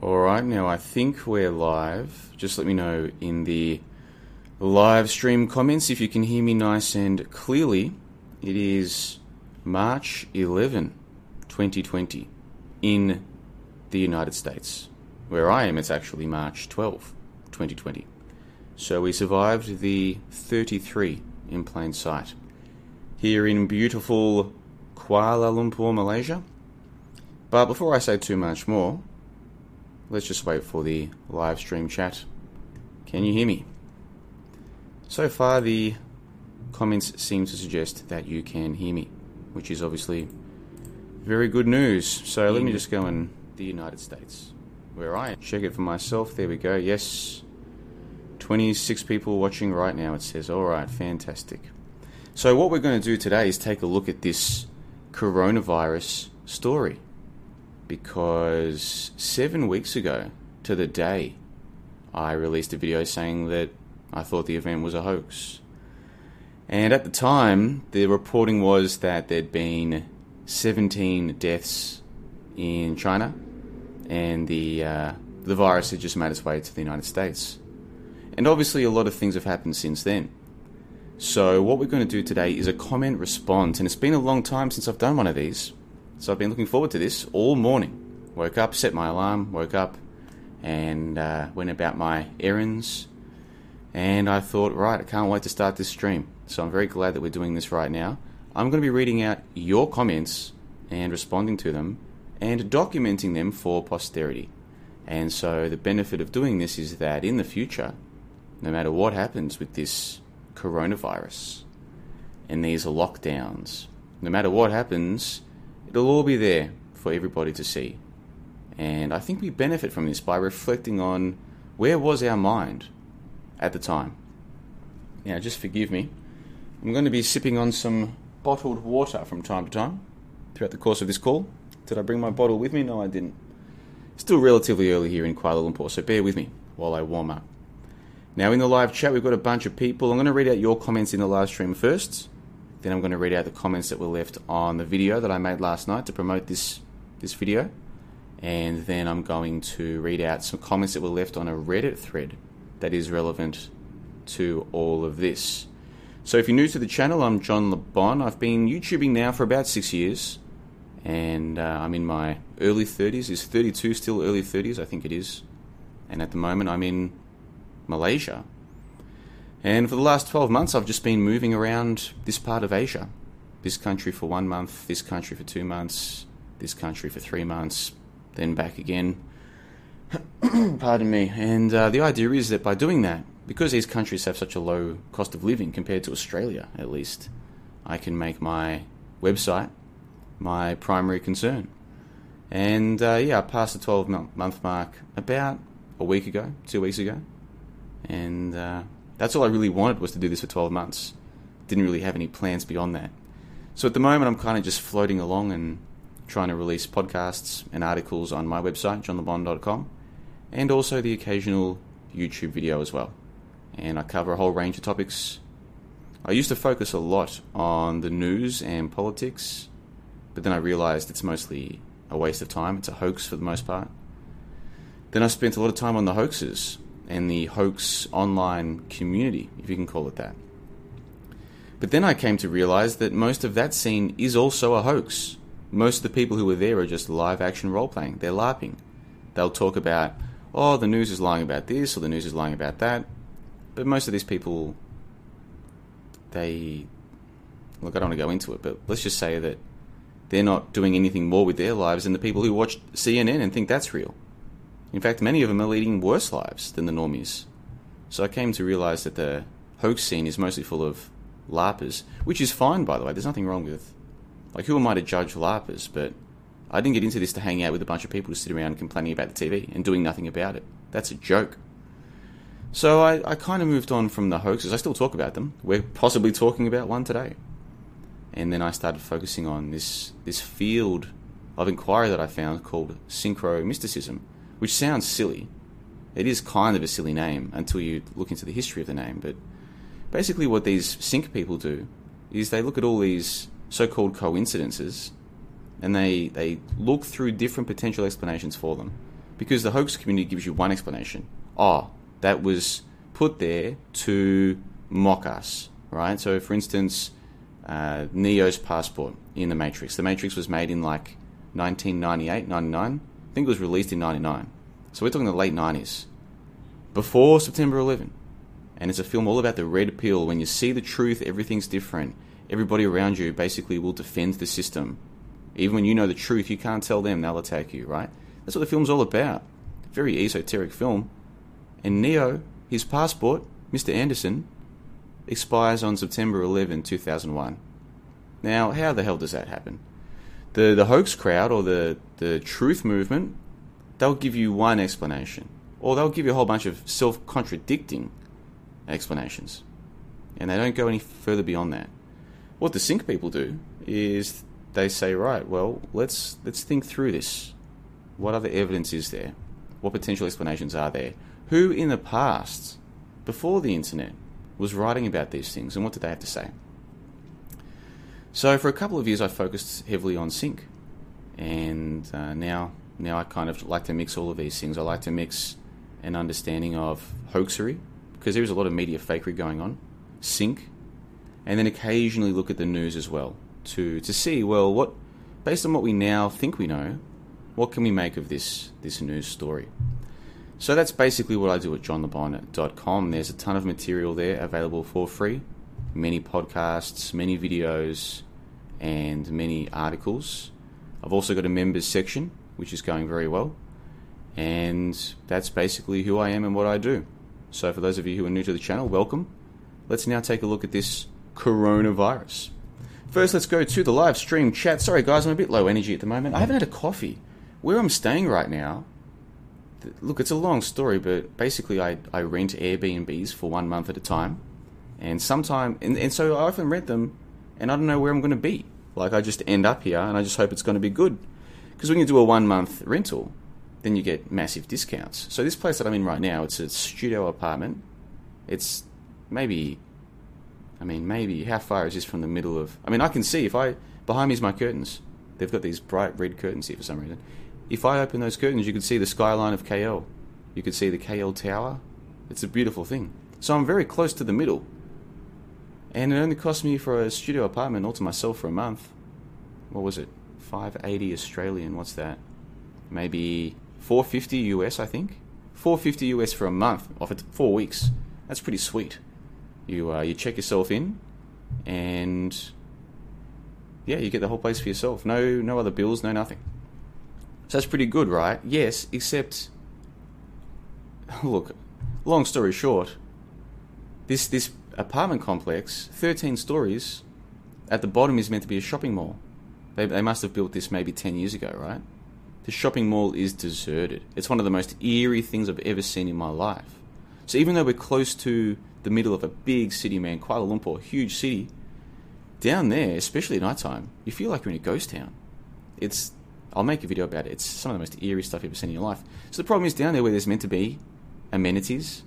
All right, now I think we're live. Just let me know in the live stream comments if you can hear me nice and clearly. It is March 11, 2020, in the United States. Where I am, it's actually March 12, 2020. So we survived the 33 in plain sight. Here in beautiful Kuala Lumpur, Malaysia. But before I say too much more, let's just wait for the live stream chat. Can you hear me? So far, the comments seem to suggest that you can hear me, which is obviously very good news. So let me just go in the United States, where I am. Check it for myself. There we go. Yes, 26 people watching right now, it says. All right, fantastic. So, what we're going to do today is take a look at this coronavirus story. Because seven weeks ago to the day, I released a video saying that I thought the event was a hoax. And at the time, the reporting was that there'd been 17 deaths in China, and the, uh, the virus had just made its way to the United States. And obviously, a lot of things have happened since then. So, what we're going to do today is a comment response, and it's been a long time since I've done one of these. So, I've been looking forward to this all morning. Woke up, set my alarm, woke up, and uh, went about my errands. And I thought, right, I can't wait to start this stream. So, I'm very glad that we're doing this right now. I'm going to be reading out your comments and responding to them and documenting them for posterity. And so, the benefit of doing this is that in the future, no matter what happens with this coronavirus and these lockdowns, no matter what happens, it'll all be there for everybody to see. And I think we benefit from this by reflecting on where was our mind at the time. Now, just forgive me. I'm going to be sipping on some bottled water from time to time throughout the course of this call. Did I bring my bottle with me? No, I didn't. Still relatively early here in Kuala Lumpur, so bear with me while I warm up. Now, in the live chat, we've got a bunch of people. I'm going to read out your comments in the live stream first. Then I'm going to read out the comments that were left on the video that I made last night to promote this this video. And then I'm going to read out some comments that were left on a Reddit thread that is relevant to all of this. So if you're new to the channel, I'm John LeBon. I've been YouTubing now for about six years. And uh, I'm in my early 30s. Is 32 still early 30s? I think it is. And at the moment, I'm in Malaysia. And for the last 12 months, I've just been moving around this part of Asia. This country for one month, this country for two months, this country for three months, then back again. Pardon me. And uh, the idea is that by doing that, because these countries have such a low cost of living compared to Australia, at least, I can make my website my primary concern. And uh, yeah, I passed the 12 month mark about a week ago, two weeks ago and uh, that's all I really wanted was to do this for 12 months. Didn't really have any plans beyond that. So at the moment, I'm kind of just floating along and trying to release podcasts and articles on my website, johnlebon.com, and also the occasional YouTube video as well. And I cover a whole range of topics. I used to focus a lot on the news and politics, but then I realized it's mostly a waste of time. It's a hoax for the most part. Then I spent a lot of time on the hoaxes, and the hoax online community, if you can call it that. But then I came to realize that most of that scene is also a hoax. Most of the people who are there are just live action role playing. They're LARPing. They'll talk about, oh, the news is lying about this or the news is lying about that. But most of these people, they. Look, I don't want to go into it, but let's just say that they're not doing anything more with their lives than the people who watch CNN and think that's real. In fact, many of them are leading worse lives than the normies. So I came to realize that the hoax scene is mostly full of LARPers, which is fine, by the way. There's nothing wrong with. Like, who am I to judge LARPers? But I didn't get into this to hang out with a bunch of people to sit around complaining about the TV and doing nothing about it. That's a joke. So I, I kind of moved on from the hoaxes. I still talk about them. We're possibly talking about one today. And then I started focusing on this, this field of inquiry that I found called synchro mysticism which sounds silly. It is kind of a silly name until you look into the history of the name, but basically, what these sync people do is they look at all these so called coincidences and they, they look through different potential explanations for them. because the hoax community gives you one explanation. Oh, that was put there to mock us, right? So, for instance, uh, Neo's passport in The Matrix. The Matrix was made in like 1998, 99. Think it was released in 99. So we're talking the late 90s. Before September 11. And it's a film all about the red pill. When you see the truth, everything's different. Everybody around you basically will defend the system. Even when you know the truth, you can't tell them, they'll attack you, right? That's what the film's all about. Very esoteric film. And Neo, his passport, Mr. Anderson, expires on September 11, 2001. Now, how the hell does that happen? The, the hoax crowd or the, the truth movement, they'll give you one explanation. Or they'll give you a whole bunch of self contradicting explanations. And they don't go any further beyond that. What the sync people do is they say, right, well, let's let's think through this. What other evidence is there? What potential explanations are there? Who in the past, before the internet, was writing about these things and what did they have to say? So for a couple of years, I focused heavily on sync, and uh, now now I kind of like to mix all of these things. I like to mix an understanding of hoaxery because there is a lot of media fakery going on, sync, and then occasionally look at the news as well to to see well what based on what we now think we know, what can we make of this this news story. So that's basically what I do at johnlebon.com. There's a ton of material there available for free, many podcasts, many videos, and many articles. I've also got a members section, which is going very well. And that's basically who I am and what I do. So, for those of you who are new to the channel, welcome. Let's now take a look at this coronavirus. First, let's go to the live stream chat. Sorry, guys, I'm a bit low energy at the moment. I haven't had a coffee. Where I'm staying right now, look, it's a long story, but basically, I, I rent Airbnbs for one month at a time, and sometime, and, and so I often rent them, and I don't know where I'm going to be. Like, I just end up here, and I just hope it's going to be good. Because when you do a one month rental, then you get massive discounts. So this place that I'm in right now, it's a studio apartment. It's maybe, I mean, maybe how far is this from the middle of? I mean, I can see if I behind me is my curtains. They've got these bright red curtains here for some reason. If I open those curtains, you can see the skyline of KL. You could see the KL Tower. It's a beautiful thing. So I'm very close to the middle. And it only cost me for a studio apartment all to myself for a month. What was it? 580 Australian. What's that? Maybe 450 US, I think. 450 US for a month, off it four weeks. That's pretty sweet. You uh, you check yourself in, and yeah, you get the whole place for yourself. No no other bills, no nothing. So that's pretty good, right? Yes, except look, long story short, this this apartment complex, 13 stories, at the bottom is meant to be a shopping mall. They, they must have built this maybe 10 years ago, right? The shopping mall is deserted. It's one of the most eerie things I've ever seen in my life. So even though we're close to the middle of a big city, man, Kuala Lumpur, huge city, down there, especially at night time, you feel like you're in a ghost town. It's I'll make a video about it. It's some of the most eerie stuff you've ever seen in your life. So the problem is down there where there's meant to be amenities,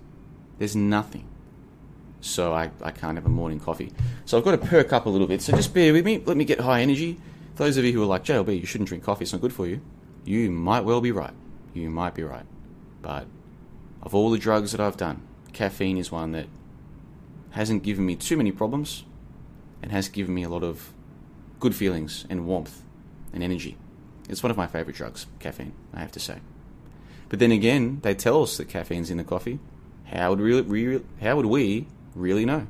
there's nothing. So I, I can't have a morning coffee. So I've got to perk up a little bit. So just bear with me. Let me get high energy. Those of you who are like, JLB, you shouldn't drink coffee, it's not good for you. You might well be right. You might be right. But of all the drugs that I've done, caffeine is one that hasn't given me too many problems and has given me a lot of good feelings and warmth and energy. It's one of my favourite drugs, caffeine, I have to say. But then again, they tell us that caffeine's in the coffee. How would, we, re, how would we really know?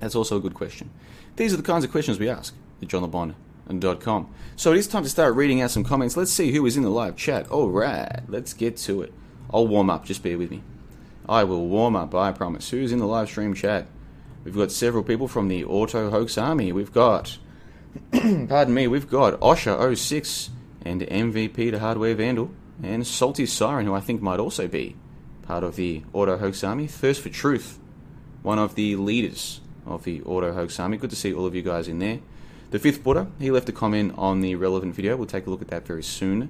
That's also a good question. These are the kinds of questions we ask at johnlebon.com. So it is time to start reading out some comments. Let's see who is in the live chat. All right, let's get to it. I'll warm up, just bear with me. I will warm up, I promise. Who's in the live stream chat? We've got several people from the Auto Hoax Army. We've got pardon me, we've got Osher06 and MVP to Hardware Vandal and Salty Siren, who I think might also be part of the Auto Hoax Army. Thirst for Truth, one of the leaders of the Auto Hoax Army. Good to see all of you guys in there. The fifth Buddha, he left a comment on the relevant video. We'll take a look at that very soon.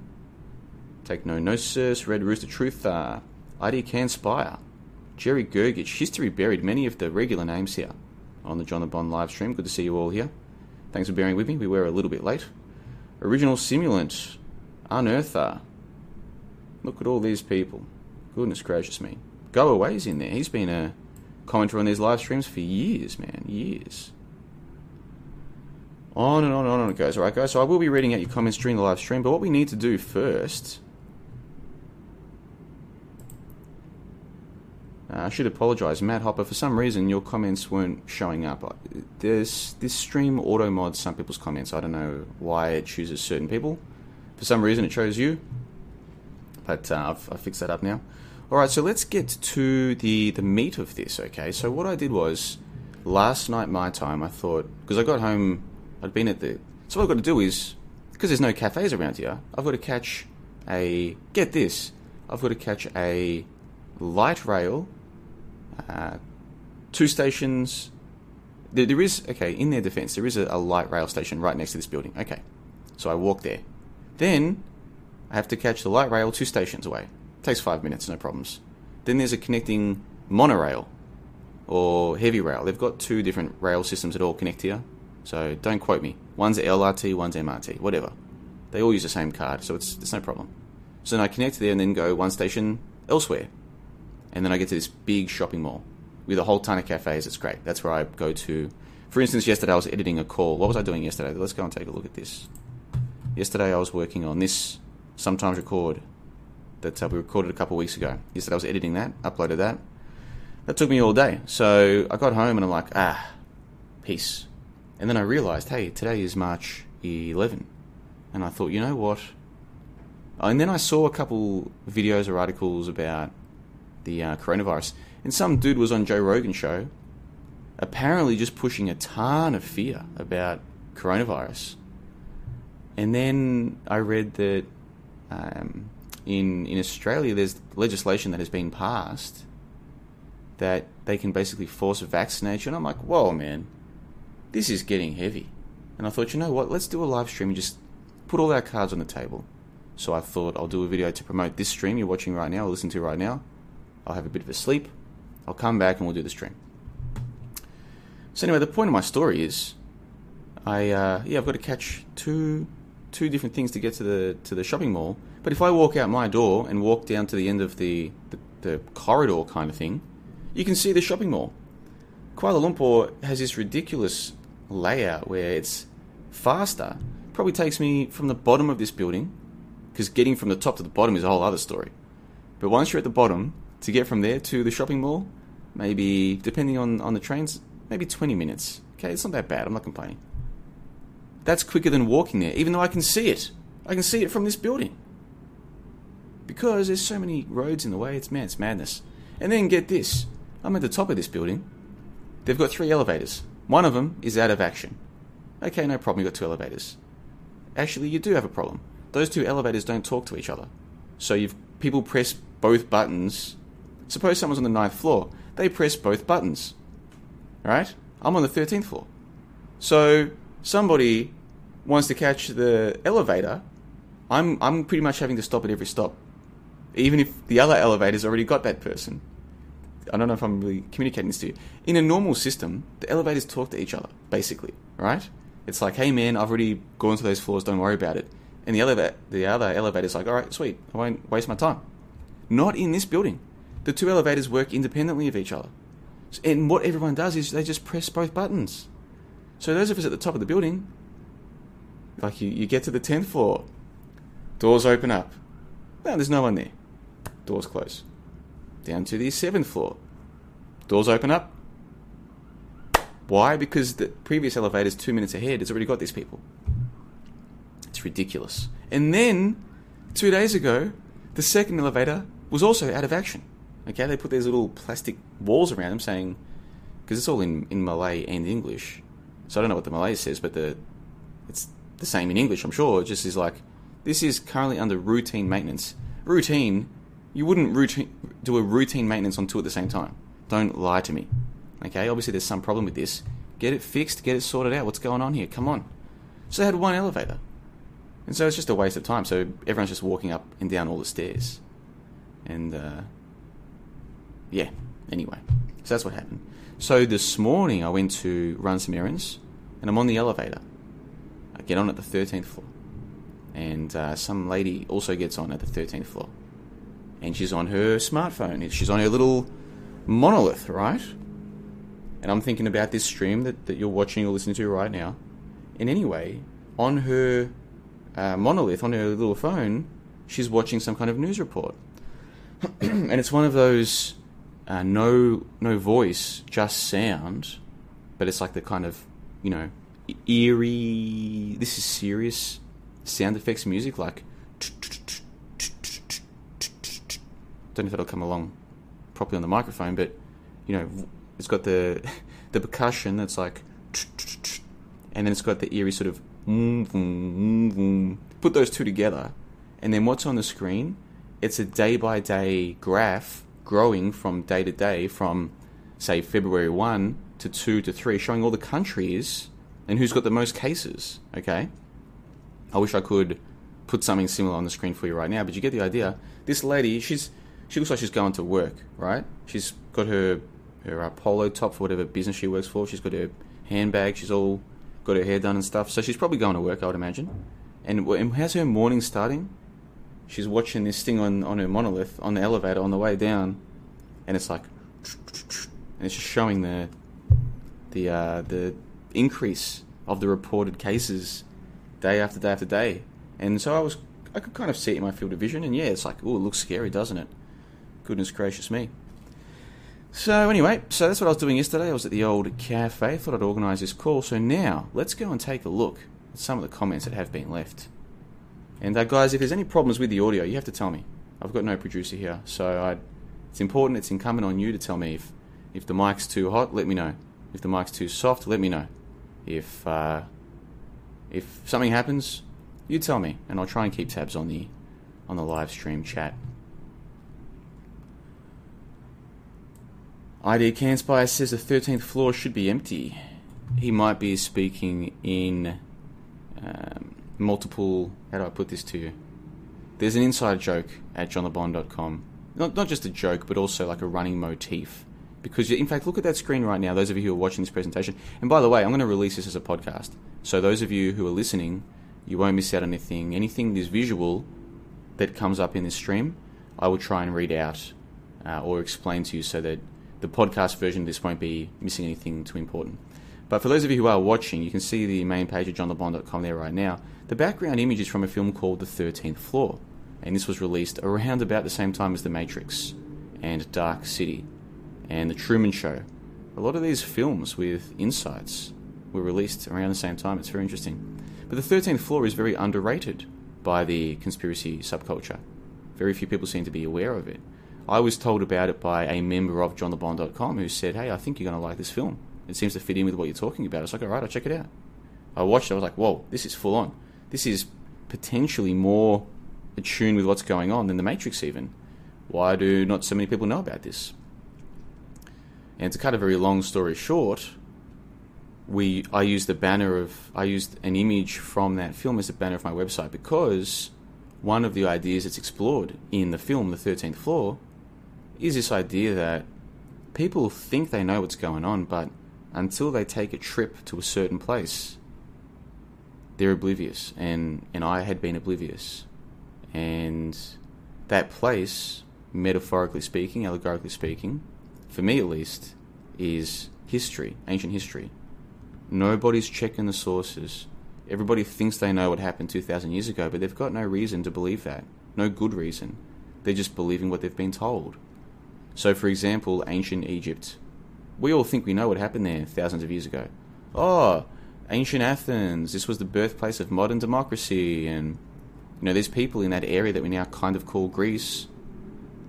Take no notice. Red Rooster Truth, uh, ID Can Spire, Jerry Gergich, History Buried, many of the regular names here on the John LeBon live stream. Good to see you all here. Thanks for bearing with me. We were a little bit late. Original Simulant, Unearther, Look at all these people. Goodness gracious me. Go Away's in there. He's been a commenter on these live streams for years, man. Years. On and on and on it goes. Alright, guys, so I will be reading out your comments during the live stream, but what we need to do first. Uh, I should apologise, Matt Hopper. For some reason, your comments weren't showing up. There's this stream auto mods some people's comments. I don't know why it chooses certain people. For some reason, it chose you, but uh, I've, I've fixed that up now. All right, so let's get to the the meat of this. Okay, so what I did was last night my time. I thought because I got home, I'd been at the. So what I've got to do is because there's no cafes around here. I've got to catch a get this. I've got to catch a light rail uh, two stations. There, there is okay in their defence. There is a, a, light rail station right next to this building. Okay, so I walk there. Then I have to catch the light rail two stations away. Takes five minutes, no problems. Then there's a connecting monorail or heavy rail. They've got two different rail systems that all connect here. So don't quote me. One's LRT, one's MRT, whatever. They all use the same card, so it's it's no problem. So then I connect there and then go one station elsewhere and then I get to this big shopping mall with a whole ton of cafes. It's great. That's where I go to. For instance, yesterday I was editing a call. What was I doing yesterday? Let's go and take a look at this. Yesterday I was working on this sometimes record that uh, we recorded a couple weeks ago. Yesterday I was editing that, uploaded that. That took me all day. So I got home and I'm like, ah, peace. And then I realized, hey, today is March 11. And I thought, you know what? And then I saw a couple videos or articles about the uh, coronavirus. And some dude was on Joe Rogan's show, apparently just pushing a ton of fear about coronavirus. And then I read that um, in in Australia, there's legislation that has been passed that they can basically force a vaccination. I'm like, whoa, man, this is getting heavy. And I thought, you know what? Let's do a live stream and just put all our cards on the table. So I thought I'll do a video to promote this stream you're watching right now, or listen to right now. I'll have a bit of a sleep. I'll come back and we'll do the stream. So anyway, the point of my story is, I uh, yeah, I've got to catch two two different things to get to the to the shopping mall. But if I walk out my door and walk down to the end of the, the, the corridor kind of thing, you can see the shopping mall. Kuala Lumpur has this ridiculous layout where it's faster. Probably takes me from the bottom of this building, because getting from the top to the bottom is a whole other story. But once you're at the bottom, to get from there to the shopping mall, maybe depending on, on the trains, maybe 20 minutes. Okay, it's not that bad. I'm not complaining. That's quicker than walking there, even though I can see it. I can see it from this building. Because there's so many roads in the way, it's man, it's madness. And then get this. I'm at the top of this building. They've got three elevators. One of them is out of action. Okay, no problem, you've got two elevators. Actually, you do have a problem. Those two elevators don't talk to each other. So you've people press both buttons Suppose someone's on the ninth floor. They press both buttons. Right? I'm on the 13th floor. So somebody wants to catch the elevator. I'm, I'm pretty much having to stop at every stop. Even if the other elevator's already got that person. I don't know if I'm really communicating this to you. In a normal system, the elevators talk to each other, basically, right? It's like, hey man, I've already gone to those floors, don't worry about it. And the elevator, the other elevator's like, all right, sweet, I won't waste my time. Not in this building the two elevators work independently of each other. And what everyone does is they just press both buttons. So those of us at the top of the building, like you, you get to the 10th floor, doors open up. No, there's no one there. Doors close. Down to the 7th floor, doors open up. Why? Because the previous elevator is two minutes ahead. It's already got these people. It's ridiculous. And then, two days ago, the second elevator was also out of action. Okay, they put these little plastic walls around them saying, because it's all in, in Malay and English. So I don't know what the Malay says, but the it's the same in English, I'm sure. It just is like, this is currently under routine maintenance. Routine, you wouldn't routine, do a routine maintenance on two at the same time. Don't lie to me. Okay, obviously there's some problem with this. Get it fixed, get it sorted out. What's going on here? Come on. So they had one elevator. And so it's just a waste of time. So everyone's just walking up and down all the stairs. And uh, yeah, anyway. So that's what happened. So this morning I went to run some errands and I'm on the elevator. I get on at the 13th floor. And uh, some lady also gets on at the 13th floor. And she's on her smartphone. She's on her little monolith, right? And I'm thinking about this stream that, that you're watching or listening to right now. And anyway, on her uh, monolith, on her little phone, she's watching some kind of news report. and it's one of those uh, no no voice, just sound, but it's like the kind of you know eerie. This is serious sound effects music, like. Don't know if it'll come along properly on the microphone, but you know, it's got the the percussion that's like, and then it's got the eerie sort of. Mm, mm, put those two together, and then what's on the screen? It's a day by day graph growing from day to day, from say February one to two to three, showing all the countries and who's got the most cases. Okay, I wish I could put something similar on the screen for you right now, but you get the idea. This lady, she's she looks like she's going to work, right? She's got her her uh, polo top for whatever business she works for. She's got her handbag. She's all got her hair done and stuff. So she's probably going to work, I would imagine. And, and how's her morning starting? She's watching this thing on, on her monolith on the elevator on the way down, and it's like, and it's just showing the the uh, the increase of the reported cases day after day after day. And so I was I could kind of see it in my field of vision, and yeah, it's like, oh, it looks scary, doesn't it? Goodness gracious me. So anyway, so that's what I was doing yesterday. I was at the old cafe. Thought I'd organise this call. So now let's go and take a look at some of the comments that have been left. And uh, guys, if there's any problems with the audio, you have to tell me. I've got no producer here, so I'd, it's important. It's incumbent on you to tell me if if the mic's too hot. Let me know. If the mic's too soft, let me know. If uh, if something happens, you tell me, and I'll try and keep tabs on the on the live stream chat. ID Canspire says the 13th floor should be empty. He might be speaking in um, multiple. How do I put this to you? There's an inside joke at johnlebon.com. Not, not just a joke, but also like a running motif. Because, in fact, look at that screen right now, those of you who are watching this presentation. And by the way, I'm going to release this as a podcast. So, those of you who are listening, you won't miss out on anything. Anything that's visual that comes up in this stream, I will try and read out uh, or explain to you so that the podcast version of this won't be missing anything too important. But for those of you who are watching, you can see the main page of johnlebon.com there right now. The background image is from a film called The 13th Floor, and this was released around about the same time as The Matrix and Dark City and The Truman Show. A lot of these films with insights were released around the same time. It's very interesting. But The 13th Floor is very underrated by the conspiracy subculture. Very few people seem to be aware of it. I was told about it by a member of johnlebon.com who said, Hey, I think you're going to like this film. It seems to fit in with what you're talking about. I was like, All right, I'll check it out. I watched it. I was like, Whoa, this is full on. This is potentially more attuned with what's going on than The Matrix, even. Why do not so many people know about this? And to cut a very long story short, we I used the banner of I used an image from that film as a banner of my website because one of the ideas that's explored in the film, The Thirteenth Floor, is this idea that people think they know what's going on, but until they take a trip to a certain place, they're oblivious. And, and I had been oblivious. And that place, metaphorically speaking, allegorically speaking, for me at least, is history, ancient history. Nobody's checking the sources. Everybody thinks they know what happened 2,000 years ago, but they've got no reason to believe that. No good reason. They're just believing what they've been told. So, for example, ancient Egypt. We all think we know what happened there thousands of years ago. Oh, ancient Athens, this was the birthplace of modern democracy, and you know, there's people in that area that we now kind of call Greece.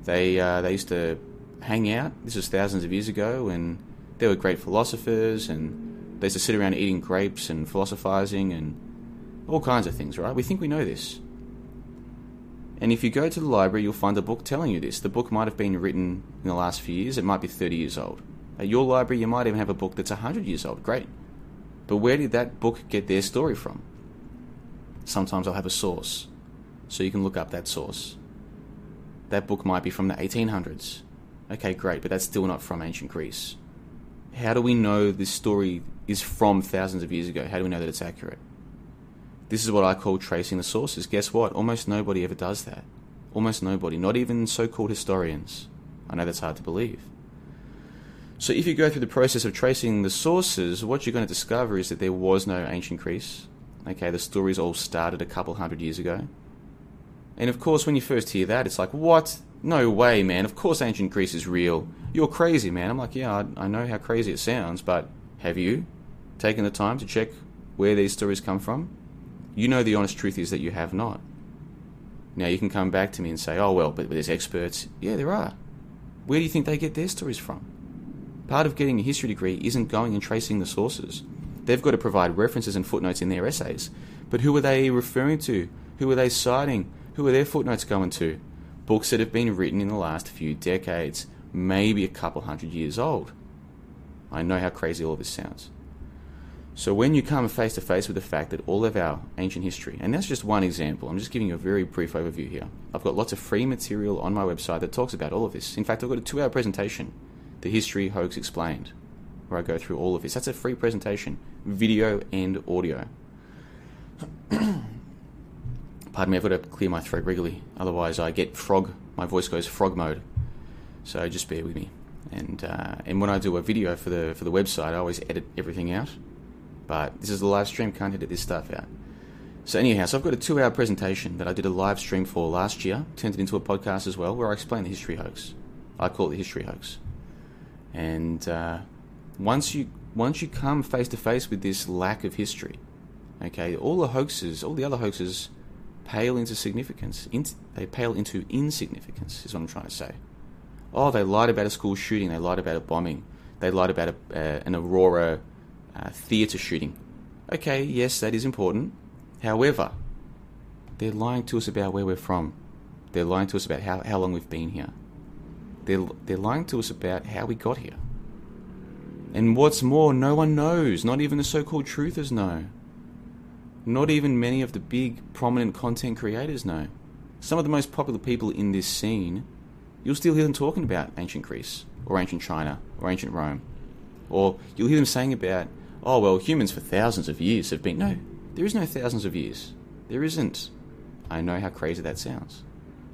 They uh, they used to hang out. This was thousands of years ago, and they were great philosophers, and they used to sit around eating grapes and philosophizing and all kinds of things. Right? We think we know this. And if you go to the library, you'll find a book telling you this. The book might have been written in the last few years, it might be 30 years old. At your library, you might even have a book that's 100 years old. Great. But where did that book get their story from? Sometimes I'll have a source, so you can look up that source. That book might be from the 1800s. Okay, great, but that's still not from ancient Greece. How do we know this story is from thousands of years ago? How do we know that it's accurate? This is what I call tracing the sources. Guess what? Almost nobody ever does that. Almost nobody, not even so called historians. I know that's hard to believe. So, if you go through the process of tracing the sources, what you're going to discover is that there was no ancient Greece. Okay, the stories all started a couple hundred years ago. And of course, when you first hear that, it's like, what? No way, man. Of course, ancient Greece is real. You're crazy, man. I'm like, yeah, I, I know how crazy it sounds, but have you taken the time to check where these stories come from? You know the honest truth is that you have not. Now, you can come back to me and say, oh, well, but there's experts. Yeah, there are. Where do you think they get their stories from? Part of getting a history degree isn't going and tracing the sources. They've got to provide references and footnotes in their essays. But who are they referring to? Who are they citing? Who are their footnotes going to? Books that have been written in the last few decades, maybe a couple hundred years old. I know how crazy all this sounds. So when you come face to face with the fact that all of our ancient history, and that's just one example, I'm just giving you a very brief overview here. I've got lots of free material on my website that talks about all of this. In fact, I've got a two hour presentation, The History Hoax Explained, where I go through all of this. That's a free presentation, video and audio. Pardon me, I've got to clear my throat regularly, otherwise I get frog, my voice goes frog mode. So just bear with me. And uh, and when I do a video for the for the website, I always edit everything out but this is a live stream, can't edit this stuff out. So anyhow, so I've got a two-hour presentation that I did a live stream for last year, turned it into a podcast as well, where I explain the history hoax. I call it the history hoax. And uh, once you once you come face to face with this lack of history, okay, all the hoaxes, all the other hoaxes, pale into significance. In, they pale into insignificance. Is what I'm trying to say. Oh, they lied about a school shooting. They lied about a bombing. They lied about a, uh, an Aurora uh, theatre shooting. Okay, yes, that is important. However, they're lying to us about where we're from. They're lying to us about how, how long we've been here. They're, they're lying to us about how we got here. And what's more, no one knows. Not even the so called truthers know. Not even many of the big, prominent content creators know. Some of the most popular people in this scene, you'll still hear them talking about ancient Greece, or ancient China, or ancient Rome. Or you'll hear them saying about oh, well, humans for thousands of years have been. No, mm. there is no thousands of years. There isn't. I know how crazy that sounds.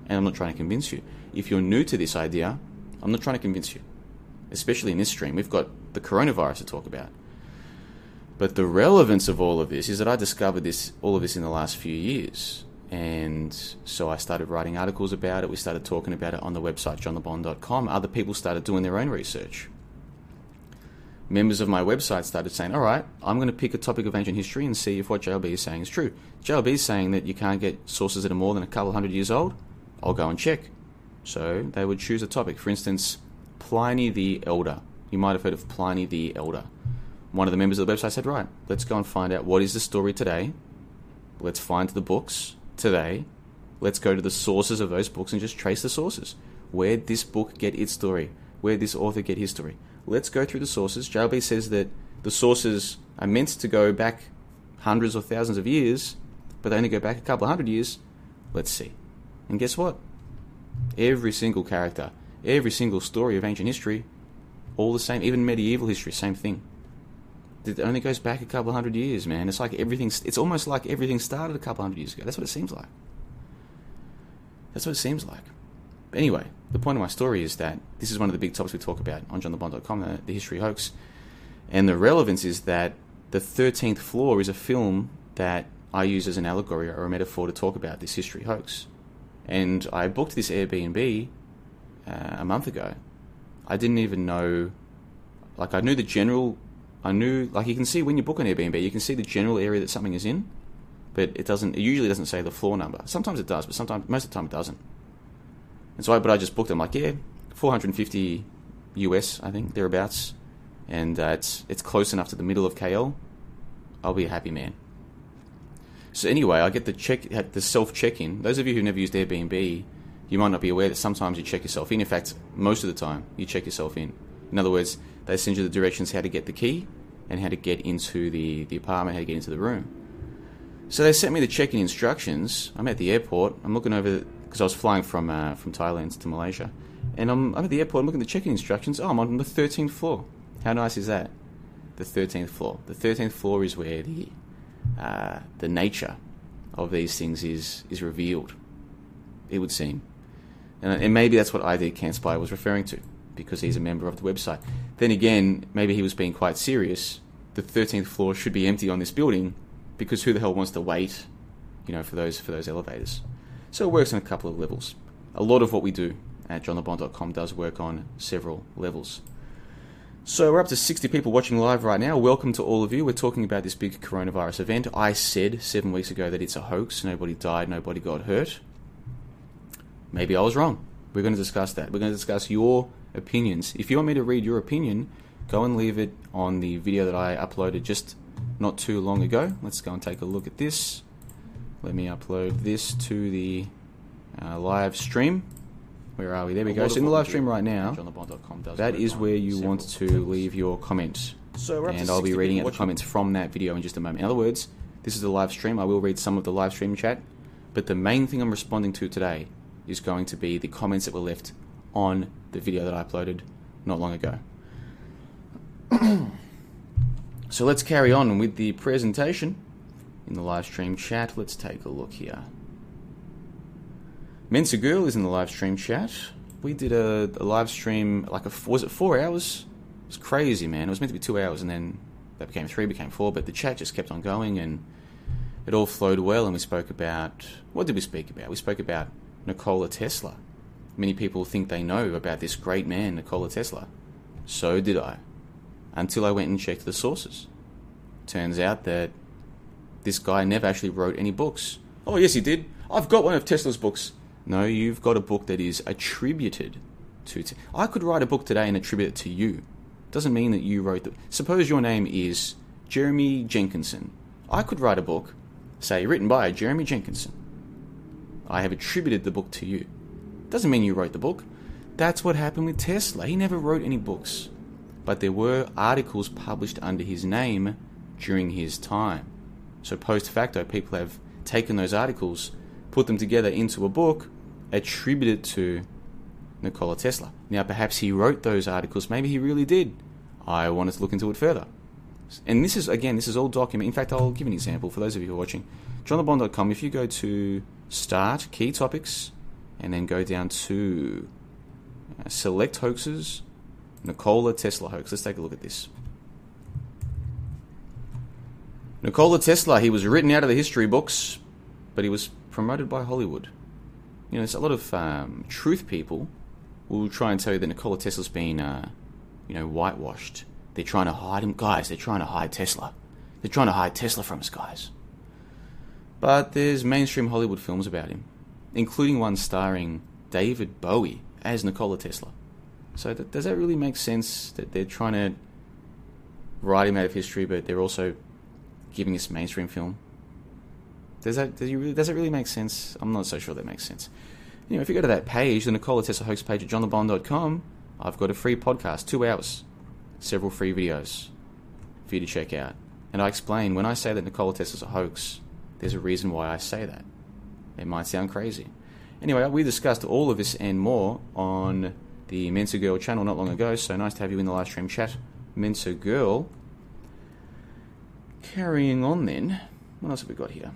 And I'm not trying to convince you. If you're new to this idea, I'm not trying to convince you. Especially in this stream, we've got the coronavirus to talk about. But the relevance of all of this is that I discovered this all of this in the last few years. And so I started writing articles about it. We started talking about it on the website, johnlebon.com. Other people started doing their own research members of my website started saying, all right, I'm going to pick a topic of ancient history and see if what JLB is saying is true. JLB is saying that you can't get sources that are more than a couple hundred years old. I'll go and check. So they would choose a topic. For instance, Pliny the Elder. You might have heard of Pliny the Elder. One of the members of the website said, right, let's go and find out what is the story today. Let's find the books today. Let's go to the sources of those books and just trace the sources. Where did this book get its story? Where did this author get his story? Let's go through the sources. JLB says that the sources are meant to go back hundreds or thousands of years, but they only go back a couple of hundred years. Let's see. And guess what? Every single character, every single story of ancient history, all the same, even medieval history, same thing. It only goes back a couple of hundred years, man. It's like everything, it's almost like everything started a couple hundred years ago. That's what it seems like. That's what it seems like. Anyway, the point of my story is that this is one of the big topics we talk about on johnlebon.com, the, the history hoax. And the relevance is that the 13th floor is a film that I use as an allegory or a metaphor to talk about this history hoax. And I booked this Airbnb uh, a month ago. I didn't even know, like, I knew the general, I knew, like, you can see when you book an Airbnb, you can see the general area that something is in, but it doesn't, it usually doesn't say the floor number. Sometimes it does, but sometimes, most of the time it doesn't. And so I, but I just booked. I'm like, yeah, 450 US, I think, thereabouts. And uh, it's, it's close enough to the middle of KL. I'll be a happy man. So anyway, I get the check, the self check-in. Those of you who've never used Airbnb, you might not be aware that sometimes you check yourself in. In fact, most of the time, you check yourself in. In other words, they send you the directions how to get the key and how to get into the, the apartment, how to get into the room. So they sent me the check-in instructions. I'm at the airport. I'm looking over because I was flying from uh, from Thailand to Malaysia, and I'm, I'm at the airport. I'm looking at the check-in instructions. Oh, I'm on the 13th floor. How nice is that? The 13th floor. The 13th floor is where the uh, the nature of these things is is revealed. it would seem. And, and maybe that's what ID Can't Spy was referring to, because he's a member of the website. Then again, maybe he was being quite serious. The 13th floor should be empty on this building, because who the hell wants to wait, you know, for those for those elevators? So it works on a couple of levels. A lot of what we do at johnlebon.com does work on several levels. So we're up to 60 people watching live right now. Welcome to all of you. We're talking about this big coronavirus event. I said seven weeks ago that it's a hoax. Nobody died, nobody got hurt. Maybe I was wrong. We're going to discuss that. We're going to discuss your opinions. If you want me to read your opinion, go and leave it on the video that I uploaded just not too long ago. Let's go and take a look at this. Let me upload this to the uh, live stream. Where are we? There we go. So in the live stream right now, that is where you want to leave your comments. So and I'll be reading out the comments from that video in just a moment. In other words, this is the live stream. I will read some of the live stream chat, but the main thing I'm responding to today is going to be the comments that were left on the video that I uploaded not long ago. so let's carry on with the presentation in the live stream chat. Let's take a look here. Mensa Girl is in the live stream chat. We did a, a live stream, like a was it four hours? It was crazy, man. It was meant to be two hours, and then that became three, became four. But the chat just kept on going, and it all flowed well. And we spoke about what did we speak about? We spoke about Nikola Tesla. Many people think they know about this great man, Nikola Tesla. So did I, until I went and checked the sources. Turns out that this guy never actually wrote any books. Oh yes, he did. I've got one of Tesla's books. No, you've got a book that is attributed to. Te- I could write a book today and attribute it to you. Doesn't mean that you wrote the. Suppose your name is Jeremy Jenkinson. I could write a book, say written by Jeremy Jenkinson. I have attributed the book to you. Doesn't mean you wrote the book. That's what happened with Tesla. He never wrote any books. But there were articles published under his name during his time. So post facto, people have taken those articles, put them together into a book, attributed to Nikola Tesla. Now, perhaps he wrote those articles. Maybe he really did. I wanted to look into it further. And this is, again, this is all documented. In fact, I'll give an example for those of you who are watching. JohnLeBon.com, if you go to Start, Key Topics, and then go down to uh, Select Hoaxes, Nikola Tesla hoax. Let's take a look at this. Nikola Tesla, he was written out of the history books, but he was promoted by Hollywood. You know, there's a lot of um, truth people will try and tell you that Nikola Tesla's been, uh, you know, whitewashed. They're trying to hide him. Guys, they're trying to hide Tesla. They're trying to hide Tesla from us, guys. But there's mainstream Hollywood films about him, including one starring David Bowie as Nikola Tesla. So does that really make sense that they're trying to write him out of history, but they're also giving us mainstream film? Does that does, you really, does it really make sense? I'm not so sure that makes sense. Know, if you go to that page, the Nikola Tesla hoax page at johnlebon.com, I've got a free podcast, two hours, several free videos for you to check out. And I explain when I say that Nikola Tesla's a hoax, there's a reason why I say that. It might sound crazy. Anyway, we discussed all of this and more on the Mensa Girl channel not long ago, so nice to have you in the live stream chat. Mensa Girl. Carrying on then, what else have we got here?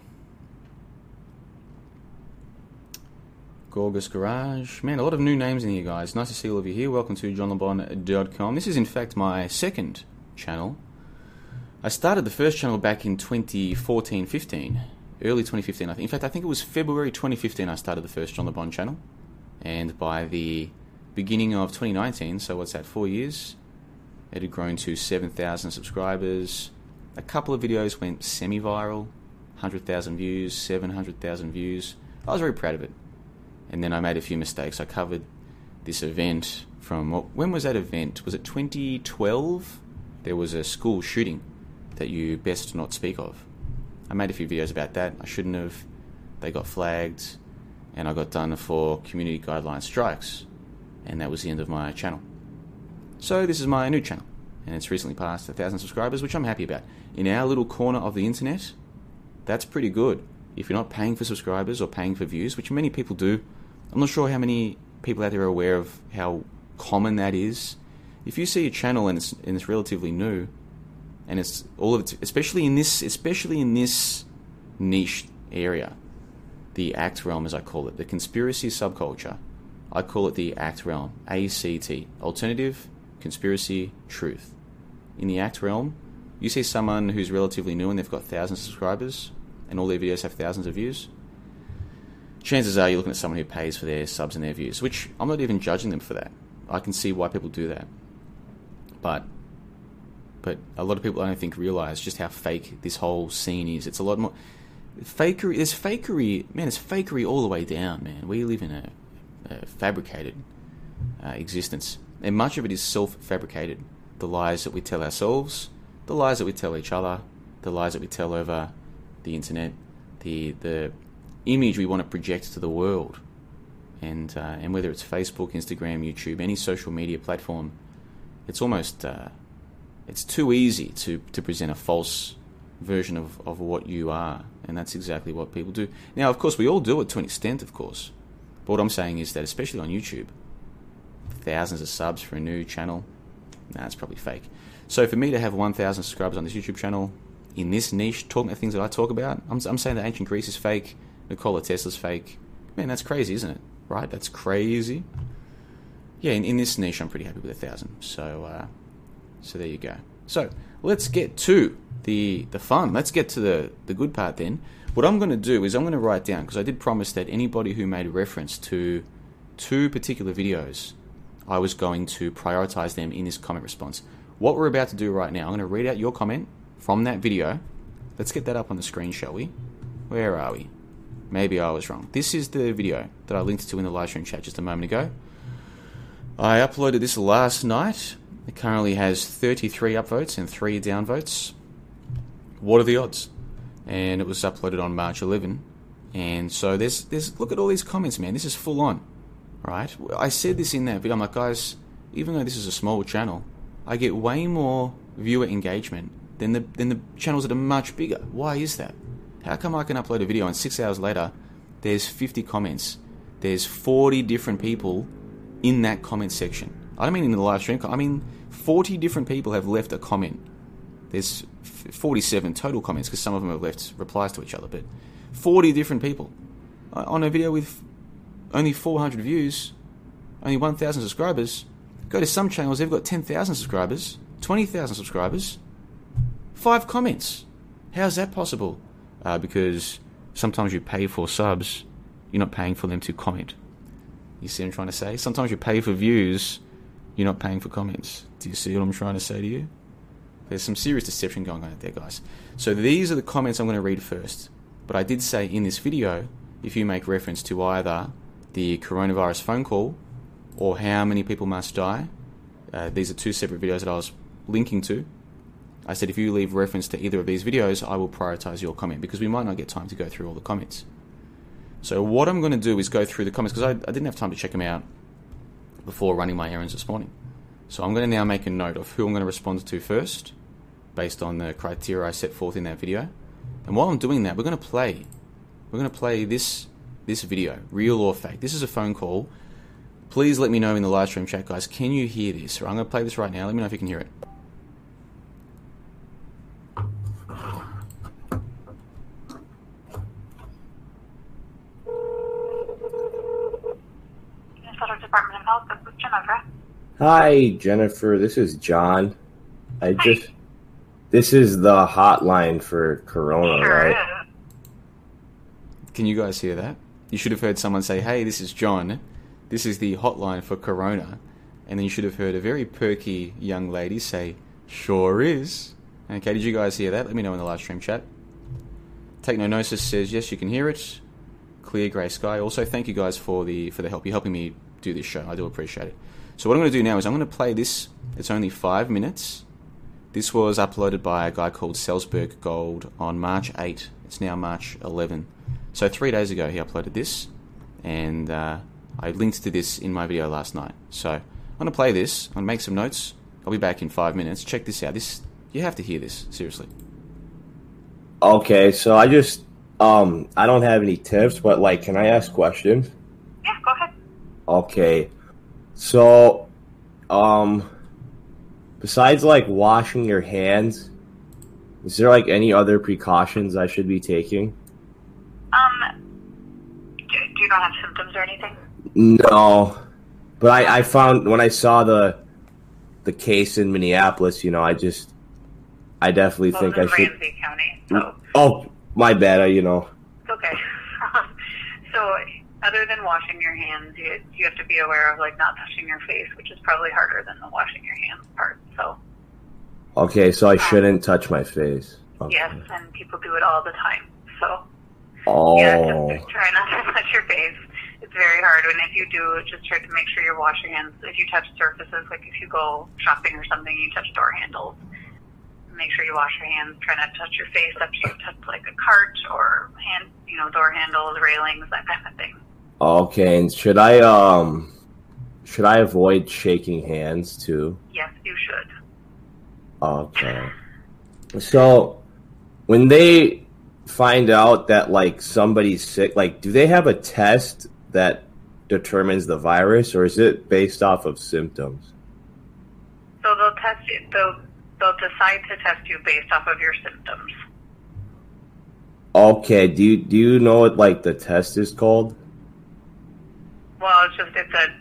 Gorgas Garage. Man, a lot of new names in here, guys. Nice to see all of you here. Welcome to johnlebon.com. This is, in fact, my second channel. I started the first channel back in 2014 15, early 2015, I think. In fact, I think it was February 2015 I started the first John LeBon channel. And by the beginning of 2019, so what's that, four years, it had grown to 7,000 subscribers. A couple of videos went semi viral 100,000 views, 700,000 views. I was very proud of it and then I made a few mistakes. I covered this event from when was that event? Was it 2012? There was a school shooting that you best not speak of. I made a few videos about that. I shouldn't have. They got flagged, and I got done for community guideline strikes, and that was the end of my channel. So this is my new channel, and it's recently passed a thousand subscribers, which I'm happy about. In our little corner of the internet, that's pretty good. If you're not paying for subscribers or paying for views, which many people do, I'm not sure how many people out there are aware of how common that is. If you see a channel and it's, and it's relatively new, and it's all of it, especially in this, especially in this niche area, the ACT realm, as I call it, the conspiracy subculture. I call it the ACT realm, ACT, alternative, conspiracy, truth. In the ACT realm, you see someone who's relatively new and they've got thousands of subscribers, and all their videos have thousands of views. Chances are you're looking at someone who pays for their subs and their views, which I'm not even judging them for that. I can see why people do that. But but a lot of people I don't think realize just how fake this whole scene is. It's a lot more fakery. There's fakery, man. It's fakery all the way down, man. We live in a, a fabricated uh, existence, and much of it is self-fabricated. The lies that we tell ourselves, the lies that we tell each other, the lies that we tell over the internet, the the image we want to project to the world, and uh, and whether it's Facebook, Instagram, YouTube, any social media platform, it's almost uh, it's too easy to, to present a false version of, of what you are, and that's exactly what people do. Now, of course, we all do it to an extent, of course. But what I'm saying is that, especially on YouTube, thousands of subs for a new channel, nah, probably fake. So for me to have 1,000 subscribers on this YouTube channel, in this niche, talking about things that I talk about, I'm, I'm saying that ancient Greece is fake, Nikola Tesla's fake. Man, that's crazy, isn't it? Right? That's crazy. Yeah, in, in this niche, I'm pretty happy with a thousand. So, uh, so there you go. So let's get to the the fun. Let's get to the the good part then. What I'm going to do is I'm going to write down because I did promise that anybody who made reference to two particular videos, I was going to prioritize them in this comment response. What we're about to do right now, I'm going to read out your comment from that video. Let's get that up on the screen, shall we? Where are we? Maybe I was wrong. This is the video that I linked to in the live stream chat just a moment ago. I uploaded this last night. It currently has 33 upvotes and 3 downvotes. What are the odds? And it was uploaded on March 11. And so there's, there's look at all these comments, man. This is full on, right? I said this in that video. I'm like, guys, even though this is a small channel, I get way more viewer engagement than the than the channels that are much bigger. Why is that? How come I can upload a video and six hours later, there's 50 comments, there's 40 different people in that comment section? I don't mean in the live stream. I mean 40 different people have left a comment. There's 47 total comments because some of them have left replies to each other, but 40 different people on a video with only 400 views, only 1,000 subscribers. Go to some channels, they've got 10,000 subscribers, 20,000 subscribers, five comments. How's that possible? Uh, because sometimes you pay for subs, you're not paying for them to comment. You see what I'm trying to say? Sometimes you pay for views, you're not paying for comments. Do you see what I'm trying to say to you? There's some serious deception going on out there, guys. So these are the comments I'm going to read first. But I did say in this video, if you make reference to either the coronavirus phone call or how many people must die, uh, these are two separate videos that I was linking to. I said if you leave reference to either of these videos, I will prioritize your comment because we might not get time to go through all the comments. So what I'm going to do is go through the comments because I, I didn't have time to check them out before running my errands this morning. So I'm going to now make a note of who I'm going to respond to first, based on the criteria I set forth in that video. And while I'm doing that, we're going to play. We're going to play this this video, real or fake. This is a phone call. Please let me know in the live stream chat, guys. Can you hear this? I'm going to play this right now. Let me know if you can hear it. Department of Health. This is Jennifer. Hi, Jennifer. This is John. I Hi. just. This is the hotline for Corona, sure right? Is. Can you guys hear that? You should have heard someone say, "Hey, this is John. This is the hotline for Corona," and then you should have heard a very perky young lady say, "Sure is." Okay, did you guys hear that? Let me know in the live stream chat. Technonosis says yes, you can hear it. Clear grey sky. Also, thank you guys for the for the help. You're helping me do this show. I do appreciate it. So what I'm going to do now is I'm going to play this. It's only five minutes. This was uploaded by a guy called Salzburg Gold on March 8. It's now March 11. So three days ago he uploaded this, and uh, I linked to this in my video last night. So I'm going to play this. I'm going to make some notes. I'll be back in five minutes. Check this out. This you have to hear this seriously. Okay, so I just um I don't have any tips, but like, can I ask questions? Yeah, go ahead. Okay. So, um, besides like washing your hands, is there like any other precautions I should be taking? Um, You don't have symptoms or anything? No, but I, I found when I saw the the case in Minneapolis, you know, I just I definitely Well, think I should. Ramsey County, so Oh, my bad. I, you know. it's okay. so, other than washing your hands, you, you have to be aware of like not touching your face, which is probably harder than the washing your hands part. So, Okay, so I um, shouldn't touch my face. Okay. yes, and people do it all the time. So, Oh. yeah, just oh. try not to touch your face. Very hard, and if you do, just try to make sure you're washing hands. If you touch surfaces, like if you go shopping or something, you touch door handles. Make sure you wash your hands. Try not to touch your face up to you touch like a cart or hand, you know, door handles, railings, that kind of thing. Okay, and should I um should I avoid shaking hands too? Yes, you should. Okay. So when they find out that like somebody's sick, like do they have a test that determines the virus or is it based off of symptoms? So they'll test you. They'll they'll decide to test you based off of your symptoms. Okay, do you do you know what like the test is called? Well, it's just it's a.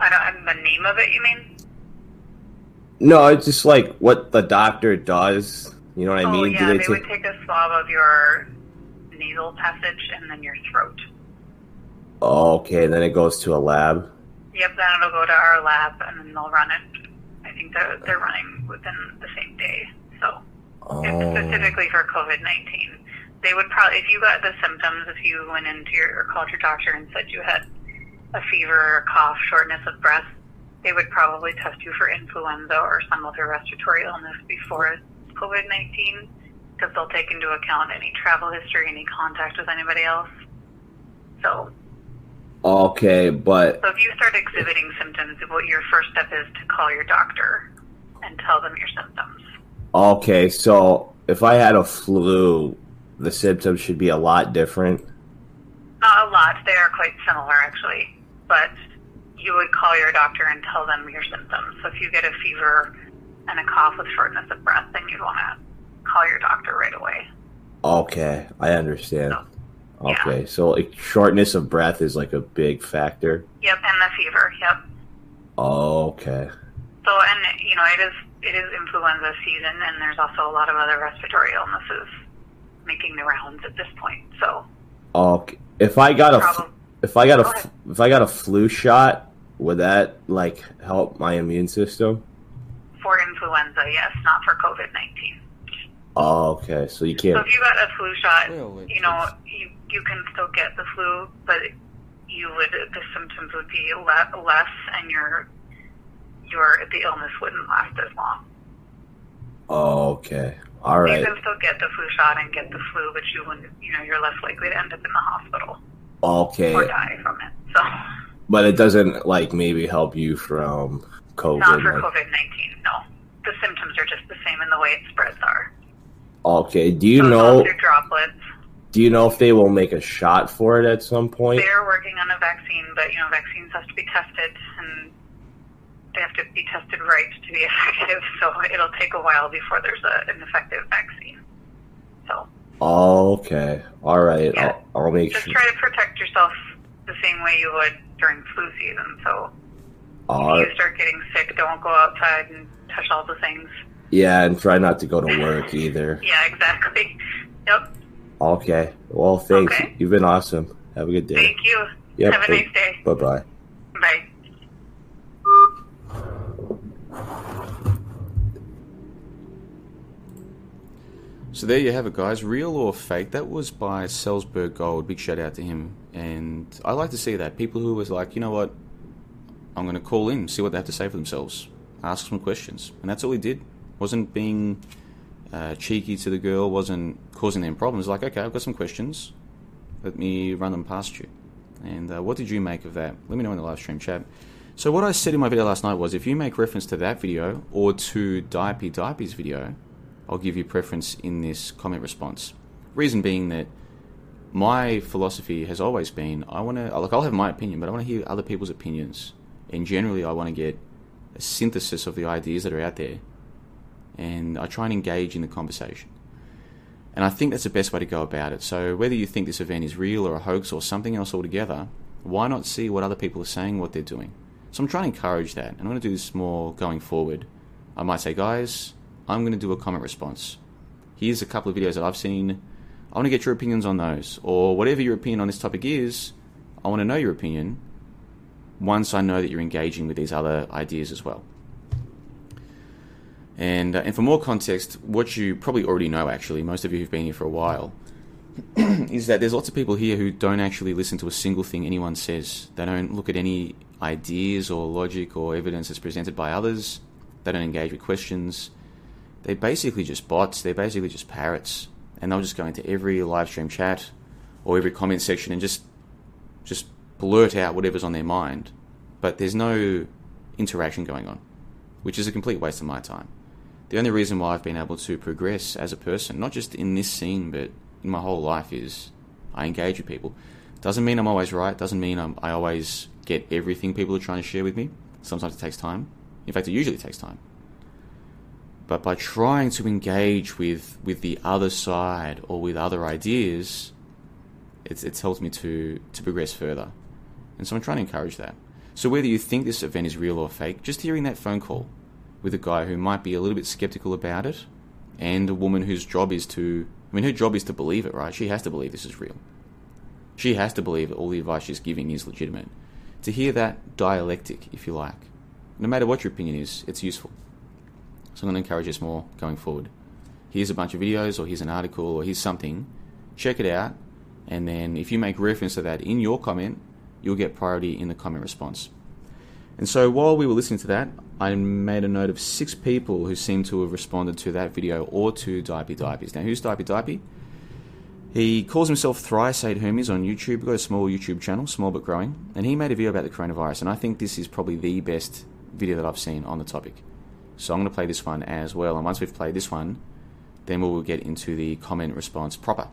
I don't. Have the name of it, you mean? No, it's just like what the doctor does. You know what I oh mean? yeah, do they, they would take a swab of your nasal passage and then your throat. Okay, then it goes to a lab. Yep, then it'll go to our lab and then they'll run it. I think they're they're running within the same day. So Oh. specifically for COVID nineteen. They would probably, if you got the symptoms, if you went into your or called your doctor and said you had a fever, a cough, shortness of breath, they would probably test you for influenza or some other respiratory illness before COVID nineteen, because they'll take into account any travel history, any contact with anybody else. So, Okay, but so if you start exhibiting symptoms, what your first step is to call your doctor and tell them your symptoms. okay, so if I had a flu, the symptoms should be a lot different. Not a lot. They are quite similar, actually. But you would call your doctor and tell them your symptoms. So if you get a fever and a cough with shortness of breath, then you'd want to call your doctor right away. Okay, I understand. Yeah. Okay, so like, shortness of breath is like a big factor. Yep, and the fever. Yep. Okay. So, and you know, it is it is influenza season, and there's also a lot of other respiratory illnesses making the rounds at this point. So, Okay. If I got a f- Problem. if I got a Go f- ahead. if I got a flu shot, would that like help my immune system? for influenza, yes, not for COVID nineteen. Oh, okay. So you can't. So if you got a flu shot, you know, you you can still get the flu, but you would the symptoms would be le- less, and your your the illness wouldn't last as long. Oh, okay. All right. You can still get the flu shot and get the flu, but you wouldn't. You know, you're less likely to end up in the hospital Okay. or die from it. So But it doesn't like maybe help you from COVID. not for like- COVID nineteen. No, the symptoms are just the same, and the way it spreads are. Okay. Do you so know? through droplets. Do you know if they will make a shot for it at some point? They're working on a vaccine, but you know, vaccines have to be tested and they have to be tested right to be effective. So it'll take a while before there's a, an effective vaccine. So okay. All right. Yeah. I'll, I'll make just sure. try to protect yourself the same way you would during flu season. So All if uh, you start getting sick, don't go outside and touch all the things. yeah, and try not to go to work either. Yeah, exactly. Yep. Okay. Well, thanks. Okay. You've been awesome. Have a good day. Thank you. Yep. Have a nice day. Bye bye. Bye. So there you have it, guys. Real or fake? That was by Salzburg Gold. Big shout out to him. And I like to see that people who was like, you know what, I'm going to call in, see what they have to say for themselves, ask some questions, and that's all he did. wasn't being uh, cheeky to the girl, wasn't causing them problems. Like, okay, I've got some questions. Let me run them past you. And uh, what did you make of that? Let me know in the live stream chat. So what I said in my video last night was, if you make reference to that video or to Dipey Dipey's video, I'll give you preference in this comment response. Reason being that my philosophy has always been I want to like I'll have my opinion, but I want to hear other people's opinions, and generally I want to get a synthesis of the ideas that are out there, and I try and engage in the conversation. And I think that's the best way to go about it. So whether you think this event is real or a hoax or something else altogether, why not see what other people are saying, what they're doing? So I'm trying to encourage that. And I'm going to do this more going forward. I might say, guys, I'm going to do a comment response. Here's a couple of videos that I've seen. I want to get your opinions on those. Or whatever your opinion on this topic is, I want to know your opinion once I know that you're engaging with these other ideas as well. And, uh, and for more context, what you probably already know, actually, most of you who've been here for a while, is that there's lots of people here who don't actually listen to a single thing anyone says. They don't look at any ideas or logic or evidence that's presented by others. They don't engage with questions. They're basically just bots. They're basically just parrots. And they'll just go into every live stream chat or every comment section and just just blurt out whatever's on their mind. But there's no interaction going on, which is a complete waste of my time the only reason why I've been able to progress as a person, not just in this scene, but in my whole life, is I engage with people. Doesn't mean I'm always right. Doesn't mean I'm, I always get everything people are trying to share with me. Sometimes it takes time. In fact, it usually takes time. But by trying to engage with, with the other side or with other ideas, it's, it's helped me to, to progress further. And so I'm trying to encourage that. So whether you think this event is real or fake, just hearing that phone call with a guy who might be a little bit skeptical about it, and a woman whose job is to, I mean, her job is to believe it, right? She has to believe this is real. She has to believe that all the advice she's giving is legitimate. To hear that dialectic, if you like, no matter what your opinion is, it's useful. So I'm going to encourage us more going forward. Here's a bunch of videos, or here's an article, or here's something. Check it out, and then if you make reference to that in your comment, you'll get priority in the comment response. And so while we were listening to that, I made a note of six people who seem to have responded to that video or to Dipey Dipey's. Now, who's Dipey Dipey? He calls himself Thrice Eight Hermes on YouTube. Got a small YouTube channel, small but growing, and he made a video about the coronavirus. And I think this is probably the best video that I've seen on the topic. So I'm going to play this one as well. And once we've played this one, then we will get into the comment response proper.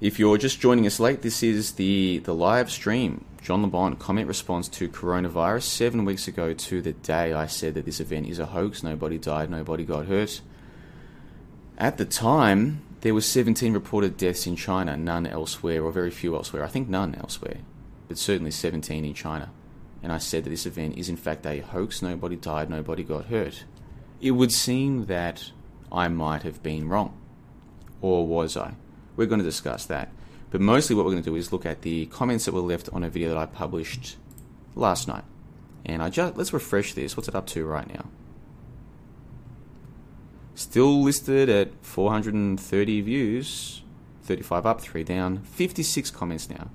If you're just joining us late, this is the, the live stream. John LeBon comment response to coronavirus. Seven weeks ago to the day, I said that this event is a hoax. Nobody died, nobody got hurt. At the time, there were 17 reported deaths in China, none elsewhere, or very few elsewhere. I think none elsewhere, but certainly 17 in China. And I said that this event is in fact a hoax. Nobody died, nobody got hurt. It would seem that I might have been wrong. Or was I? We're going to discuss that. But mostly what we're going to do is look at the comments that were left on a video that I published last night. And I just let's refresh this. What's it up to right now? Still listed at 430 views, 35 up, 3 down, 56 comments now.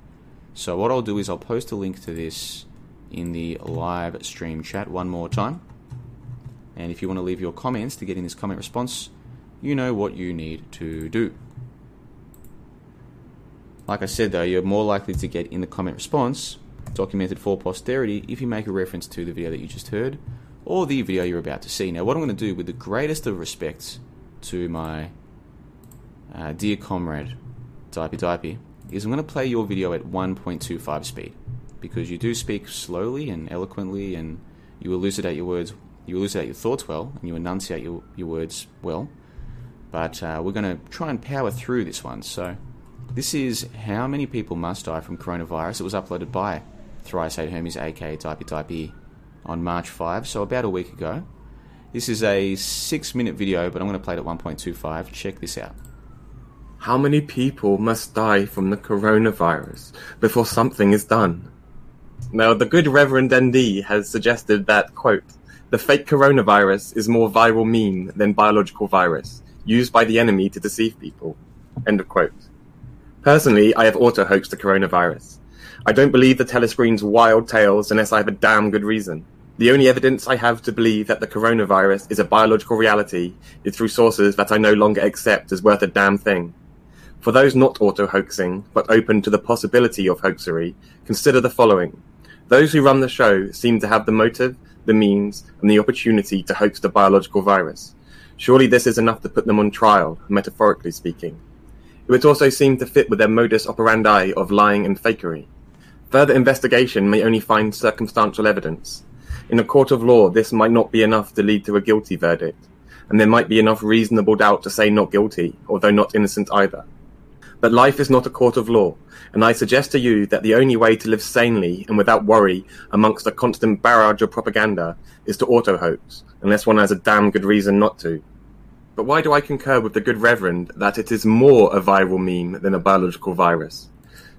So what I'll do is I'll post a link to this in the live stream chat one more time. And if you want to leave your comments to get in this comment response, you know what you need to do. Like I said though, you're more likely to get in the comment response documented for posterity if you make a reference to the video that you just heard or the video you're about to see. Now, what I'm going to do with the greatest of respects to my uh, dear comrade, Dipey Dipey, is I'm going to play your video at 1.25 speed because you do speak slowly and eloquently and you elucidate your words, you elucidate your thoughts well and you enunciate your, your words well. But uh, we're going to try and power through this one. So this is How Many People Must Die from Coronavirus. It was uploaded by Thrice 8 Hermes, aka Dipey Dipey, on March 5, so about a week ago. This is a six minute video, but I'm going to play it at 1.25. Check this out. How many people must die from the coronavirus before something is done? Now, the good Reverend ND has suggested that, quote, the fake coronavirus is more viral meme than biological virus, used by the enemy to deceive people. End of quote. Personally, I have auto-hoaxed the coronavirus. I don't believe the telescreen's wild tales unless I have a damn good reason. The only evidence I have to believe that the coronavirus is a biological reality is through sources that I no longer accept as worth a damn thing. For those not auto-hoaxing, but open to the possibility of hoaxery, consider the following. Those who run the show seem to have the motive, the means, and the opportunity to hoax the biological virus. Surely this is enough to put them on trial, metaphorically speaking. It also seemed to fit with their modus operandi of lying and fakery. Further investigation may only find circumstantial evidence. In a court of law, this might not be enough to lead to a guilty verdict. and there might be enough reasonable doubt to say not guilty, although not innocent either. But life is not a court of law, and I suggest to you that the only way to live sanely and without worry amongst a constant barrage of propaganda is to auto hoax, unless one has a damn good reason not to. But why do I concur with the good Reverend that it is more a viral meme than a biological virus?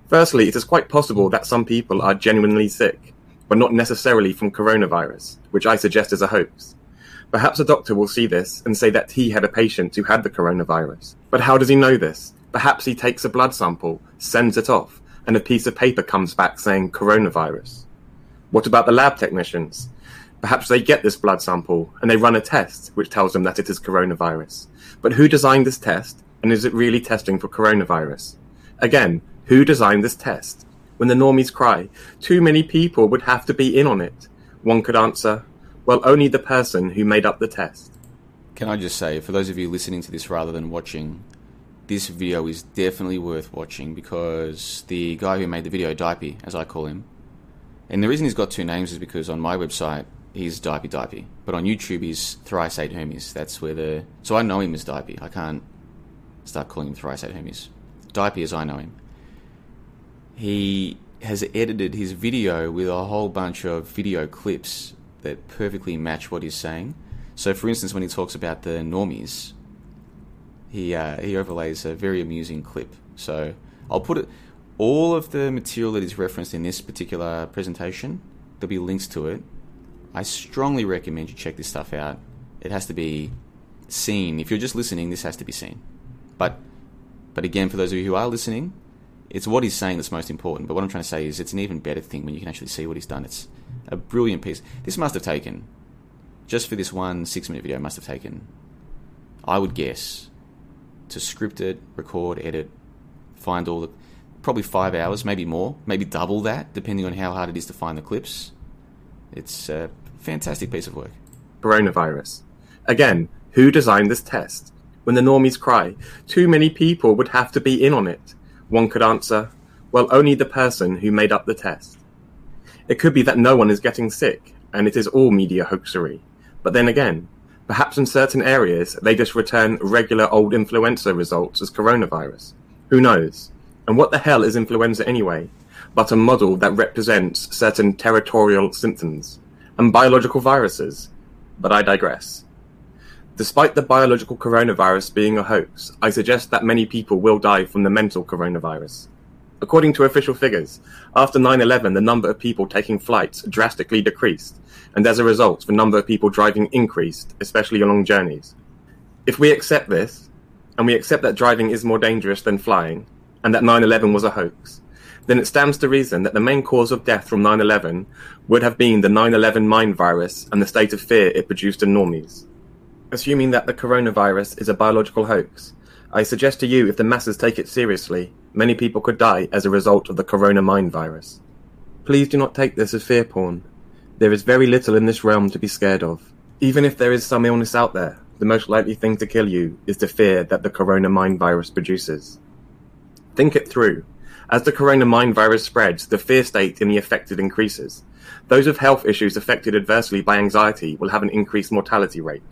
Firstly, it is quite possible that some people are genuinely sick, but not necessarily from coronavirus, which I suggest is a hoax. Perhaps a doctor will see this and say that he had a patient who had the coronavirus. But how does he know this? Perhaps he takes a blood sample, sends it off, and a piece of paper comes back saying coronavirus. What about the lab technicians? Perhaps they get this blood sample and they run a test which tells them that it is coronavirus. But who designed this test and is it really testing for coronavirus? Again, who designed this test? When the normies cry, too many people would have to be in on it. One could answer, well, only the person who made up the test. Can I just say, for those of you listening to this rather than watching, this video is definitely worth watching because the guy who made the video, Dipey, as I call him, and the reason he's got two names is because on my website he's Dipey Dipey, but on YouTube he's Thrice Eight Hermes. That's where the so I know him as Dipey. I can't start calling him Thrice Eight Hermes. Dipey as I know him. He has edited his video with a whole bunch of video clips that perfectly match what he's saying. So, for instance, when he talks about the normies, he uh, he overlays a very amusing clip. So, I'll put it all of the material that is referenced in this particular presentation. There'll be links to it. I strongly recommend you check this stuff out. It has to be seen. If you're just listening, this has to be seen. But but again, for those of you who are listening, it's what he's saying that's most important. But what I'm trying to say is it's an even better thing when you can actually see what he's done. It's a brilliant piece. This must have taken, just for this one six minute video, must have taken, I would guess, to script it, record, edit, find all the, probably five hours, maybe more, maybe double that, depending on how hard it is to find the clips. It's a fantastic piece of work. Coronavirus. Again, who designed this test? When the normies cry, too many people would have to be in on it. One could answer, well, only the person who made up the test. It could be that no one is getting sick, and it is all media hoaxery. But then again, perhaps in certain areas they just return regular old influenza results as coronavirus. Who knows? And what the hell is influenza anyway? But a model that represents certain territorial symptoms and biological viruses. But I digress. Despite the biological coronavirus being a hoax, I suggest that many people will die from the mental coronavirus. According to official figures, after 9 11, the number of people taking flights drastically decreased, and as a result, the number of people driving increased, especially on long journeys. If we accept this, and we accept that driving is more dangerous than flying, and that 9 11 was a hoax, then it stands to reason that the main cause of death from 9 11 would have been the 9 11 mind virus and the state of fear it produced in normies. Assuming that the coronavirus is a biological hoax, I suggest to you if the masses take it seriously, many people could die as a result of the corona mind virus. Please do not take this as fear porn. There is very little in this realm to be scared of. Even if there is some illness out there, the most likely thing to kill you is the fear that the corona mind virus produces. Think it through. As the coronavirus virus spreads, the fear state in the affected increases. Those with health issues affected adversely by anxiety will have an increased mortality rate.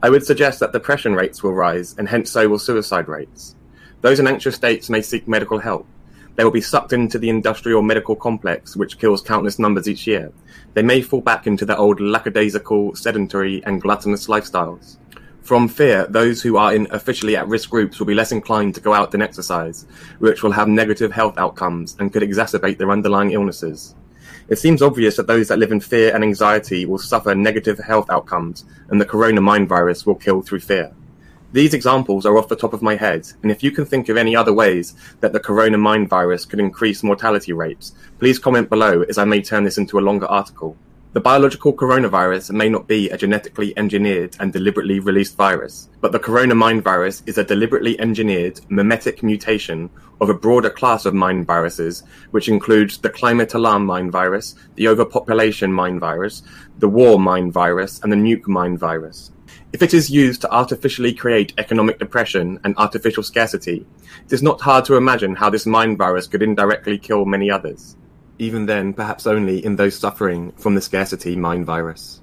I would suggest that depression rates will rise, and hence so will suicide rates. Those in anxious states may seek medical help. They will be sucked into the industrial medical complex, which kills countless numbers each year. They may fall back into their old lackadaisical, sedentary, and gluttonous lifestyles. From fear, those who are in officially at risk groups will be less inclined to go out and exercise, which will have negative health outcomes and could exacerbate their underlying illnesses. It seems obvious that those that live in fear and anxiety will suffer negative health outcomes, and the corona mind virus will kill through fear. These examples are off the top of my head, and if you can think of any other ways that the corona mind virus could increase mortality rates, please comment below as I may turn this into a longer article. The biological coronavirus may not be a genetically engineered and deliberately released virus, but the corona mind virus is a deliberately engineered memetic mutation of a broader class of mind viruses, which includes the climate alarm mind virus, the overpopulation mind virus, the war mind virus, and the nuke mind virus. If it is used to artificially create economic depression and artificial scarcity, it is not hard to imagine how this mind virus could indirectly kill many others even then perhaps only in those suffering from the scarcity mind virus.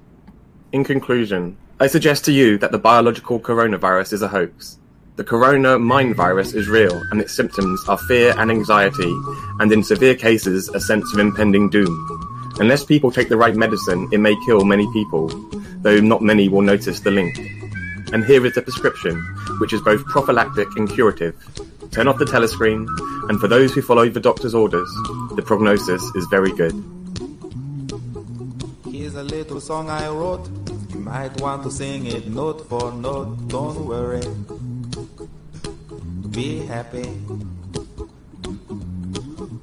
In conclusion, I suggest to you that the biological coronavirus is a hoax. The corona mind virus is real, and its symptoms are fear and anxiety, and in severe cases, a sense of impending doom. Unless people take the right medicine, it may kill many people, though not many will notice the link. And here is the prescription, which is both prophylactic and curative. Turn off the telescreen, and for those who follow the doctor's orders, the prognosis is very good. Here's a little song I wrote. You might want to sing it note for note. Don't worry. Be happy.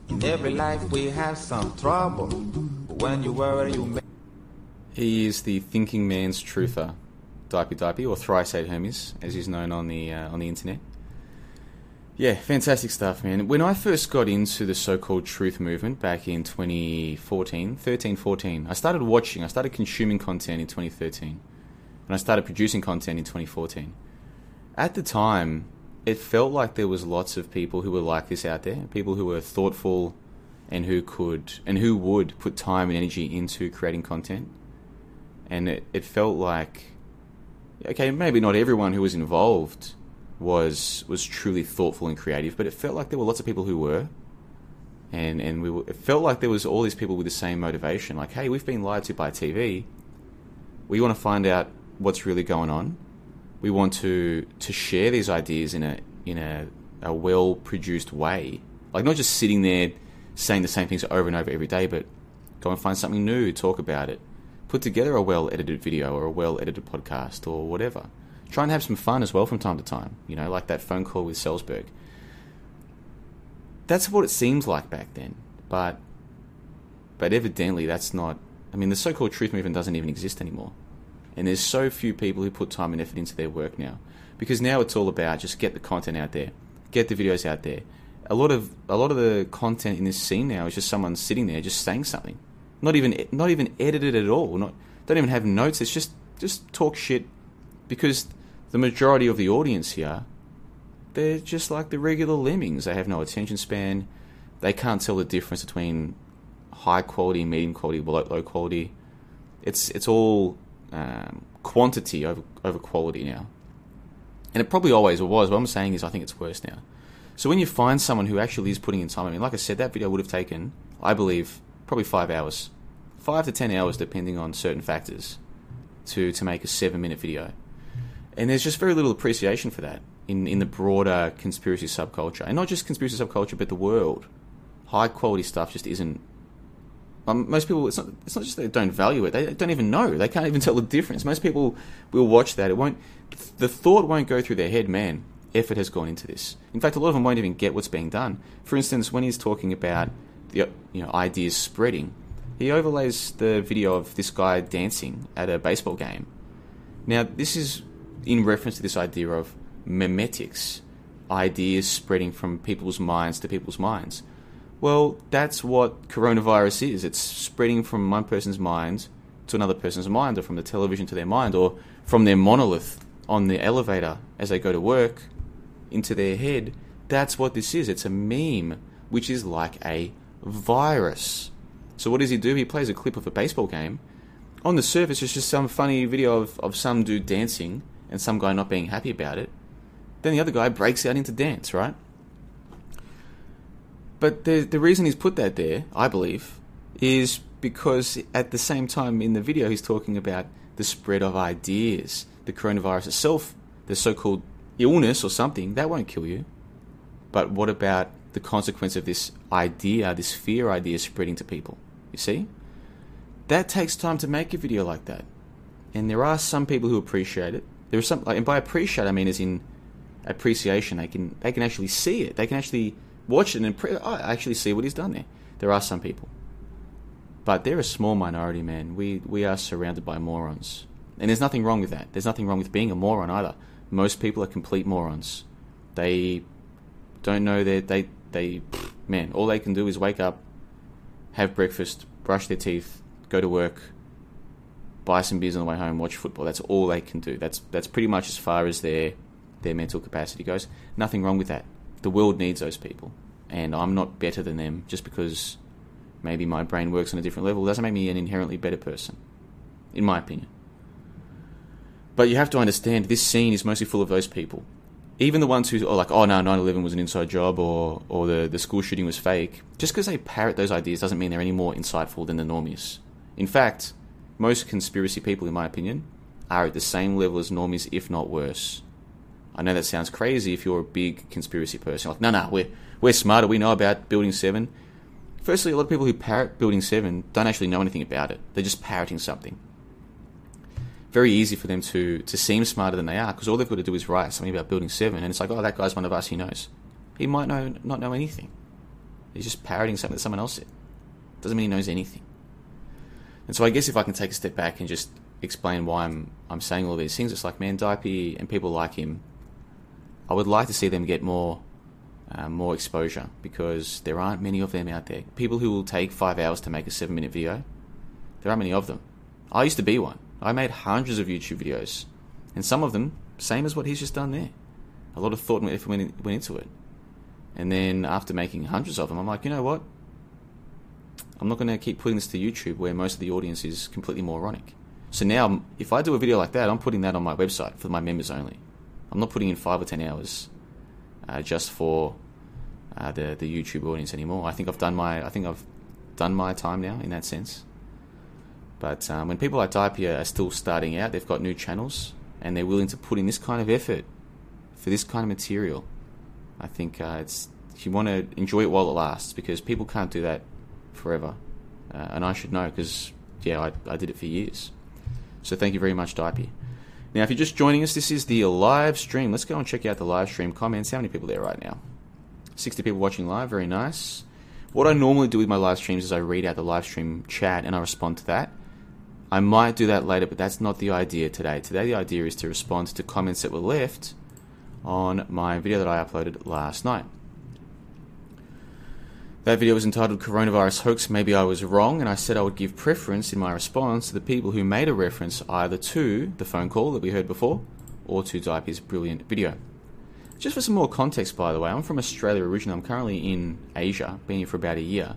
In every life we have some trouble. But when you worry, you make. He is the thinking man's truther, Dipey Dipey, or Thrice Eight Hermes, as he's known on the uh, on the internet. Yeah, fantastic stuff, man. When I first got into the so-called truth movement back in 2014, 13, 14, I started watching, I started consuming content in 2013, and I started producing content in 2014. At the time, it felt like there was lots of people who were like this out there, people who were thoughtful and who could and who would put time and energy into creating content. And it, it felt like okay, maybe not everyone who was involved was was truly thoughtful and creative, but it felt like there were lots of people who were. And and we were, it felt like there was all these people with the same motivation, like, hey, we've been lied to by TV. We want to find out what's really going on. We want to to share these ideas in a in a, a well produced way, like not just sitting there saying the same things over and over every day, but go and find something new, talk about it, put together a well edited video or a well edited podcast or whatever. Try and have some fun as well from time to time, you know, like that phone call with Salzburg. That's what it seems like back then, but but evidently that's not. I mean, the so-called truth movement doesn't even exist anymore, and there's so few people who put time and effort into their work now, because now it's all about just get the content out there, get the videos out there. A lot of a lot of the content in this scene now is just someone sitting there just saying something, not even not even edited at all, not don't even have notes. It's just just talk shit, because the majority of the audience here, they're just like the regular lemmings. They have no attention span. They can't tell the difference between high quality, medium quality, low, low quality. It's it's all um, quantity over over quality now, and it probably always was. What I'm saying is, I think it's worse now. So when you find someone who actually is putting in time, I mean, like I said, that video would have taken, I believe, probably five hours, five to ten hours, depending on certain factors, to to make a seven minute video and there's just very little appreciation for that in, in the broader conspiracy subculture, and not just conspiracy subculture, but the world. High quality stuff just isn't. Um, most people, it's not. It's not just they don't value it; they don't even know. They can't even tell the difference. Most people will watch that. It won't. The thought won't go through their head. Man, effort has gone into this. In fact, a lot of them won't even get what's being done. For instance, when he's talking about the you know ideas spreading, he overlays the video of this guy dancing at a baseball game. Now, this is in reference to this idea of memetics, ideas spreading from people's minds to people's minds. Well, that's what coronavirus is. It's spreading from one person's mind to another person's mind, or from the television to their mind, or from their monolith on the elevator as they go to work into their head. That's what this is. It's a meme, which is like a virus. So, what does he do? He plays a clip of a baseball game. On the surface, it's just some funny video of, of some dude dancing and some guy not being happy about it, then the other guy breaks out into dance, right? But the the reason he's put that there, I believe, is because at the same time in the video he's talking about the spread of ideas, the coronavirus itself, the so-called illness or something that won't kill you. But what about the consequence of this idea, this fear idea spreading to people? You see? That takes time to make a video like that. And there are some people who appreciate it, there's some, like, and by appreciate I mean as in appreciation. They can they can actually see it. They can actually watch it and pre- oh, actually see what he's done there. There are some people, but they're a small minority, man. We we are surrounded by morons, and there's nothing wrong with that. There's nothing wrong with being a moron either. Most people are complete morons. They don't know that they they man. All they can do is wake up, have breakfast, brush their teeth, go to work, buy some beers on the way home, watch football. That's all they can do. That's that's pretty much as far as their their mental capacity goes. Nothing wrong with that. The world needs those people, and I'm not better than them just because maybe my brain works on a different level. Doesn't make me an inherently better person, in my opinion. But you have to understand this scene is mostly full of those people. Even the ones who are like, oh no, 9 11 was an inside job or, or the, the school shooting was fake, just because they parrot those ideas doesn't mean they're any more insightful than the normies. In fact, most conspiracy people, in my opinion, are at the same level as normies, if not worse. I know that sounds crazy if you're a big conspiracy person. Like, no, no, we're, we're smarter, we know about Building 7. Firstly, a lot of people who parrot Building 7 don't actually know anything about it. They're just parroting something. Very easy for them to, to seem smarter than they are because all they've got to do is write something about Building 7 and it's like, oh, that guy's one of us, he knows. He might know, not know anything. He's just parroting something that someone else said. Doesn't mean he knows anything. And so I guess if I can take a step back and just explain why I'm I'm saying all these things, it's like man, Dipey and people like him. I would like to see them get more uh, more exposure because there aren't many of them out there. People who will take five hours to make a seven minute video, there aren't many of them. I used to be one. I made hundreds of YouTube videos, and some of them same as what he's just done there. A lot of thought and effort went into it. And then after making hundreds of them, I'm like, you know what? I'm not going to keep putting this to YouTube where most of the audience is completely moronic. So now, if I do a video like that, I'm putting that on my website for my members only. I'm not putting in five or ten hours uh, just for uh, the the YouTube audience anymore. I think I've done my I think I've done my time now in that sense. But um, when people like Dipey are still starting out, they've got new channels and they're willing to put in this kind of effort for this kind of material. I think uh, it's you want to enjoy it while it lasts because people can't do that forever, uh, and I should know because yeah, I, I did it for years. So thank you very much, Dipey. Now, if you're just joining us, this is the live stream. Let's go and check out the live stream comments. How many people there right now? 60 people watching live. Very nice. What I normally do with my live streams is I read out the live stream chat and I respond to that. I might do that later, but that's not the idea today. Today, the idea is to respond to comments that were left on my video that I uploaded last night. That video was entitled Coronavirus Hoax Maybe I Was Wrong, and I said I would give preference in my response to the people who made a reference either to the phone call that we heard before or to Dipey's brilliant video. Just for some more context, by the way, I'm from Australia originally. I'm currently in Asia, been here for about a year,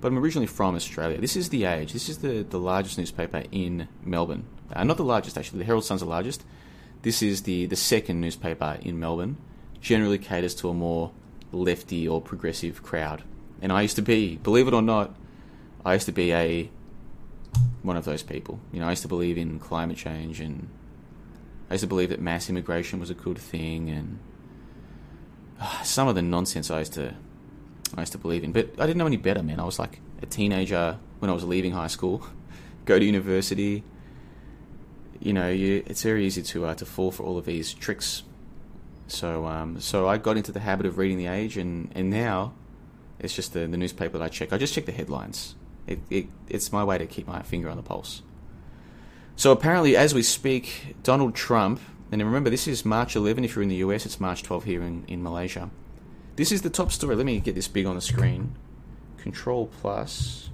but I'm originally from Australia. This is The Age. This is the, the largest newspaper in Melbourne. Uh, not the largest, actually. The Herald Sun's the largest. This is the, the second newspaper in Melbourne. Generally caters to a more lefty or progressive crowd. And I used to be, believe it or not, I used to be a one of those people. You know, I used to believe in climate change and I used to believe that mass immigration was a good thing and uh, some of the nonsense I used to I used to believe in. But I didn't know any better, man. I was like a teenager when I was leaving high school, go to university. You know, you, it's very easy to uh, to fall for all of these tricks. So um, so I got into the habit of reading the Age, and, and now it's just the, the newspaper that I check. I just check the headlines. It, it, it's my way to keep my finger on the pulse. So apparently, as we speak, Donald Trump, and remember this is March 11 if you're in the US, it's March 12 here in, in Malaysia. This is the top story. Let me get this big on the screen. Control plus.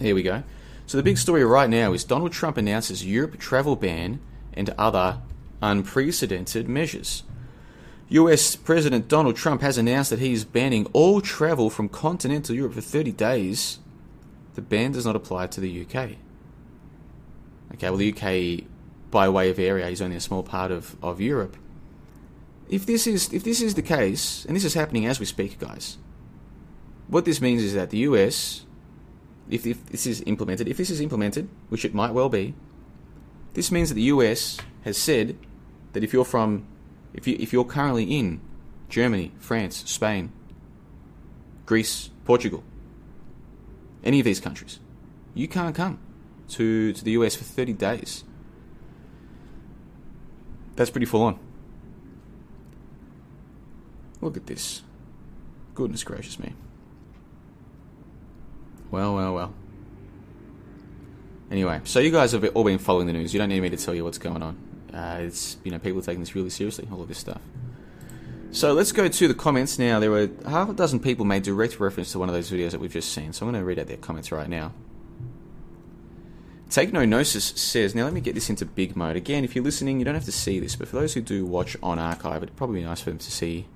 Here we go. So the big story right now is Donald Trump announces Europe travel ban and other unprecedented measures. US President Donald Trump has announced that he is banning all travel from continental Europe for 30 days. The ban does not apply to the UK. Okay, well, the UK, by way of area, is only a small part of, of Europe. If this is if this is the case, and this is happening as we speak, guys, what this means is that the US, if, if this is implemented, if this is implemented, which it might well be, this means that the US has said that if you're from if you if you're currently in Germany, France, Spain, Greece, Portugal, any of these countries, you can't come to to the US for 30 days. That's pretty full on. Look at this. Goodness gracious me. Well, well, well. Anyway, so you guys have all been following the news. You don't need me to tell you what's going on. Uh, it's you know people are taking this really seriously, all of this stuff. So let's go to the comments now. There were half a dozen people made direct reference to one of those videos that we've just seen. So I'm going to read out their comments right now. Take No Gnosis says, now let me get this into big mode. Again, if you're listening, you don't have to see this, but for those who do watch on archive, it'd probably be nice for them to see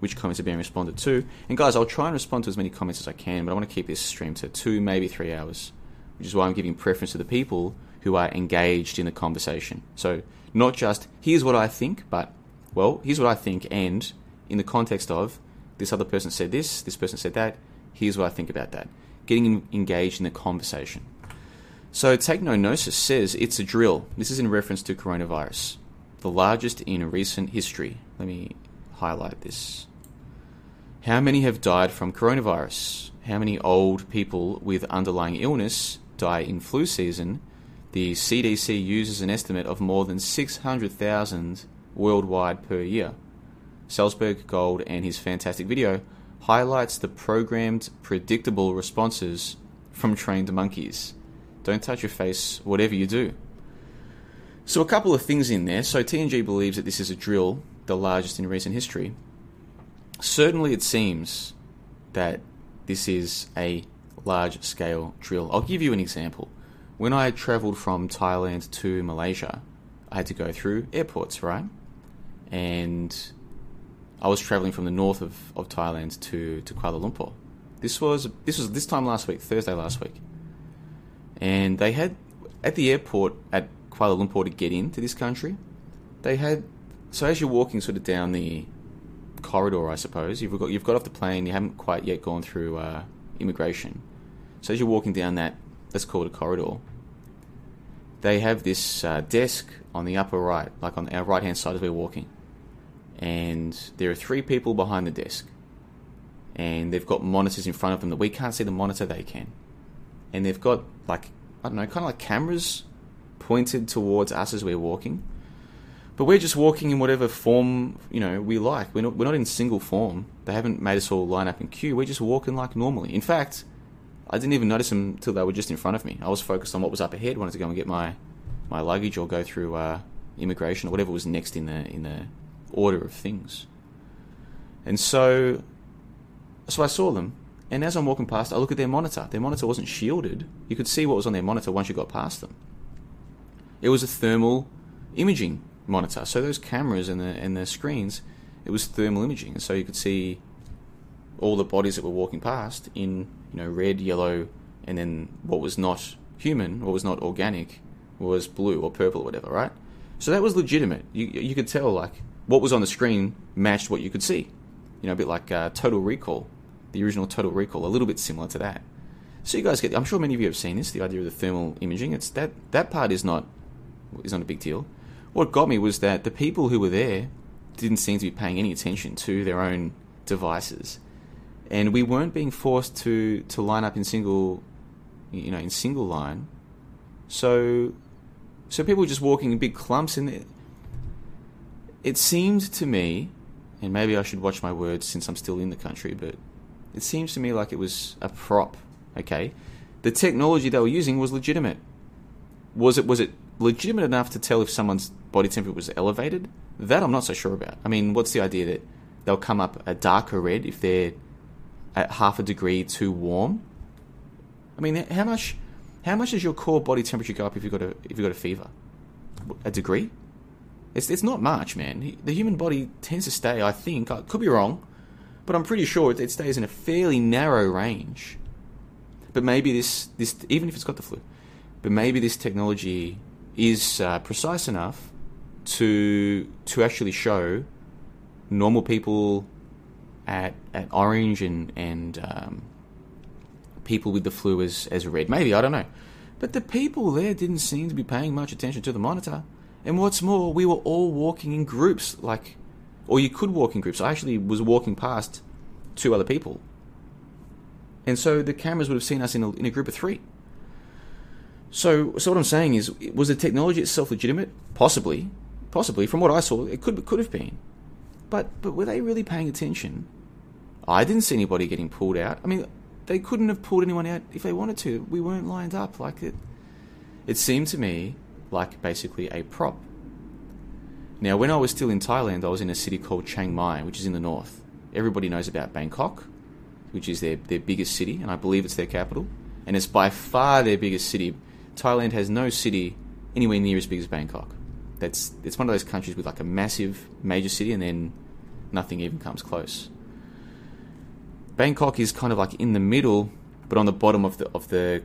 which comments are being responded to. And guys, I'll try and respond to as many comments as I can, but I want to keep this stream to two, maybe three hours, which is why I'm giving preference to the people who are engaged in the conversation. So, not just here's what I think, but well, here's what I think, and in the context of this other person said this, this person said that, here's what I think about that. Getting engaged in the conversation. So, Take No Gnosis says it's a drill. This is in reference to coronavirus, the largest in recent history. Let me highlight this. How many have died from coronavirus? How many old people with underlying illness die in flu season? The CDC uses an estimate of more than 600,000 worldwide per year. Salzburg Gold and his fantastic video highlights the programmed, predictable responses from trained monkeys. Don't touch your face, whatever you do. So, a couple of things in there. So, TNG believes that this is a drill, the largest in recent history. Certainly, it seems that this is a large scale drill. I'll give you an example. When I travelled from Thailand to Malaysia, I had to go through airports, right? And I was travelling from the north of, of Thailand to, to Kuala Lumpur. This was this was this time last week, Thursday last week. And they had at the airport at Kuala Lumpur to get into this country, they had so as you're walking sort of down the corridor, I suppose you've got you've got off the plane, you haven't quite yet gone through uh, immigration. So as you're walking down that, let's call it a corridor, they have this uh, desk on the upper right, like on our right hand side as we're walking, and there are three people behind the desk, and they've got monitors in front of them that we can't see the monitor, they can, and they've got like I don't know, kind of like cameras pointed towards us as we're walking. But we're just walking in whatever form you know we like. We're not we're not in single form. They haven't made us all line up in queue. We're just walking like normally. In fact, I didn't even notice them until they were just in front of me. I was focused on what was up ahead. Wanted to go and get my my luggage or go through uh, immigration or whatever was next in the in the order of things. And so, so I saw them, and as I'm walking past, I look at their monitor. Their monitor wasn't shielded. You could see what was on their monitor once you got past them. It was a thermal imaging monitor. So those cameras and the and the screens, it was thermal imaging, and so you could see all the bodies that were walking past in you know red, yellow, and then what was not human, what was not organic, was blue or purple or whatever, right? So that was legitimate. You you could tell like what was on the screen matched what you could see. You know, a bit like uh, Total Recall, the original Total Recall, a little bit similar to that. So you guys get. I'm sure many of you have seen this. The idea of the thermal imaging. It's that that part is not is not a big deal. What got me was that the people who were there didn't seem to be paying any attention to their own devices, and we weren't being forced to to line up in single, you know, in single line. So, so people were just walking in big clumps, and it, it seemed to me, and maybe I should watch my words since I'm still in the country, but it seems to me like it was a prop. Okay, the technology they were using was legitimate. Was it was it legitimate enough to tell if someone's body temperature was elevated? That I'm not so sure about. I mean, what's the idea that they'll come up a darker red if they're at half a degree too warm? I mean, how much how much does your core body temperature go up if you've got a if you've got a fever? A degree? It's it's not much, man. The human body tends to stay. I think I could be wrong, but I'm pretty sure it, stays in a fairly narrow range. But maybe this this even if it's got the flu, but maybe this technology is uh, precise enough to to actually show normal people at at orange and and um, people with the flu as as red. Maybe I don't know, but the people there didn't seem to be paying much attention to the monitor. And what's more, we were all walking in groups, like, or you could walk in groups. I actually was walking past two other people, and so the cameras would have seen us in a, in a group of three. So, so what I'm saying is, was the technology itself legitimate? Possibly, possibly. From what I saw, it could could have been. But but were they really paying attention? I didn't see anybody getting pulled out. I mean, they couldn't have pulled anyone out if they wanted to. We weren't lined up like it. It seemed to me like basically a prop. Now, when I was still in Thailand, I was in a city called Chiang Mai, which is in the north. Everybody knows about Bangkok, which is their, their biggest city, and I believe it's their capital. And it's by far their biggest city Thailand has no city anywhere near as big as Bangkok. That's it's one of those countries with like a massive major city and then nothing even comes close. Bangkok is kind of like in the middle, but on the bottom of the of the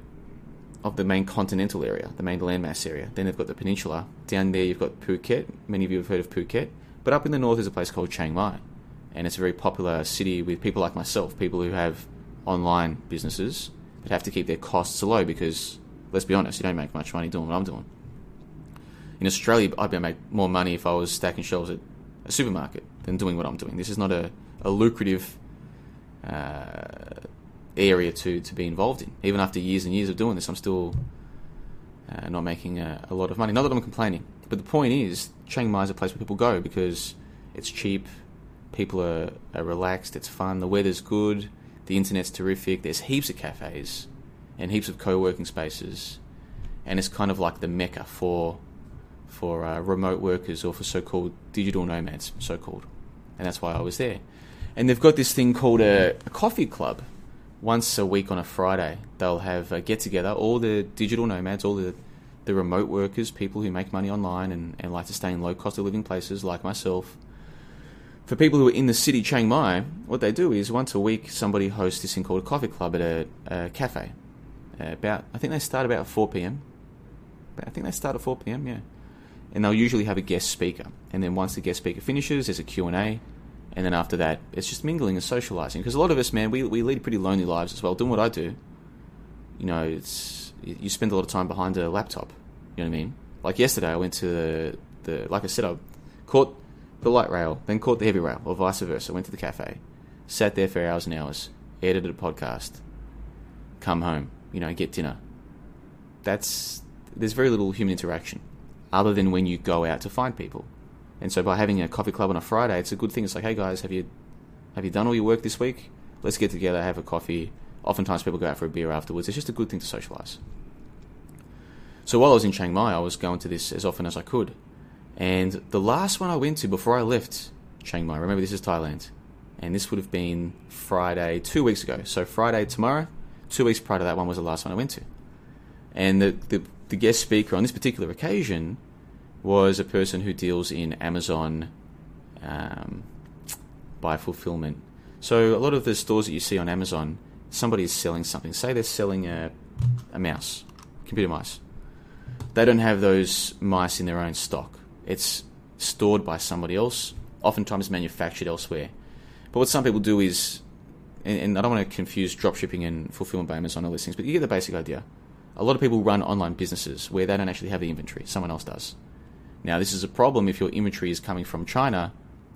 of the main continental area, the main landmass area. Then they've got the peninsula. Down there, you've got Phuket. Many of you have heard of Phuket. But up in the north is a place called Chiang Mai. And it's a very popular city with people like myself, people who have online businesses that have to keep their costs low because, let's be honest, you don't make much money doing what I'm doing. In Australia, I'd be able to make more money if I was stacking shelves at a supermarket than doing what I'm doing. This is not a, a lucrative uh, area to, to be involved in. Even after years and years of doing this, I'm still uh, not making a, a, lot of money. Not that I'm complaining, but the point is, Chiang Mai is a place where people go because it's cheap, people are, are relaxed, it's fun, the weather's good, the internet's terrific, there's heaps of cafes and heaps of co working spaces, and it's kind of like the mecca for for uh, remote workers or for so-called digital nomads, so-called, and that's why I was there. And they've got this thing called a, a coffee club. Once a week on a Friday, they'll have a get together. All the digital nomads, all the the remote workers, people who make money online and, and like to stay in low cost of living places like myself. For people who are in the city, Chiang Mai, what they do is once a week somebody hosts this thing called a coffee club at a, a cafe. Uh, about I think they start about 4 p.m. I think they start at 4 p.m. Yeah, and they'll usually have a guest speaker. And then once the guest speaker finishes, there's a Q and A, and then after that, it's just mingling and socializing. Because a lot of us, man, we we lead pretty lonely lives as well. Doing what I do, you know, it's you spend a lot of time behind a laptop. You know what I mean? Like yesterday, I went to the, the like I said, I caught the light rail, then caught the heavy rail, or vice versa. Went to the cafe, sat there for hours and hours, edited a podcast, come home, you know, get dinner. That's there's very little human interaction, other than when you go out to find people. And so by having a coffee club on a Friday, it's a good thing. It's like, hey guys, have you have you done all your work this week? Let's get together, have a coffee. Oftentimes people go out for a beer afterwards. It's just a good thing to socialize. So while I was in Chiang Mai, I was going to this as often as I could. And the last one I went to before I left Chiang Mai, remember this is Thailand, and this would have been Friday two weeks ago. So Friday tomorrow, two weeks prior to that one was the last one I went to. And the, the, the guest speaker on this particular occasion was a person who deals in Amazon um, by fulfillment. So a lot of the stores that you see on Amazon, somebody is selling something. Say they're selling a, a mouse, computer mouse. They don't have those mice in their own stock. It's stored by somebody else, oftentimes manufactured elsewhere. But what some people do is, and, and I don't want to confuse dropshipping and fulfillment by Amazon, all these things, but you get the basic idea. A lot of people run online businesses where they don't actually have the inventory, someone else does. Now, this is a problem if your inventory is coming from China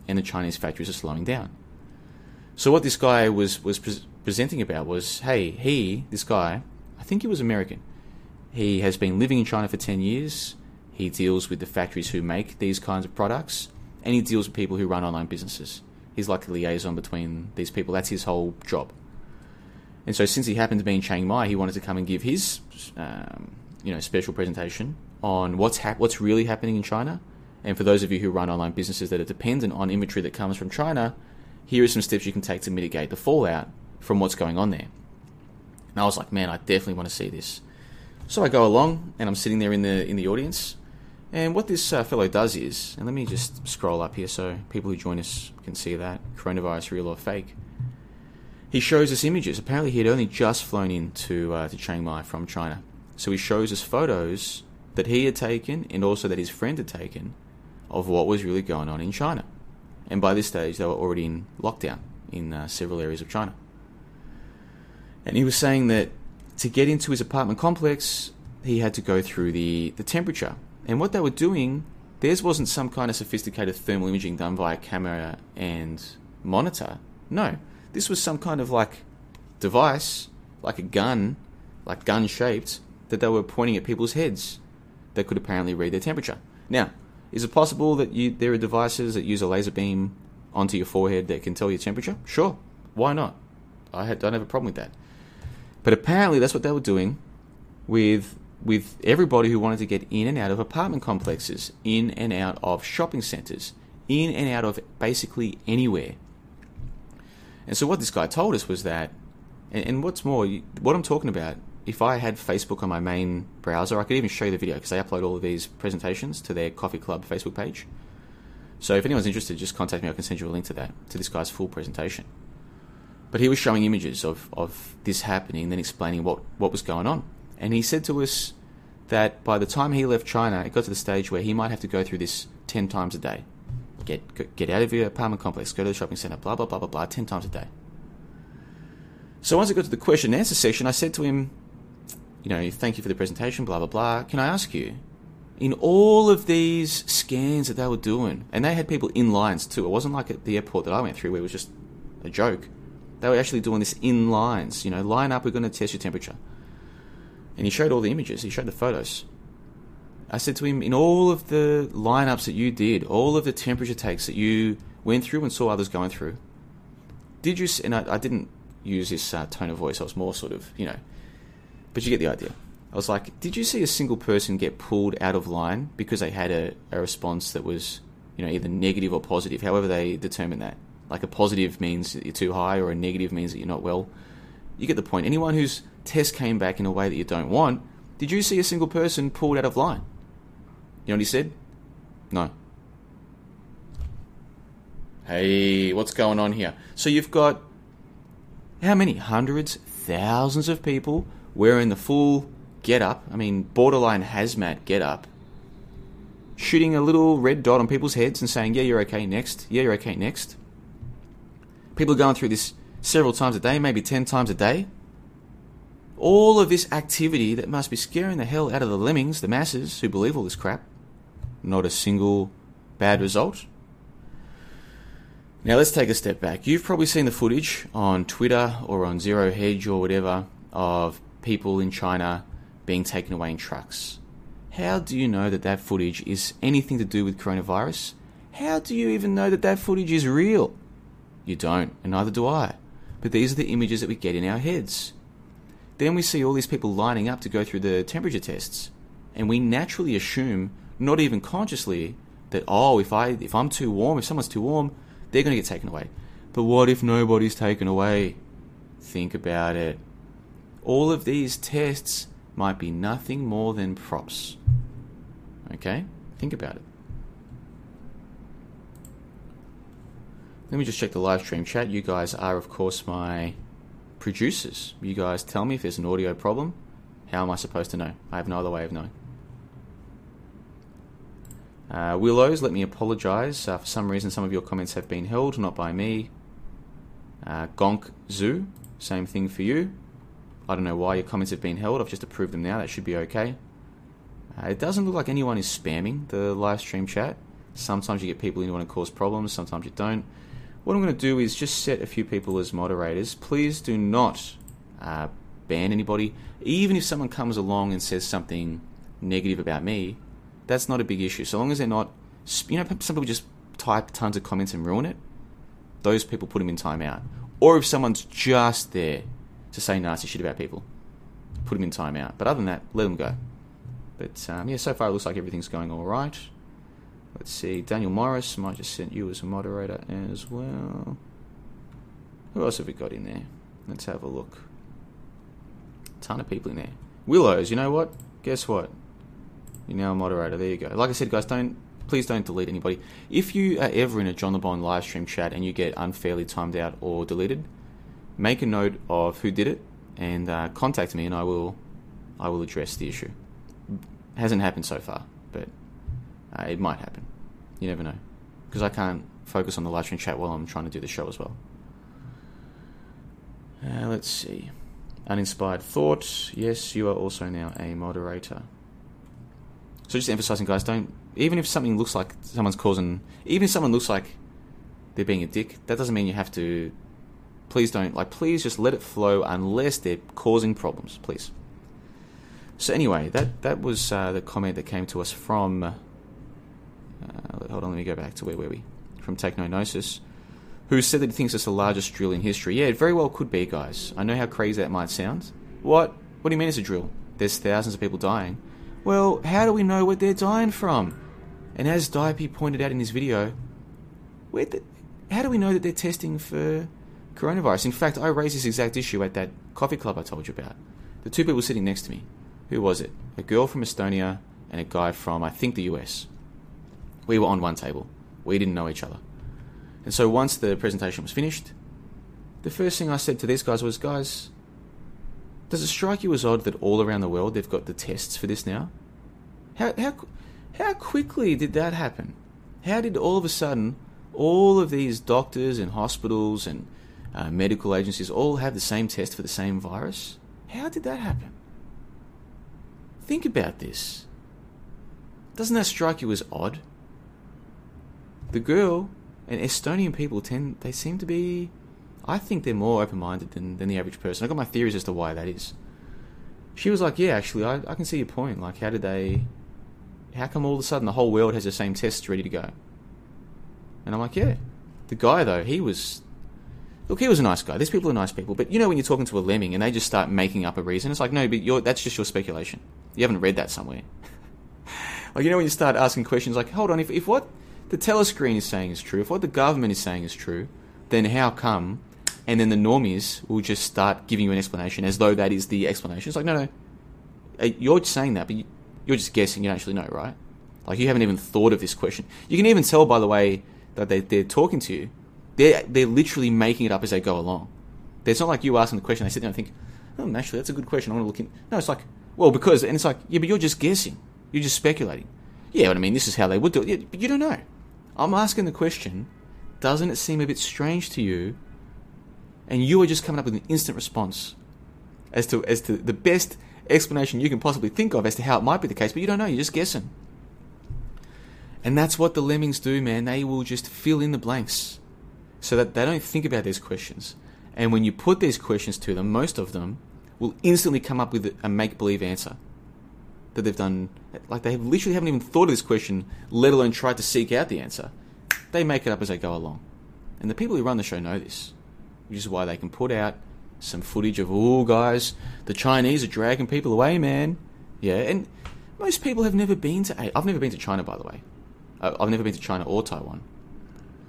and the Chinese factories are slowing down. So, what this guy was, was pre- presenting about was hey, he, this guy, I think he was American. He has been living in China for 10 years. He deals with the factories who make these kinds of products, and he deals with people who run online businesses. He's like a liaison between these people. That's his whole job. And so, since he happened to be in Chiang Mai, he wanted to come and give his, um, you know, special presentation on what's hap- what's really happening in China. And for those of you who run online businesses that are dependent on inventory that comes from China, here are some steps you can take to mitigate the fallout from what's going on there. And I was like, man, I definitely want to see this. So I go along, and I'm sitting there in the in the audience, and what this uh, fellow does is, and let me just scroll up here so people who join us can see that coronavirus real or fake. He shows us images. Apparently, he had only just flown in to, uh, to Chiang Mai from China. So he shows us photos that he had taken and also that his friend had taken of what was really going on in China. And by this stage, they were already in lockdown in uh, several areas of China. And he was saying that to get into his apartment complex, he had to go through the, the temperature and what they were doing, theirs wasn't some kind of sophisticated thermal imaging done via camera and monitor. No, this was some kind of like device, like a gun, like gun shaped, that they were pointing at people's heads that could apparently read their temperature. Now, is it possible that you, there are devices that use a laser beam onto your forehead that can tell your temperature? Sure, why not? I don't have a problem with that. But apparently, that's what they were doing with with everybody who wanted to get in and out of apartment complexes, in and out of shopping centres, in and out of basically anywhere. And so, what this guy told us was that, and, and what's more, what I'm talking about, if I had Facebook on my main browser, I could even show you the video because they upload all of these presentations to their Coffee Club Facebook page. So, if anyone's interested, just contact me. I can send you a link to that, to this guy's full presentation. But he was showing images of, of this happening, then explaining what, what was going on. And he said to us that by the time he left China, it got to the stage where he might have to go through this 10 times a day. Get, get out of your apartment complex, go to the shopping center, blah, blah, blah, blah, blah, 10 times a day. So once I got to the question and answer section, I said to him, you know, thank you for the presentation, blah, blah, blah. Can I ask you, in all of these scans that they were doing, and they had people in lines too, it wasn't like at the airport that I went through where it was just a joke. They were actually doing this in lines, you know, line up, we're going to test your temperature. And he showed all the images, he showed the photos. I said to him, in all of the lineups that you did, all of the temperature takes that you went through and saw others going through, did you, and I, I didn't use this uh, tone of voice, I was more sort of, you know, but you get the idea. I was like, did you see a single person get pulled out of line because they had a, a response that was, you know, either negative or positive, however they determine that? Like a positive means that you're too high, or a negative means that you're not well. You get the point. Anyone whose test came back in a way that you don't want, did you see a single person pulled out of line? You know what he said? No. Hey, what's going on here? So you've got how many hundreds, thousands of people wearing the full get up? I mean, borderline hazmat get up, shooting a little red dot on people's heads and saying, "Yeah, you're okay next. Yeah, you're okay next." People are going through this several times a day, maybe ten times a day. All of this activity that must be scaring the hell out of the lemmings, the masses who believe all this crap. Not a single bad result. Now let's take a step back. You've probably seen the footage on Twitter or on Zero Hedge or whatever of people in China being taken away in trucks. How do you know that that footage is anything to do with coronavirus? How do you even know that that footage is real? You don't, and neither do I. But these are the images that we get in our heads. Then we see all these people lining up to go through the temperature tests, and we naturally assume, not even consciously, that oh, if I if I'm too warm, if someone's too warm, they're going to get taken away. But what if nobody's taken away? Think about it. All of these tests might be nothing more than props. Okay? Think about it. Let me just check the live stream chat. You guys are, of course, my producers. You guys tell me if there's an audio problem. How am I supposed to know? I have no other way of knowing. Uh, Willows, let me apologise. Uh, for some reason, some of your comments have been held, not by me. Uh, Gonk Zoo, same thing for you. I don't know why your comments have been held. I've just approved them now. That should be okay. Uh, it doesn't look like anyone is spamming the live stream chat. Sometimes you get people who want to cause problems, sometimes you don't. What I'm going to do is just set a few people as moderators. Please do not uh, ban anybody. Even if someone comes along and says something negative about me, that's not a big issue. So long as they're not, you know, some people just type tons of comments and ruin it. Those people put them in timeout. Or if someone's just there to say nasty shit about people, put them in timeout. But other than that, let them go. But um, yeah, so far it looks like everything's going all right. Let's see. Daniel Morris might just sent you as a moderator as well. Who else have we got in there? Let's have a look. A Ton of people in there. Willows, you know what? Guess what? You're now a moderator. There you go. Like I said, guys, don't please don't delete anybody. If you are ever in a John LeBon live stream chat and you get unfairly timed out or deleted, make a note of who did it and uh, contact me, and I will I will address the issue. It Hasn't happened so far, but uh, it might happen. You never know, because I can't focus on the live stream chat while I'm trying to do the show as well. Uh, let's see. Uninspired thought. Yes, you are also now a moderator. So just emphasizing, guys, don't even if something looks like someone's causing, even if someone looks like they're being a dick, that doesn't mean you have to. Please don't like. Please just let it flow unless they're causing problems. Please. So anyway, that that was uh, the comment that came to us from. Uh, hold on, let me go back to where were we? From Technognosis, who said that he thinks it's the largest drill in history. Yeah, it very well could be, guys. I know how crazy that might sound. What? What do you mean it's a drill? There's thousands of people dying. Well, how do we know what they're dying from? And as Dipey pointed out in his video, where the, how do we know that they're testing for coronavirus? In fact, I raised this exact issue at that coffee club I told you about. The two people sitting next to me. Who was it? A girl from Estonia and a guy from, I think, the US. We were on one table. We didn't know each other. And so once the presentation was finished, the first thing I said to these guys was, guys, Does it strike you as odd that all around the world they've got the tests for this now? How how how quickly did that happen? How did all of a sudden all of these doctors and hospitals and uh, medical agencies all have the same test for the same virus? How did that happen? Think about this. Doesn't that strike you as odd? The girl and Estonian people tend they seem to be I think they're more open minded than, than the average person. I've got my theories as to why that is. She was like, Yeah, actually I, I can see your point. Like how did they how come all of a sudden the whole world has the same tests ready to go? And I'm like, Yeah. The guy though, he was Look, he was a nice guy. These people are nice people, but you know when you're talking to a lemming and they just start making up a reason, it's like, no, but that's just your speculation. You haven't read that somewhere. like you know when you start asking questions like, hold on, if, if what the telescreen is saying is true, if what the government is saying is true, then how come? And then the normies will just start giving you an explanation as though that is the explanation. It's like, no, no, Uh, you're saying that, but you, you're just guessing. You don't actually know, right? Like you haven't even thought of this question. You can even tell by the way that they, they're talking to you. They're they're literally making it up as they go along. It's not like you asking the question. They sit there and think, oh, actually, that's a good question. I want to look in. No, it's like, well, because, and it's like, yeah, but you're just guessing. You're just speculating. Yeah, but I mean, this is how they would do it. Yeah, but you don't know. I'm asking the question, doesn't it seem a bit strange to you? And you are just coming up with an instant response as to as to the best explanation you can possibly think of as to how it might be the case, but you don't know, you're just guessing. And that's what the lemmings do, man. They will just fill in the blanks so that they don't think about these questions. And when you put these questions to them, most of them will instantly come up with a make believe answer that they've done. Like they literally haven't even thought of this question, let alone tried to seek out the answer. They make it up as they go along. And the people who run the show know this, which is why they can put out some footage of, oh, guys, the Chinese are dragging people away, man. Yeah, and most people have never been to. I've never been to China, by the way. I've never been to China or Taiwan.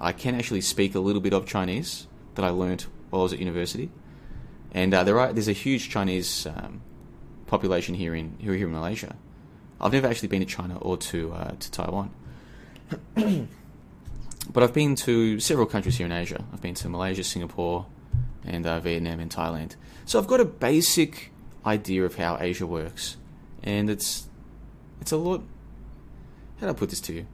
I can actually speak a little bit of Chinese that I learnt while I was at university, and uh, there are there's a huge Chinese um, population here in here, in Malaysia. I've never actually been to China or to uh, to Taiwan, but I've been to several countries here in Asia. I've been to Malaysia, Singapore, and uh, Vietnam and Thailand. So I've got a basic idea of how Asia works, and it's it's a lot. How do I put this to you?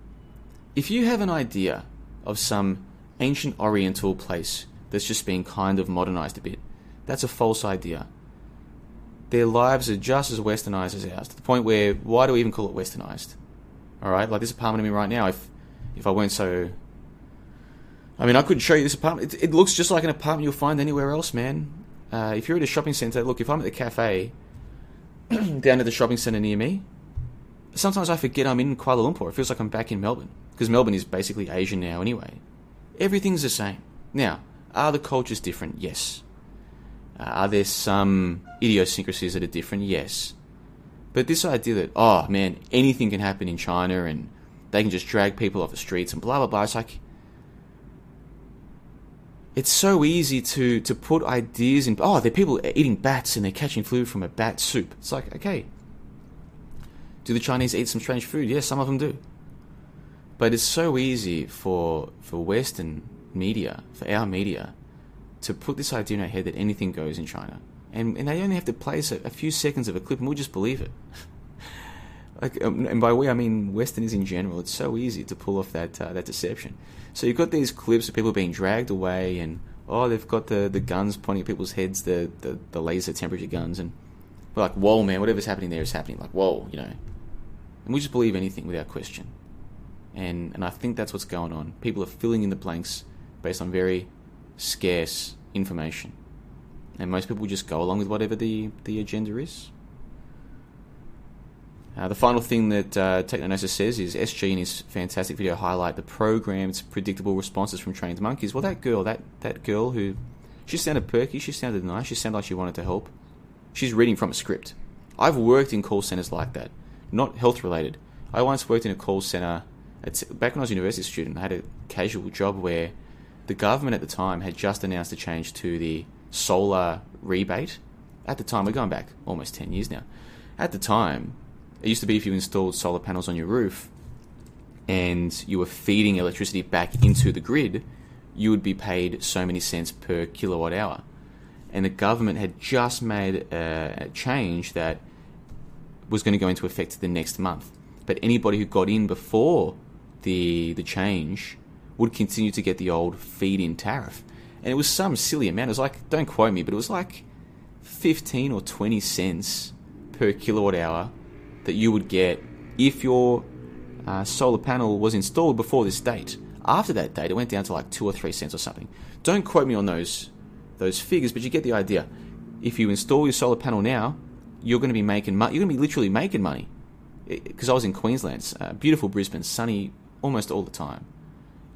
If you have an idea of some ancient Oriental place that's just been kind of modernized a bit, that's a false idea. Their lives are just as westernized as ours, to the point where why do we even call it westernized? All right, like this apartment I'm right now. If if I weren't so I mean, I couldn't show you this apartment. It, it looks just like an apartment you'll find anywhere else, man. Uh, if you're at a shopping centre, look, if I'm at the cafe down at the shopping centre near me, sometimes I forget I'm in Kuala Lumpur. It feels like I'm back in Melbourne. Because Melbourne is basically Asian now anyway. Everything's the same. Now, are the cultures different? Yes. Uh, are there some idiosyncrasies that are different? Yes. But this idea that, oh man, anything can happen in China and they can just drag people off the streets and blah blah blah, it's like, it's so easy to to put ideas in. Oh, there are people eating bats and they're catching flu from a bat soup. It's like, okay, do the Chinese eat some strange food? Yes, some of them do. But it's so easy for for Western media, for our media, to put this idea in our head that anything goes in China, and and they only have to place a, a few seconds of a clip, and we'll just believe it. like, um, and by we I mean Westerners in general. It's so easy to pull off that uh, that deception. So you've got these clips of people being dragged away, and oh, they've got the, the guns pointing at people's heads, the, the, the laser temperature guns, and we're like, whoa, man, whatever's happening there is happening. Like, whoa, you know. And we just believe anything without question. And and I think that's what's going on. People are filling in the blanks based on very scarce information, and most people just go along with whatever the the agenda is. Uh, the final thing that uh, Technognosis says is SG in his fantastic video highlight the programmed predictable responses from trained monkeys. Well, that girl, that, that girl who, she sounded perky, she sounded nice, she sounded like she wanted to help. She's reading from a script. I've worked in call centers like that, not health related. I once worked in a call center, at, back when I was a university student, I had a casual job where the government at the time had just announced a change to the solar rebate. At the time, we're going back almost 10 years now. At the time, it used to be if you installed solar panels on your roof and you were feeding electricity back into the grid, you would be paid so many cents per kilowatt hour. and the government had just made a change that was going to go into effect the next month. But anybody who got in before the the change would continue to get the old feed-in tariff, and it was some silly amount. It was like, don't quote me, but it was like fifteen or twenty cents per kilowatt hour that you would get if your uh, solar panel was installed before this date. After that date, it went down to like two or three cents or something. Don't quote me on those those figures, but you get the idea. If you install your solar panel now, you're going to be making money. You're going to be literally making money. Because I was in Queensland, uh, beautiful Brisbane, sunny almost all the time.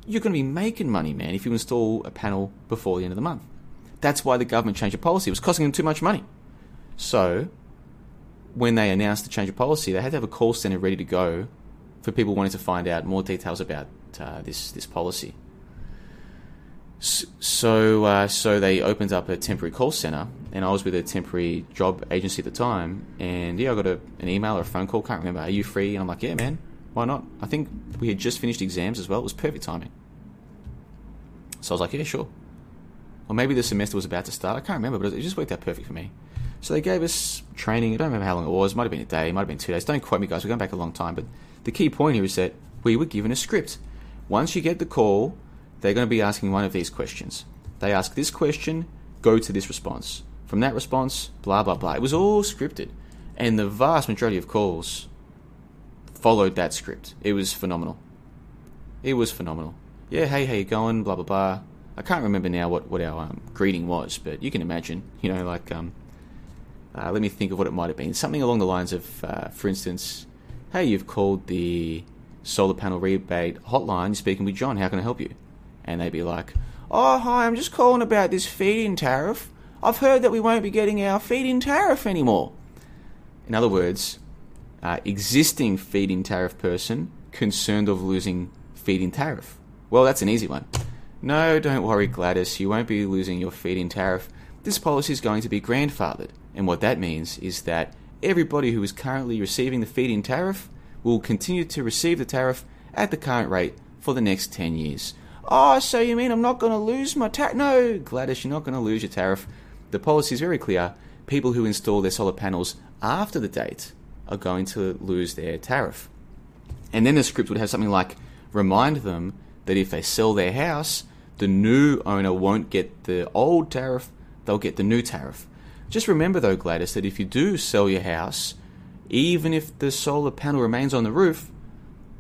You're going to be making money, man, if you install a panel before the end of the month. That's why the government changed the policy. It was costing them too much money. So, when they announced the change of policy, they had to have a call center ready to go for people wanting to find out more details about uh, this this policy. So, uh, so they opened up a temporary call center, and I was with a temporary job agency at the time. And yeah, I got a, an email or a phone call. Can't remember. Are you free? And I'm like, yeah, man. Why not? I think we had just finished exams as well. It was perfect timing. So I was like, yeah, sure. Or maybe the semester was about to start. I can't remember, but it just worked out perfect for me. So they gave us training. I don't remember how long it was. It might have been a day. It might have been two days. Don't quote me, guys. We're going back a long time. But the key point here is that we were given a script. Once you get the call, they're going to be asking one of these questions. They ask this question, go to this response. From that response, blah, blah, blah. It was all scripted. And the vast majority of calls followed that script. It was phenomenal. It was phenomenal. Yeah, hey, how you going? Blah, blah, blah. I can't remember now what, what our um, greeting was, but you can imagine, you know, like, um, uh, let me think of what it might have been. Something along the lines of, uh, for instance, hey, you've called the solar panel rebate hotline, you're speaking with John, how can I help you? And they'd be like, oh, hi, I'm just calling about this feed-in tariff. I've heard that we won't be getting our feed-in tariff anymore. In other words, uh, existing feed-in tariff person concerned of losing feed-in tariff. Well, that's an easy one. No, don't worry, Gladys, you won't be losing your feed-in tariff. This policy is going to be grandfathered, and what that means is that everybody who is currently receiving the feed-in tariff will continue to receive the tariff at the current rate for the next 10 years. Oh, so you mean I'm not going to lose my tariff? No, Gladys, you're not going to lose your tariff. The policy is very clear. People who install their solar panels after the date are going to lose their tariff. And then the script would have something like remind them that if they sell their house, the new owner won't get the old tariff, they'll get the new tariff. Just remember though, Gladys, that if you do sell your house, even if the solar panel remains on the roof,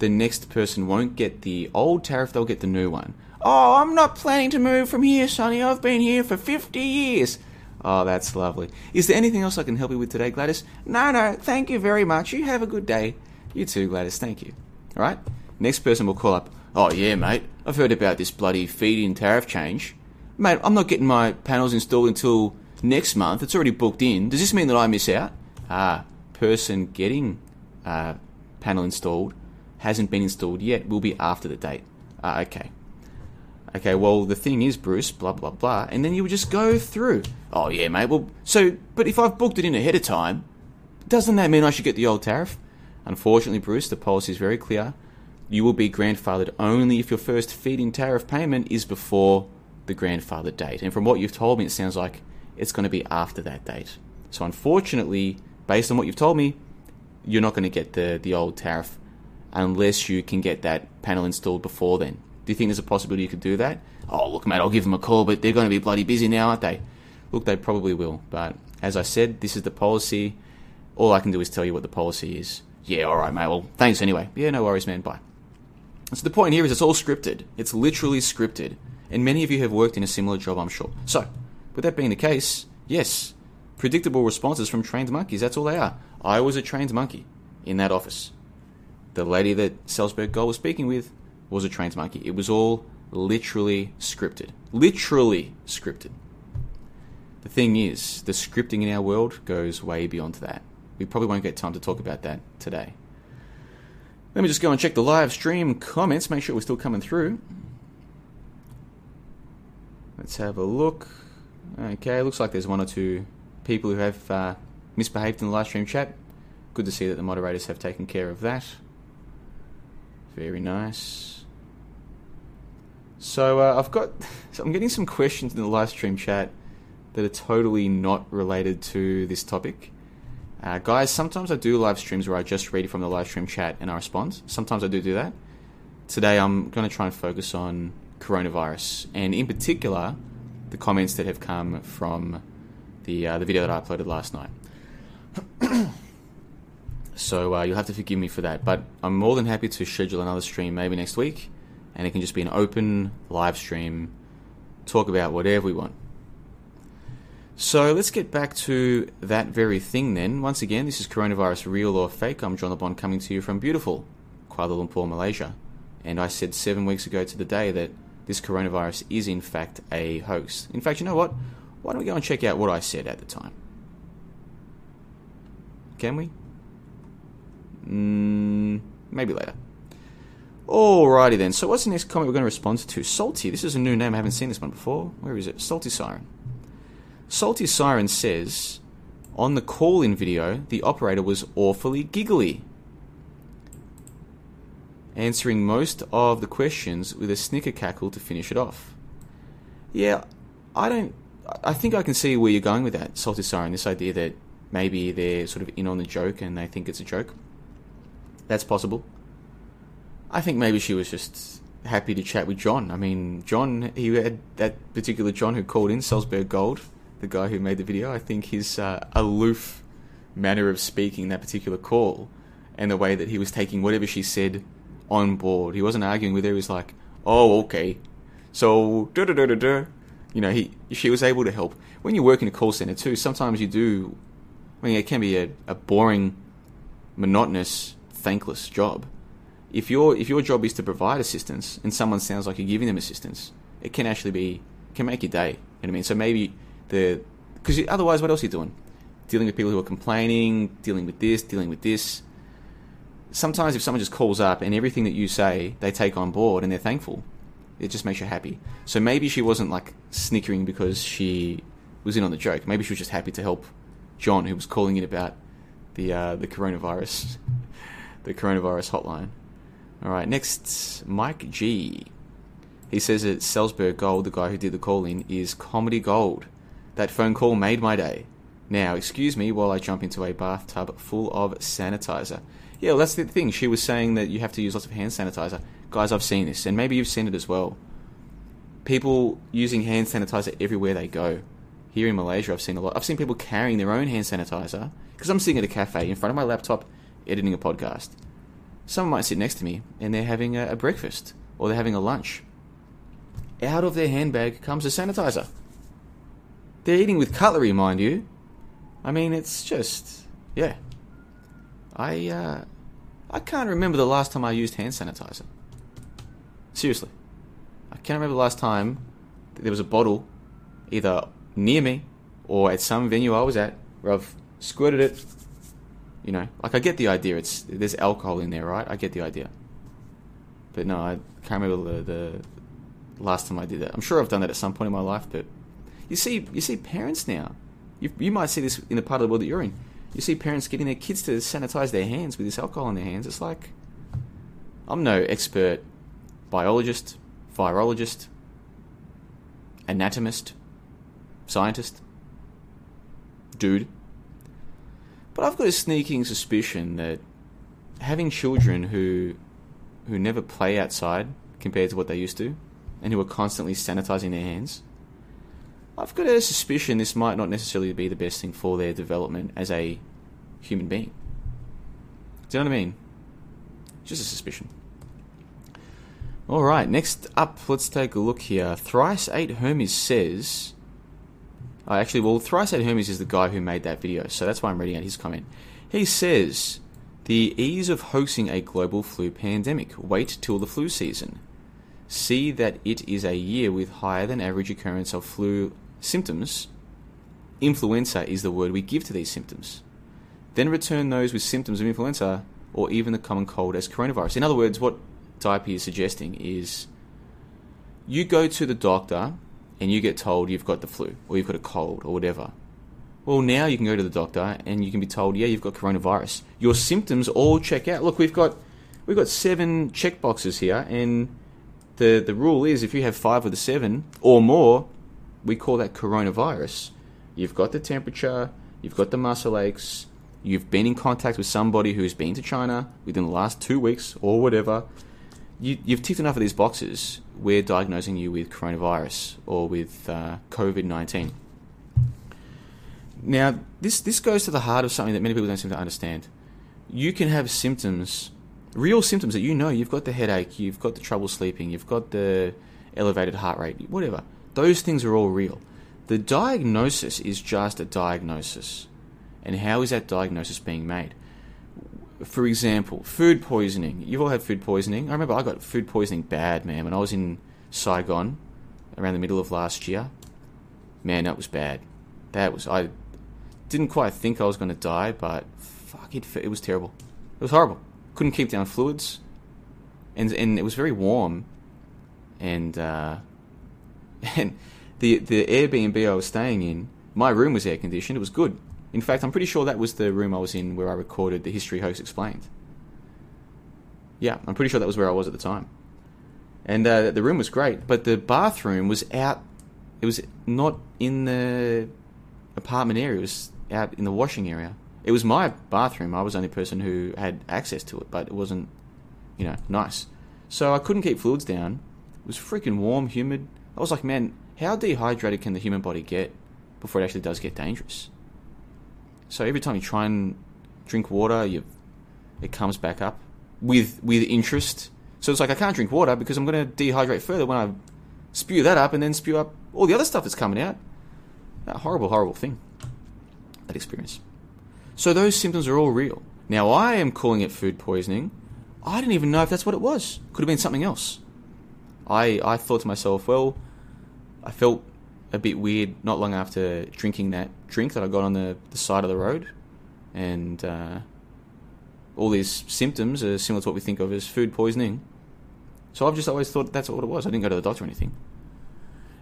the next person won't get the old tariff, they'll get the new one. Oh, I'm not planning to move from here, Sonny. I've been here for 50 years. Oh, that's lovely. Is there anything else I can help you with today, Gladys? No, no, thank you very much. You have a good day. You too, Gladys. Thank you. All right? Next person will call up. Oh, yeah, mate. I've heard about this bloody feed in tariff change. Mate, I'm not getting my panels installed until next month. It's already booked in. Does this mean that I miss out? Ah, person getting uh, panel installed hasn't been installed yet. Will be after the date. Ah, okay. Okay, well, the thing is, Bruce, blah, blah, blah. And then you would just go through. Oh, yeah, mate. Well, so, but if I've booked it in ahead of time, doesn't that mean I should get the old tariff? Unfortunately, Bruce, the policy is very clear. You will be grandfathered only if your first feed-in tariff payment is before the grandfather date. And from what you've told me, it sounds like it's going to be after that date. So, unfortunately, based on what you've told me, you're not going to get the, the old tariff unless you can get that panel installed before then. Do you think there's a possibility you could do that? Oh, look, mate, I'll give them a call, but they're going to be bloody busy now, aren't they? Look, they probably will. But as I said, this is the policy. All I can do is tell you what the policy is. Yeah, all right, mate. Well, thanks anyway. Yeah, no worries, man. Bye. So the point here is it's all scripted. It's literally scripted. And many of you have worked in a similar job, I'm sure. So, with that being the case, yes, predictable responses from trained monkeys. That's all they are. I was a trained monkey in that office. The lady that Salzburg Gold was speaking with was a trained monkey. It was all literally scripted. Literally scripted. The thing is, the scripting in our world goes way beyond that. We probably won't get time to talk about that today. Let me just go and check the live stream comments, make sure we're still coming through. Let's have a look. Okay, looks like there's one or two people who have uh, misbehaved in the live stream chat. Good to see that the moderators have taken care of that. Very nice. So uh, I've got, so I'm getting some questions in the live stream chat that are totally not related to this topic. Uh, guys, sometimes I do live streams where I just read from the live stream chat and I respond. Sometimes I do do that. Today I'm going to try and focus on coronavirus, and in particular, the comments that have come from the uh, the video that I uploaded last night. so uh, you'll have to forgive me for that, but I'm more than happy to schedule another stream maybe next week, and it can just be an open live stream, talk about whatever we want. So let's get back to that very thing then. Once again, this is coronavirus real or fake. I'm John LeBon coming to you from beautiful Kuala Lumpur, Malaysia. And I said seven weeks ago to the day that this coronavirus is in fact a hoax. In fact, you know what? Why don't we go and check out what I said at the time? Can we? Mm, maybe later. Alrighty then. So what's the next comment we're going to respond to? Salty. This is a new name. I haven't seen this one before. Where is it? Salty Siren. Salty Siren says, on the call-in video, the operator was awfully giggly, answering most of the questions with a snicker cackle to finish it off. Yeah, I don't. I think I can see where you're going with that, Salty Siren. This idea that maybe they're sort of in on the joke and they think it's a joke. That's possible. I think maybe she was just happy to chat with John. I mean, John, he had that particular John who called in, Salzburg Gold, the guy who made the video. I think his uh, aloof manner of speaking that particular call and the way that he was taking whatever she said on board. He wasn't arguing with her. He was like, "Oh, okay." So, da da da da da. You know, he she was able to help. When you work in a call center too, sometimes you do. I mean, it can be a, a boring, monotonous, thankless job. If your if your job is to provide assistance and someone sounds like you're giving them assistance, it can actually be can make your day. You know what I mean? So maybe the because otherwise, what else are you doing? Dealing with people who are complaining, dealing with this, dealing with this. Sometimes, if someone just calls up and everything that you say they take on board and they're thankful, it just makes you happy. So maybe she wasn't like snickering because she was in on the joke. Maybe she was just happy to help John, who was calling in about the uh, the coronavirus, the coronavirus hotline. All right, next, Mike G. He says that Salzburg Gold, the guy who did the call in, is comedy gold. That phone call made my day. Now, excuse me while I jump into a bathtub full of sanitizer. Yeah, well, that's the thing. She was saying that you have to use lots of hand sanitizer. Guys, I've seen this, and maybe you've seen it as well. People using hand sanitizer everywhere they go. Here in Malaysia, I've seen a lot. I've seen people carrying their own hand sanitizer because I'm sitting at a cafe in front of my laptop editing a podcast. Someone might sit next to me and they're having a, a breakfast or they're having a lunch. Out of their handbag comes a sanitizer. They're eating with cutlery, mind you. I mean, it's just yeah. I uh, I can't remember the last time I used hand sanitizer. Seriously, I can't remember the last time there was a bottle either near me or at some venue I was at where I've squirted it. You know, like I get the idea. It's there's alcohol in there, right? I get the idea. But no, I can't remember the, the last time I did that. I'm sure I've done that at some point in my life, but you see, you see parents now. You, you might see this in the part of the world that you're in. You see parents getting their kids to sanitize their hands with this alcohol in their hands. It's like I'm no expert biologist, virologist, anatomist, scientist, dude. But I've got a sneaking suspicion that having children who who never play outside compared to what they used to, and who are constantly sanitizing their hands, I've got a suspicion this might not necessarily be the best thing for their development as a human being. Do you know what I mean? Just a suspicion. All right, next up, let's take a look here. Thrice Great Hermes says. Oh, actually, well, Thrice Great Hermes is the guy who made that video, so that's why I'm reading out his comment. He says, The ease of hoaxing a global flu pandemic. Wait till the flu season. See that it is a year with higher than average occurrence of flu symptoms. Influenza is the word we give to these symptoms. Then return those with symptoms of influenza or even the common cold as coronavirus. In other words, what Dipey is suggesting is you go to the doctor and you get told you've got the flu or you've got a cold or whatever. Well, now you can go to the doctor and you can be told, yeah, you've got coronavirus. Your symptoms all check out. Look, we've got we've got seven check boxes here, and the the rule is if you have five of the seven or more, we call that coronavirus. you've got the temperature, you've got the muscle aches, you've been in contact with somebody who's been to China within the last two weeks or whatever, you, you've ticked enough of these boxes, we're diagnosing you with coronavirus or with uh, COVID 19. Now, this, this goes to the heart of something that many people don't seem to understand. You can have symptoms, real symptoms that you know. You've got the headache, you've got the trouble sleeping, you've got the elevated heart rate, whatever. Those things are all real. The diagnosis is just a diagnosis. And how is that diagnosis being made? For example, food poisoning. You've all had food poisoning. I remember I got food poisoning bad, man, when I was in Saigon around the middle of last year. Man, that was bad. That was I didn't quite think I was going to die, but fuck it, it was terrible. It was horrible. Couldn't keep down fluids, and and it was very warm, and uh, and the the Airbnb I was staying in, my room was air conditioned. It was good. In fact, I'm pretty sure that was the room I was in where I recorded the History Hoax Explained. Yeah, I'm pretty sure that was where I was at the time. And uh, the room was great, but the bathroom was out. It was not in the apartment area. It was out in the washing area. It was my bathroom. I was the only person who had access to it, but it wasn't, you know, nice. So I couldn't keep fluids down. It was freaking warm, humid. I was like, man, how dehydrated can the human body get before it actually does get dangerous? So every time you try and drink water, you it comes back up with with interest. So it's like I can't drink water because I'm going to dehydrate further when I spew that up and then spew up all the other stuff that's coming out. That horrible, horrible thing. That experience. So those symptoms are all real. Now I am calling it food poisoning. I didn't even know if that's what it was. Could have been something else. I I thought to myself, well, I felt a bit weird not long after drinking that drink that I got on the, the side of the road. And uh, all these symptoms are similar to what we think of as food poisoning. So I've just always thought that's what it was. I didn't go to the doctor or anything.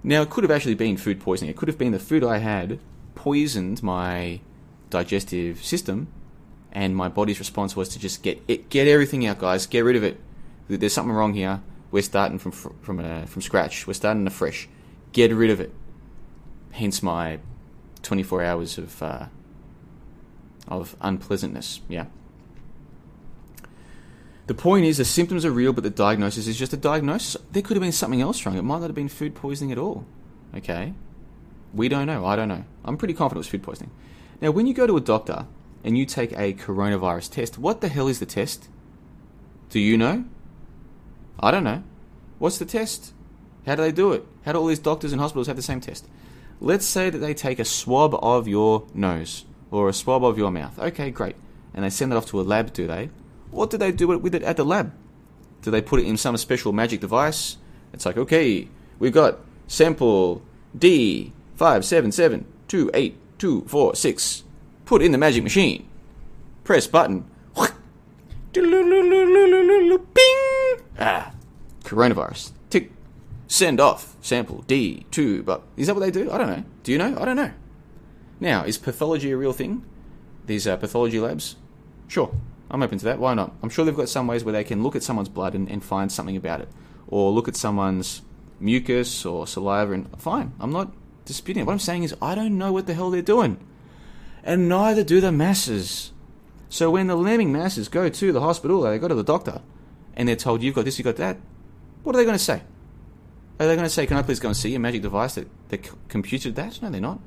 Now, it could have actually been food poisoning. It could have been the food I had poisoned my digestive system, and my body's response was to just get it, get everything out, guys. Get rid of it. There's something wrong here. We're starting from from uh, from scratch. We're starting afresh. Get rid of it. Hence my 24 hours of uh, of unpleasantness. Yeah. The point is, the symptoms are real, but the diagnosis is just a diagnosis. There could have been something else wrong. It might not have been food poisoning at all. Okay? We don't know. I don't know. I'm pretty confident it was food poisoning. Now, when you go to a doctor and you take a coronavirus test, what the hell is the test? Do you know? I don't know. What's the test? How do they do it? How do all these doctors and hospitals have the same test? Let's say that they take a swab of your nose or a swab of your mouth. Okay, great. And they send it off to a lab, do they? What do they do with it at the lab? Do they put it in some special magic device? It's like, okay, we've got sample D57728246. Put in the magic machine. Press button. Bing! Ah, coronavirus. Send off sample D2. But is that what they do? I don't know. Do you know? I don't know. Now, is pathology a real thing? These uh, pathology labs? Sure. I'm open to that. Why not? I'm sure they've got some ways where they can look at someone's blood and, and find something about it, or look at someone's mucus or saliva and fine. I'm not disputing it. What I'm saying is I don't know what the hell they're doing, and neither do the masses. So when the lambing masses go to the hospital, they go to the doctor, and they're told you've got this, you've got that. What are they going to say? Are they going to say, "Can I please go and see a magic device that that computed that"? No, they're not.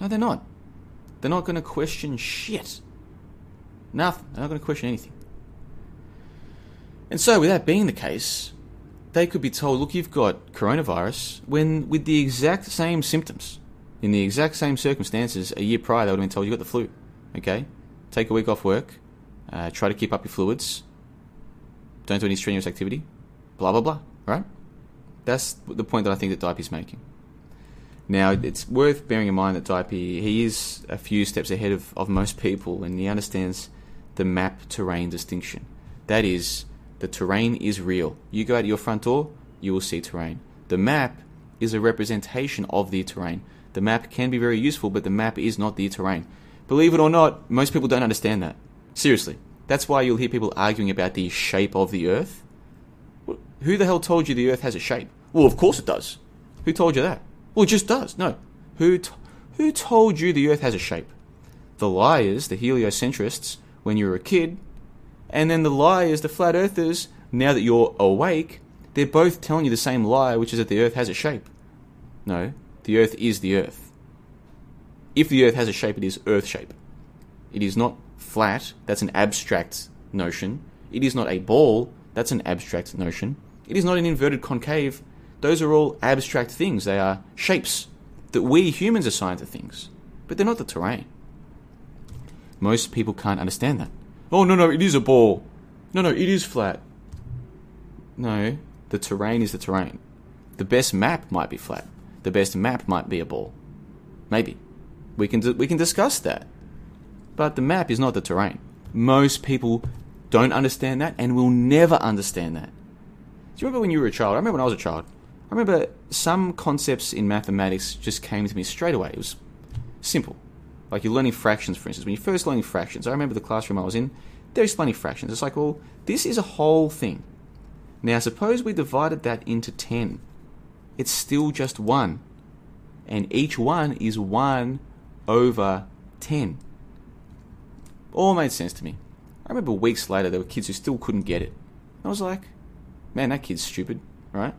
No, they're not. They're not going to question shit. Nothing. They're not going to question anything. And so, with that being the case, they could be told, look, you've got coronavirus, when with the exact same symptoms, in the exact same circumstances, a year prior, they would have been told, you've got the flu. Okay? Take a week off work, uh, try to keep up your fluids, don't do any strenuous activity, blah, blah, blah. Right? That's the point that I think that Dipey is making. Now, it's worth bearing in mind that Dipey, he is a few steps ahead of, of most people and he understands the map terrain distinction. That is, the terrain is real. You go out your front door, you will see terrain. The map is a representation of the terrain. The map can be very useful, but the map is not the terrain. Believe it or not, most people don't understand that. Seriously. That's why you'll hear people arguing about the shape of the Earth. Who the hell told you the Earth has a shape? Well, of course it does. Who told you that? Well, it just does. No. Who t- Who told you the Earth has a shape? The liars, the heliocentrists, when you were a kid, and then the liars, the flat earthers, now that you're awake, they're both telling you the same lie, which is that the Earth has a shape. No, the Earth is the Earth. If the Earth has a shape, it is Earth shape. It is not flat, that's an abstract notion. It is not a ball, that's an abstract notion. It is not an inverted concave, those are all abstract things. They are shapes that we humans assign to things, but they're not the terrain. Most people can't understand that. Oh, no, no, it is a ball. No, no, it is flat. No, the terrain is the terrain. The best map might be flat. The best map might be a ball. Maybe. We can, we can discuss that. But the map is not the terrain. Most people don't understand that and will never understand that. Do you remember when you were a child? I remember when I was a child. I remember some concepts in mathematics just came to me straight away. It was simple. Like you're learning fractions, for instance. When you're first learning fractions, I remember the classroom I was in, they're explaining fractions. It's like, well, this is a whole thing. Now, suppose we divided that into 10. It's still just 1. And each one is 1 over 10. All made sense to me. I remember weeks later, there were kids who still couldn't get it. I was like, man, that kid's stupid, right?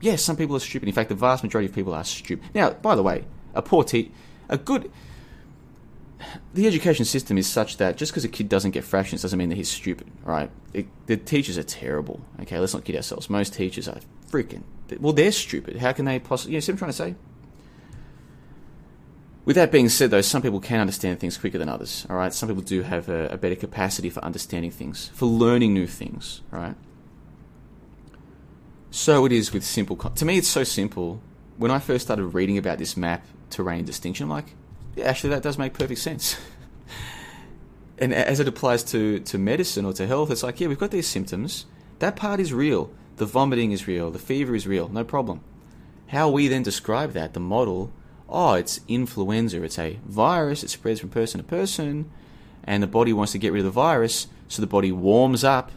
Yes, some people are stupid. In fact, the vast majority of people are stupid. Now, by the way, a poor teacher, a good. The education system is such that just because a kid doesn't get fractions doesn't mean that he's stupid, right? It, the teachers are terrible. Okay, let's not kid ourselves. Most teachers are freaking. Well, they're stupid. How can they possibly. You know, see what I'm trying to say? With that being said, though, some people can understand things quicker than others. All right, some people do have a, a better capacity for understanding things, for learning new things. Right. So it is with simple. Con- to me, it's so simple. When I first started reading about this map terrain distinction, I'm like, yeah, actually, that does make perfect sense. and as it applies to, to medicine or to health, it's like, yeah, we've got these symptoms. That part is real. The vomiting is real. The fever is real. No problem. How we then describe that, the model, oh, it's influenza. It's a virus. It spreads from person to person. And the body wants to get rid of the virus. So the body warms up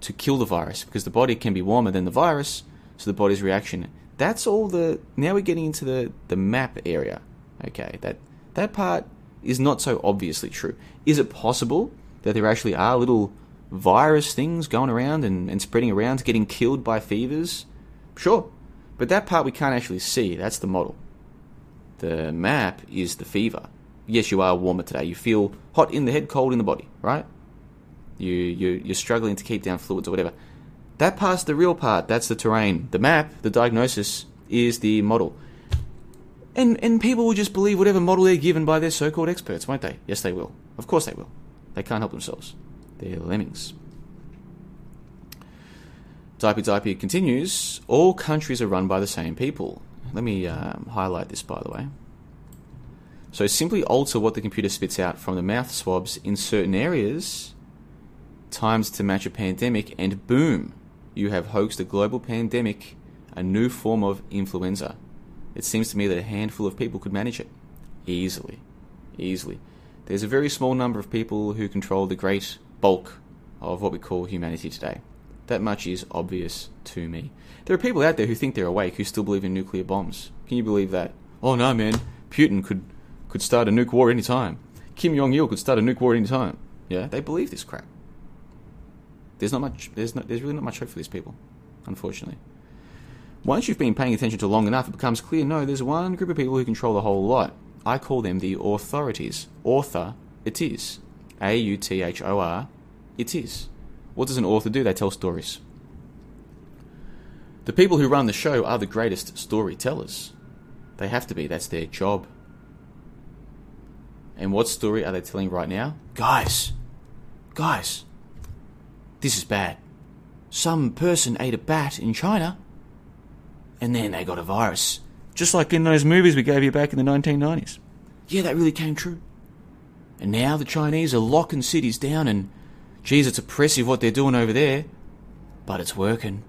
to kill the virus because the body can be warmer than the virus, so the body's reaction. That's all the. Now we're getting into the, the map area. Okay, that that part is not so obviously true. Is it possible that there actually are little virus things going around and, and spreading around, getting killed by fevers? Sure, but that part we can't actually see. That's the model. The map is the fever. Yes, you are warmer today. You feel hot in the head, cold in the body, right? You, you you're struggling to keep down fluids or whatever. That part's the real part. That's the terrain. The map, the diagnosis, is the model. And and people will just believe whatever model they're given by their so-called experts, won't they? Yes, they will. Of course they will. They can't help themselves. They're lemmings. Dipey Dipey continues. All countries are run by the same people. Let me um, highlight this, by the way. So simply alter what the computer spits out from the mouth swabs in certain areas times to match a pandemic, and boom, you have hoaxed a global pandemic, a new form of influenza. It seems to me that a handful of people could manage it. Easily. Easily. There's a very small number of people who control the great bulk of what we call humanity today. That much is obvious to me. There are people out there who think they're awake who still believe in nuclear bombs. Can you believe that? Oh no, man. Putin could, could start a nuke war any time. Kim Jong il could start a nuke war any time. Yeah, they believe this crap. There's not much. There's not. There's really not much hope for these people, unfortunately. Once you've been paying attention to long enough, it becomes clear. No, there's one group of people who control the whole lot. I call them the authorities. Author, it is. A U T H O R, it is. What does an author do? They tell stories. The people who run the show are the greatest storytellers. They have to be. That's their job. And what story are they telling right now? Guys, guys, this is bad. Some person ate a bat in China, and then they got a virus. Just like in those movies we gave you back in the 1990s. Yeah, that really came true. And now the Chinese are locking cities down, and geez, it's oppressive what they're doing over there. But it's working.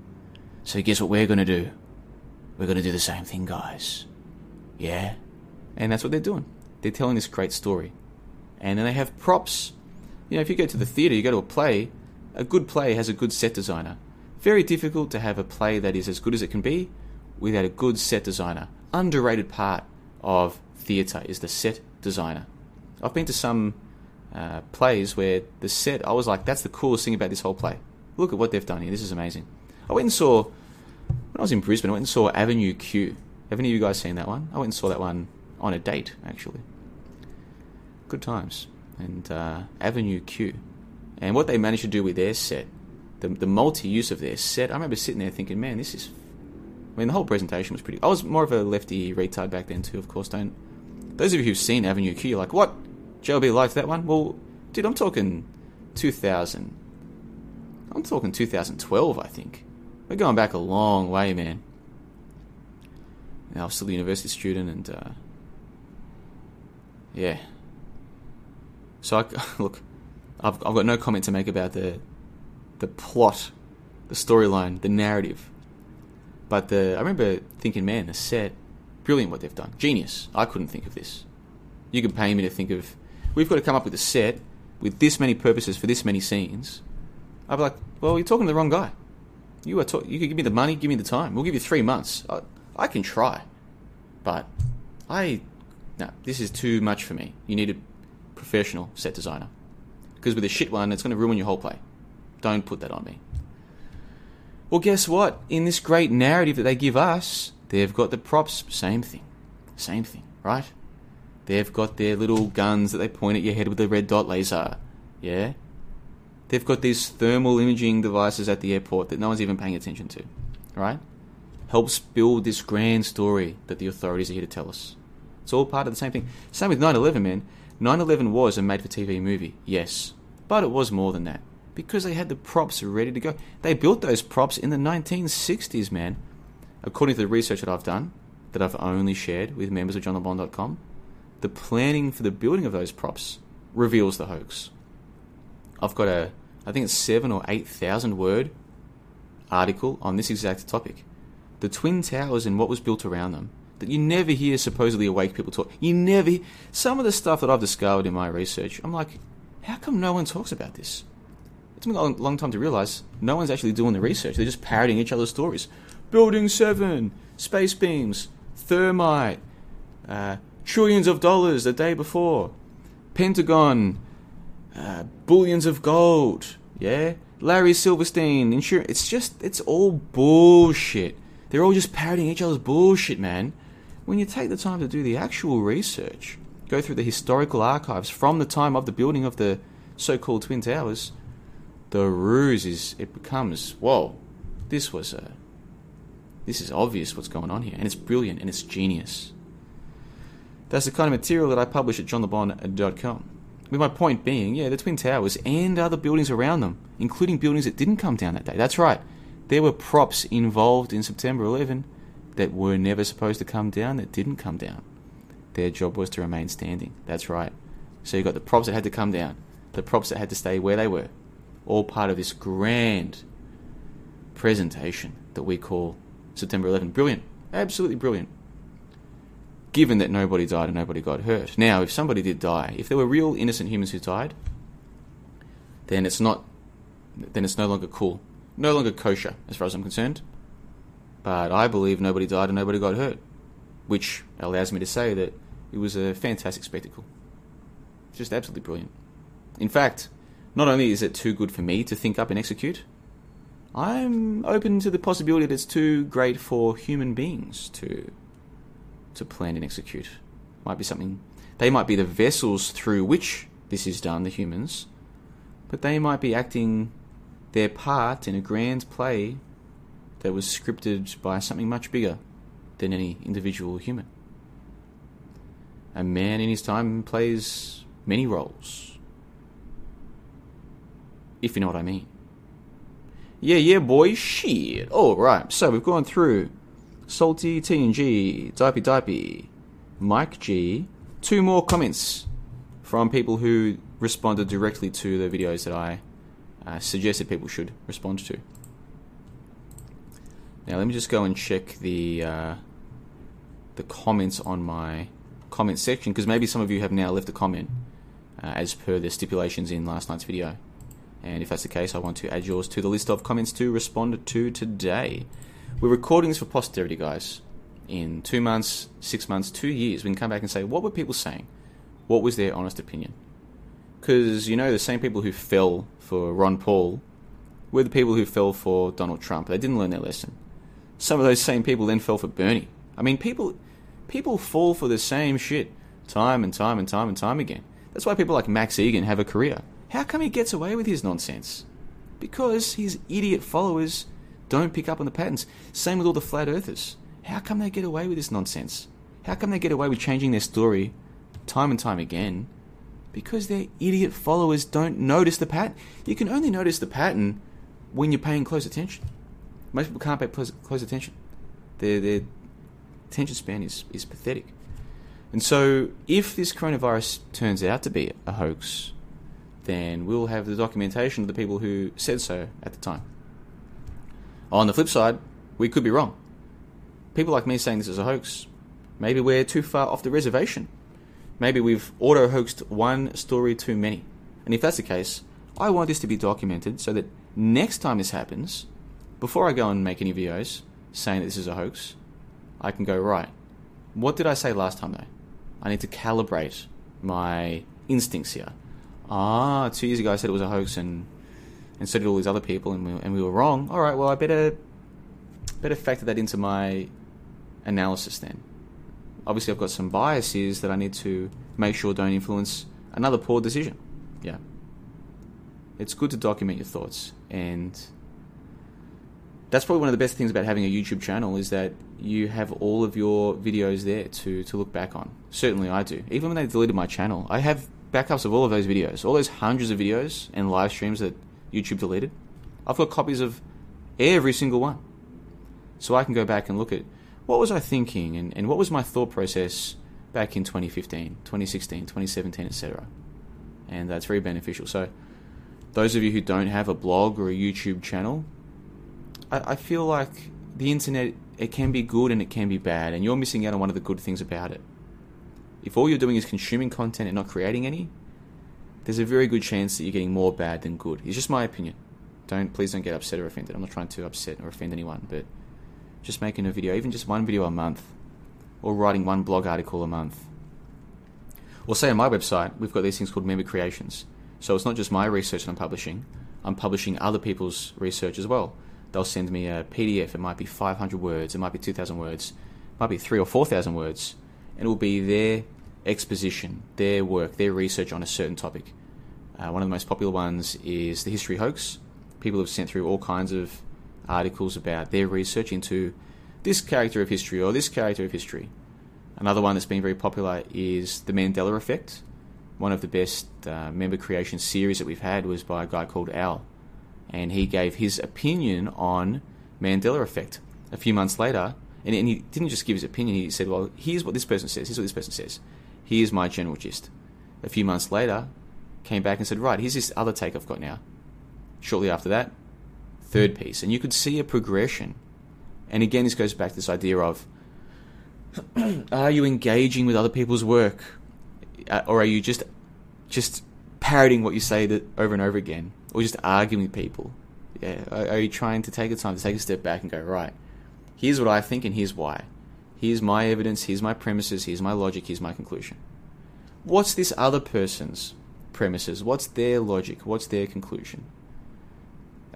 So guess what we're going to do? We're going to do the same thing, guys. Yeah? And that's what they're doing. They're telling this great story. And then they have props. You know, if you go to the theatre, you go to a play, a good play has a good set designer. Very difficult to have a play that is as good as it can be without a good set designer. Underrated part of theatre is the set designer. I've been to some uh, plays where the set, I was like, that's the coolest thing about this whole play. Look at what they've done here. This is amazing. I went and saw, when I was in Brisbane, I went and saw Avenue Q. Have any of you guys seen that one? I went and saw that one on a date, actually. Good times. And uh, Avenue Q. And what they managed to do with their set, the, the multi use of their set, I remember sitting there thinking, man, this is. I mean, the whole presentation was pretty. I was more of a lefty retard back then, too, of course. Don't. Those of you who've seen Avenue Q, you're like, what? JLB liked that one? Well, dude, I'm talking 2000. I'm talking 2012, I think. We're going back a long way, man. I was still a university student, and uh, yeah. So I, look, I've I've got no comment to make about the the plot, the storyline, the narrative. But the I remember thinking, man, the set, brilliant what they've done, genius. I couldn't think of this. You can pay me to think of. We've got to come up with a set with this many purposes for this many scenes. I'd be like, well, you're talking to the wrong guy. You are talk- you can give me the money, give me the time. We'll give you three months. I, I can try, but I no, this is too much for me. You need a professional set designer because with a shit one, it's going to ruin your whole play. Don't put that on me. Well, guess what? In this great narrative that they give us, they've got the props. Same thing, same thing, right? They've got their little guns that they point at your head with a red dot laser. Yeah? They've got these thermal imaging devices at the airport that no one's even paying attention to. Right? Helps build this grand story that the authorities are here to tell us. It's all part of the same thing. Same with 9 11, man. 9 11 was a made for TV movie, yes. But it was more than that. Because they had the props ready to go. They built those props in the 1960s, man. According to the research that I've done, that I've only shared with members of johnlebon.com, the planning for the building of those props reveals the hoax. I've got a, I think it's seven or eight thousand word article on this exact topic. The Twin Towers and what was built around them that you never hear supposedly awake people talk. You never, some of the stuff that I've discovered in my research, I'm like, how come no one talks about this? It took me a long, long time to realize no one's actually doing the research. They're just parroting each other's stories. Building 7, space beams, thermite, uh, trillions of dollars the day before, Pentagon, uh, billions of gold, yeah? Larry Silverstein, insurance. It's just, it's all bullshit. They're all just parroting each other's bullshit, man. When you take the time to do the actual research, go through the historical archives from the time of the building of the so-called Twin Towers, the ruse is, it becomes, whoa, this was a, this is obvious what's going on here, and it's brilliant, and it's genius. That's the kind of material that I publish at johnlebon.com. With my point being, yeah, the Twin Towers and other buildings around them, including buildings that didn't come down that day. That's right. There were props involved in September 11 that were never supposed to come down, that didn't come down. Their job was to remain standing. That's right. So you got the props that had to come down, the props that had to stay where they were, all part of this grand presentation that we call September 11. Brilliant. Absolutely brilliant. Given that nobody died and nobody got hurt. Now, if somebody did die, if there were real innocent humans who died, then it's not, then it's no longer cool. No longer kosher, as far as I'm concerned. But I believe nobody died and nobody got hurt, which allows me to say that it was a fantastic spectacle. Just absolutely brilliant. In fact, not only is it too good for me to think up and execute, I'm open to the possibility that it's too great for human beings to to plan and execute. Might be something they might be the vessels through which this is done, the humans, but they might be acting their part in a grand play that was scripted by something much bigger than any individual human. A man in his time plays many roles. If you know what I mean. Yeah, yeah, boy, shit. Alright, so we've gone through Salty TNG, Dipey Dipey, Mike G. Two more comments from people who responded directly to the videos that I uh, suggested people should respond to. Now let me just go and check the uh, the comments on my comment section because maybe some of you have now left a comment uh, as per the stipulations in last night's video. And if that's the case, I want to add yours to the list of comments to respond to today. We're recording this for posterity, guys. in two months, six months, two years, we can come back and say, what were people saying? What was their honest opinion? Because, you know, the same people who fell for Ron Paul were the people who fell for Donald Trump. They didn't learn their lesson. Some of those same people then fell for Bernie. I mean, people, people fall for the same shit time and time and time and time again. That's why people like Max Igan have a career. How come he gets away with his nonsense? Because his idiot followers don't pick up on the patterns. Same with all the flat earthers. How come they get away with this nonsense? How come they get away with changing their story time and time again? Because their idiot followers don't notice the pattern. You can only notice the pattern when you're paying close attention. Most people can't pay close, attention. Their, their attention span is, is pathetic. And so, if this coronavirus turns out to be a hoax, then we'll have the documentation of the people who said so at the time. On the flip side, we could be wrong. People like me saying this is a hoax, maybe we're too far off the reservation. Maybe we've auto hoaxed one story too many. And if that's the case, I want this to be documented so that next time this happens, before I go and make any videos saying that this is a hoax, I can go, right, what did I say last time though? I need to calibrate my instincts here. Ah, two years ago I said it was a hoax, and and so did all these other people, and we, and we were wrong. All right, well I better better factor that into my analysis then. Obviously, I've got some biases that I need to make sure don't influence another poor decision. Yeah, it's good to document your thoughts, and that's probably one of the best things about having a YouTube channel is that you have all of your videos there to, to look back on. Certainly I do. Even when they deleted my channel, I have backups of all of those videos, all those hundreds of videos and live streams that YouTube deleted. I've got copies of every single one. So I can go back and look at what was I thinking and, and what was my thought process back in 2015, 2016, 2017, etc. And that's very beneficial. So those of you who don't have a blog or a YouTube channel, I, I feel like the internet it can be good and it can be bad, and you're missing out on one of the good things about it. If all you're doing is consuming content and not creating any, there's a very good chance that you're getting more bad than good. It's just my opinion. Don't please don't get upset or offended. I'm not trying to upset or offend anyone, but just making a video, even just one video a month, or writing one blog article a month. Or say on my website, we've got these things called member creations. So it's not just my research that I'm publishing, I'm publishing other people's research as well they'll send me a PDF. It might be 500 words, it might be 2,000 words, it might be three or 4,000 words, and it will be their exposition, their work, their research on a certain topic. Uh, one of the most popular ones is the history hoax. People have sent through all kinds of articles about their research into this character of history or this character of history. Another one that's been very popular is the Mandela Effect. One of the best uh, member creation series that we've had was by a guy called Al and he gave his opinion on Mandela effect. A few months later, and, and he didn't just give his opinion. He said, "Well, here's what this person says. Here's what this person says. Here's my general gist." A few months later, came back and said, "Right, here's this other take I've got now." Shortly after that, third piece, and you could see a progression. And again, this goes back to this idea of: Are you engaging with other people's work, uh, or are you just just parroting what you say that over and over again? Or just arguing with people? Yeah, are, are you trying to take the time to take a step back and go, right, here's what I think and here's why. Here's my evidence, here's my premises, here's my logic, here's my conclusion. What's this other person's premises? What's their logic? What's their conclusion?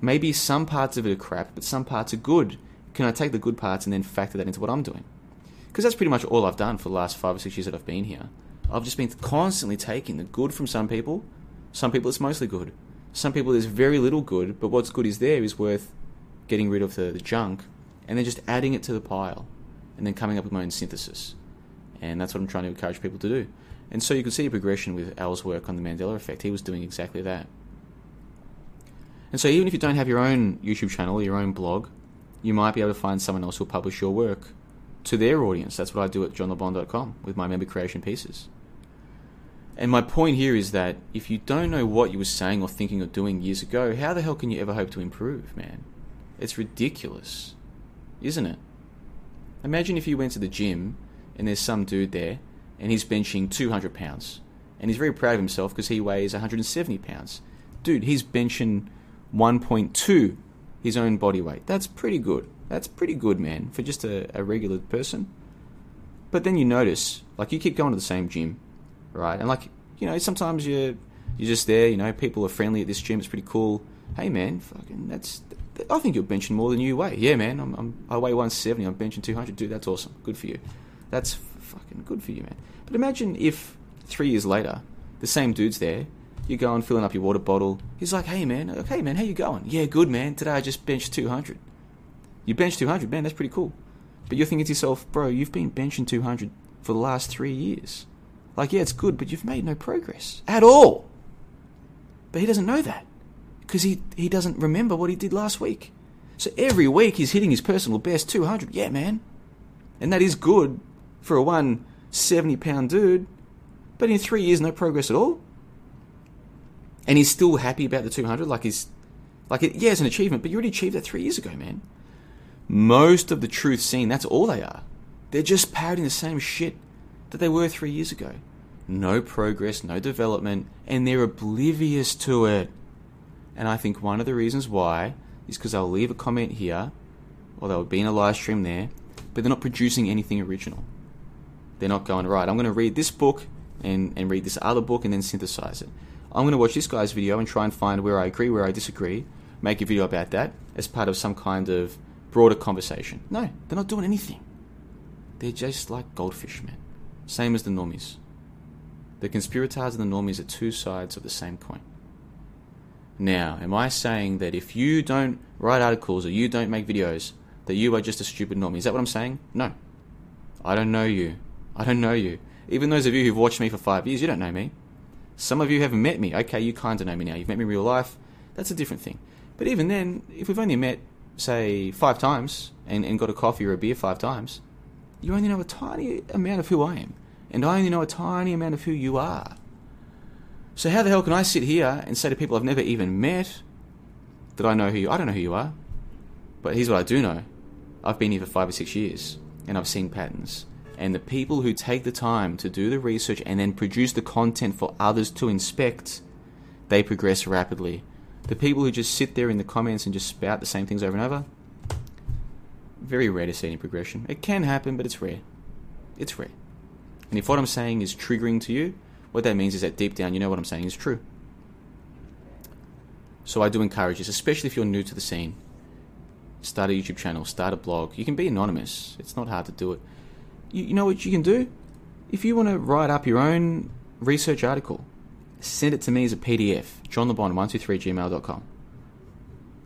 Maybe some parts of it are crap, but some parts are good. Can I take the good parts and then factor that into what I'm doing? Because that's pretty much all I've done for the last five or six years that I've been here. I've just been constantly taking the good from some people. Some people it's mostly good. Some people there's very little good, but what's good is there is worth getting rid of the, the junk and then just adding it to the pile and then coming up with my own synthesis. And that's what I'm trying to encourage people to do. And so you can see a progression with Al's work on the Mandela effect. He was doing exactly that. And so even if you don't have your own YouTube channel or your own blog, you might be able to find someone else who'll publish your work to their audience. That's what I do at johnlebon.com with my member creation pieces. And my point here is that if you don't know what you were saying or thinking or doing years ago, how the hell can you ever hope to improve, man? It's ridiculous, isn't it? Imagine if you went to the gym and there's some dude there and he's benching 200 pounds and he's very proud of himself because he weighs 170 pounds. Dude, he's benching 1.2 his own body weight. That's pretty good. That's pretty good, man, for just a, a regular person. But then you notice, like you keep going to the same gym, right? And like you know, sometimes you you're just there. You know, people are friendly at this gym. It's pretty cool. Hey man, fucking that's. I think you're benching more than you weigh. Yeah, man. I'm, I'm I weigh 170. I'm benching 200. Dude, that's awesome. Good for you. That's fucking good for you, man. But imagine if three years later, the same dude's there. You're going filling up your water bottle. He's like, "Hey man, uh, okay man, how you going? Yeah, good man. Today I just benched 200. You benched 200, man. That's pretty cool. But you're thinking to yourself, bro, you've been benching 200 for the last three years. Like, yeah, it's good, but you've made no progress at all. But he doesn't know that because he, he doesn't remember what he did last week. So every week he's hitting his personal best 200. Yeah, man. And that is good for a 170 pound dude. But in three years, no progress at all. And he's still happy about the 200. Like, he's, like, it, yeah, it's an achievement, but you already achieved that three years ago, man. Most of the truth scene, that's all they are. They're just parroting the same shit that they were three years ago. No progress, no development, and they're oblivious to it. And I think one of the reasons why is because they'll leave a comment here, or they'll be in a live stream there, but they're not producing anything original. They're not going, right, I'm going to read this book and, and read this other book and then synthesize it. I'm going to watch this guy's video and try and find where I agree, where I disagree, make a video about that as part of some kind of broader conversation. No, they're not doing anything. They're just like goldfish, man. Same as the normies. The conspirators and the normies are two sides of the same coin. Now, am I saying that if you don't write articles or you don't make videos, that you are just a stupid normie? Is that what I'm saying? No. I don't know you. I don't know you. Even those of you who've watched me for five years, you don't know me. Some of you haven't met me. Okay, you kind of know me now. You've met me in real life. That's a different thing. But even then, if we've only met, say, five times and, and got a coffee or a beer five times, you only know a tiny amount of who I am. And I only know a tiny amount of who you are. So how the hell can I sit here and say to people I've never even met that I know who you I don't know who you are. But here's what I do know. I've been here for five or six years and I've seen patterns. And the people who take the time to do the research and then produce the content for others to inspect, they progress rapidly. The people who just sit there in the comments and just spout the same things over and over, very rare to see any progression. It can happen, but it's rare. It's rare. And if what I'm saying is triggering to you, what that means is that deep down you know what I'm saying is true. So I do encourage this, especially if you're new to the scene. Start a YouTube channel, start a blog. You can be anonymous. It's not hard to do it. You, you know what you can do? If you want to write up your own research article, send it to me as a PDF, johnlebon123gmail.com.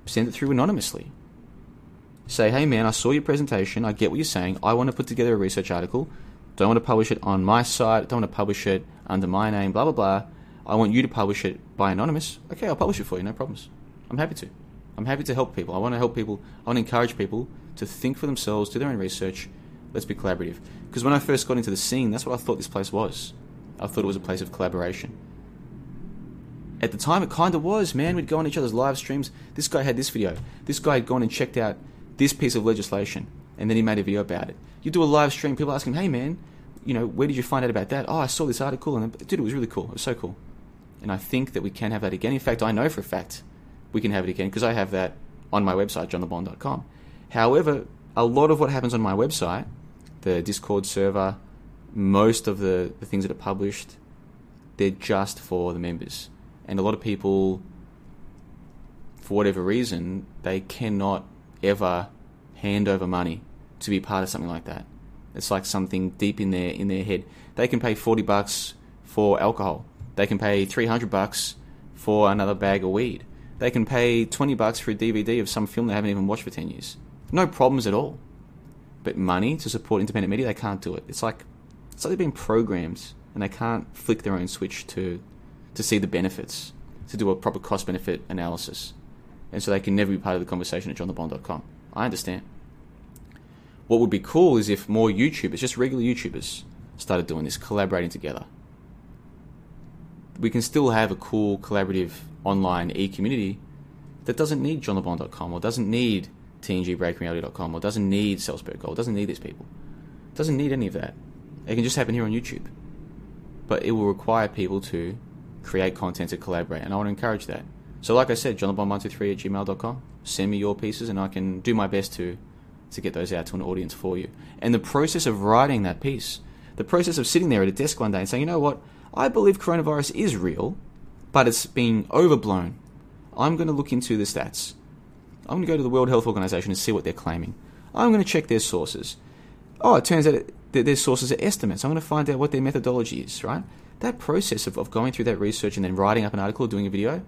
Send it through anonymously. Say, hey man, I saw your presentation, I get what you're saying, I want to put together a research article, don't want to publish it on my site, don't want to publish it under my name, blah blah blah. I want you to publish it by anonymous. Okay, I'll publish it for you, no problems. I'm happy to. I'm happy to help people. I want to help people. I want to encourage people to think for themselves, do their own research. Let's be collaborative. Because when I first got into the scene, that's what I thought this place was. I thought it was a place of collaboration. At the time, it kind of was, man. We'd go on each other's live streams. This guy had this video. This guy had gone and checked out this piece of legislation, and then he made a video about it. You do a live stream, people ask him, hey, man, you know, where did you find out about that? Oh, I saw this article, and dude, it was really cool. It was so cool. And I think that we can have that again. In fact, I know for a fact we can have it again because I have that on my website, johnlebon.com. However, a lot of what happens on my website, the Discord server, most of the, the things that are published, they're just for the members. And a lot of people, for whatever reason, they cannot ever hand over money to be part of something like that. It's like something deep in their in their head. They can pay forty bucks for alcohol. They can pay three hundred bucks for another bag of weed. They can pay twenty bucks for a DVD of some film they haven't even watched for ten years. No problems at all. But money to support independent media, they can't do it. It's like it's like they've been programmed and they can't flick their own switch to to see the benefits, to do a proper cost benefit analysis. And so they can never be part of the conversation at johnlebon.com. I understand. What would be cool is if more YouTubers, just regular YouTubers, started doing this, collaborating together. We can still have a cool collaborative online e community that doesn't need johnlebon.com or doesn't need tngbreakingreality.com or doesn't need Salzburg Gold, doesn't need these people. Doesn't need any of that. It can just happen here on YouTube. But it will require people to create content to collaborate, and I want to encourage that. So, like I said, johnlebon123 at gmail.com. Send me your pieces, and I can do my best to to get those out to an audience for you. And the process of writing that piece, the process of sitting there at a desk one day and saying, you know what, I believe coronavirus is real, but it's being overblown. I'm going to look into the stats. I'm going to go to the World Health Organization and see what they're claiming. I'm going to check their sources. Oh, it turns out that their sources are estimates. I'm going to find out what their methodology is, right? That process of, of going through that research and then writing up an article or doing a video,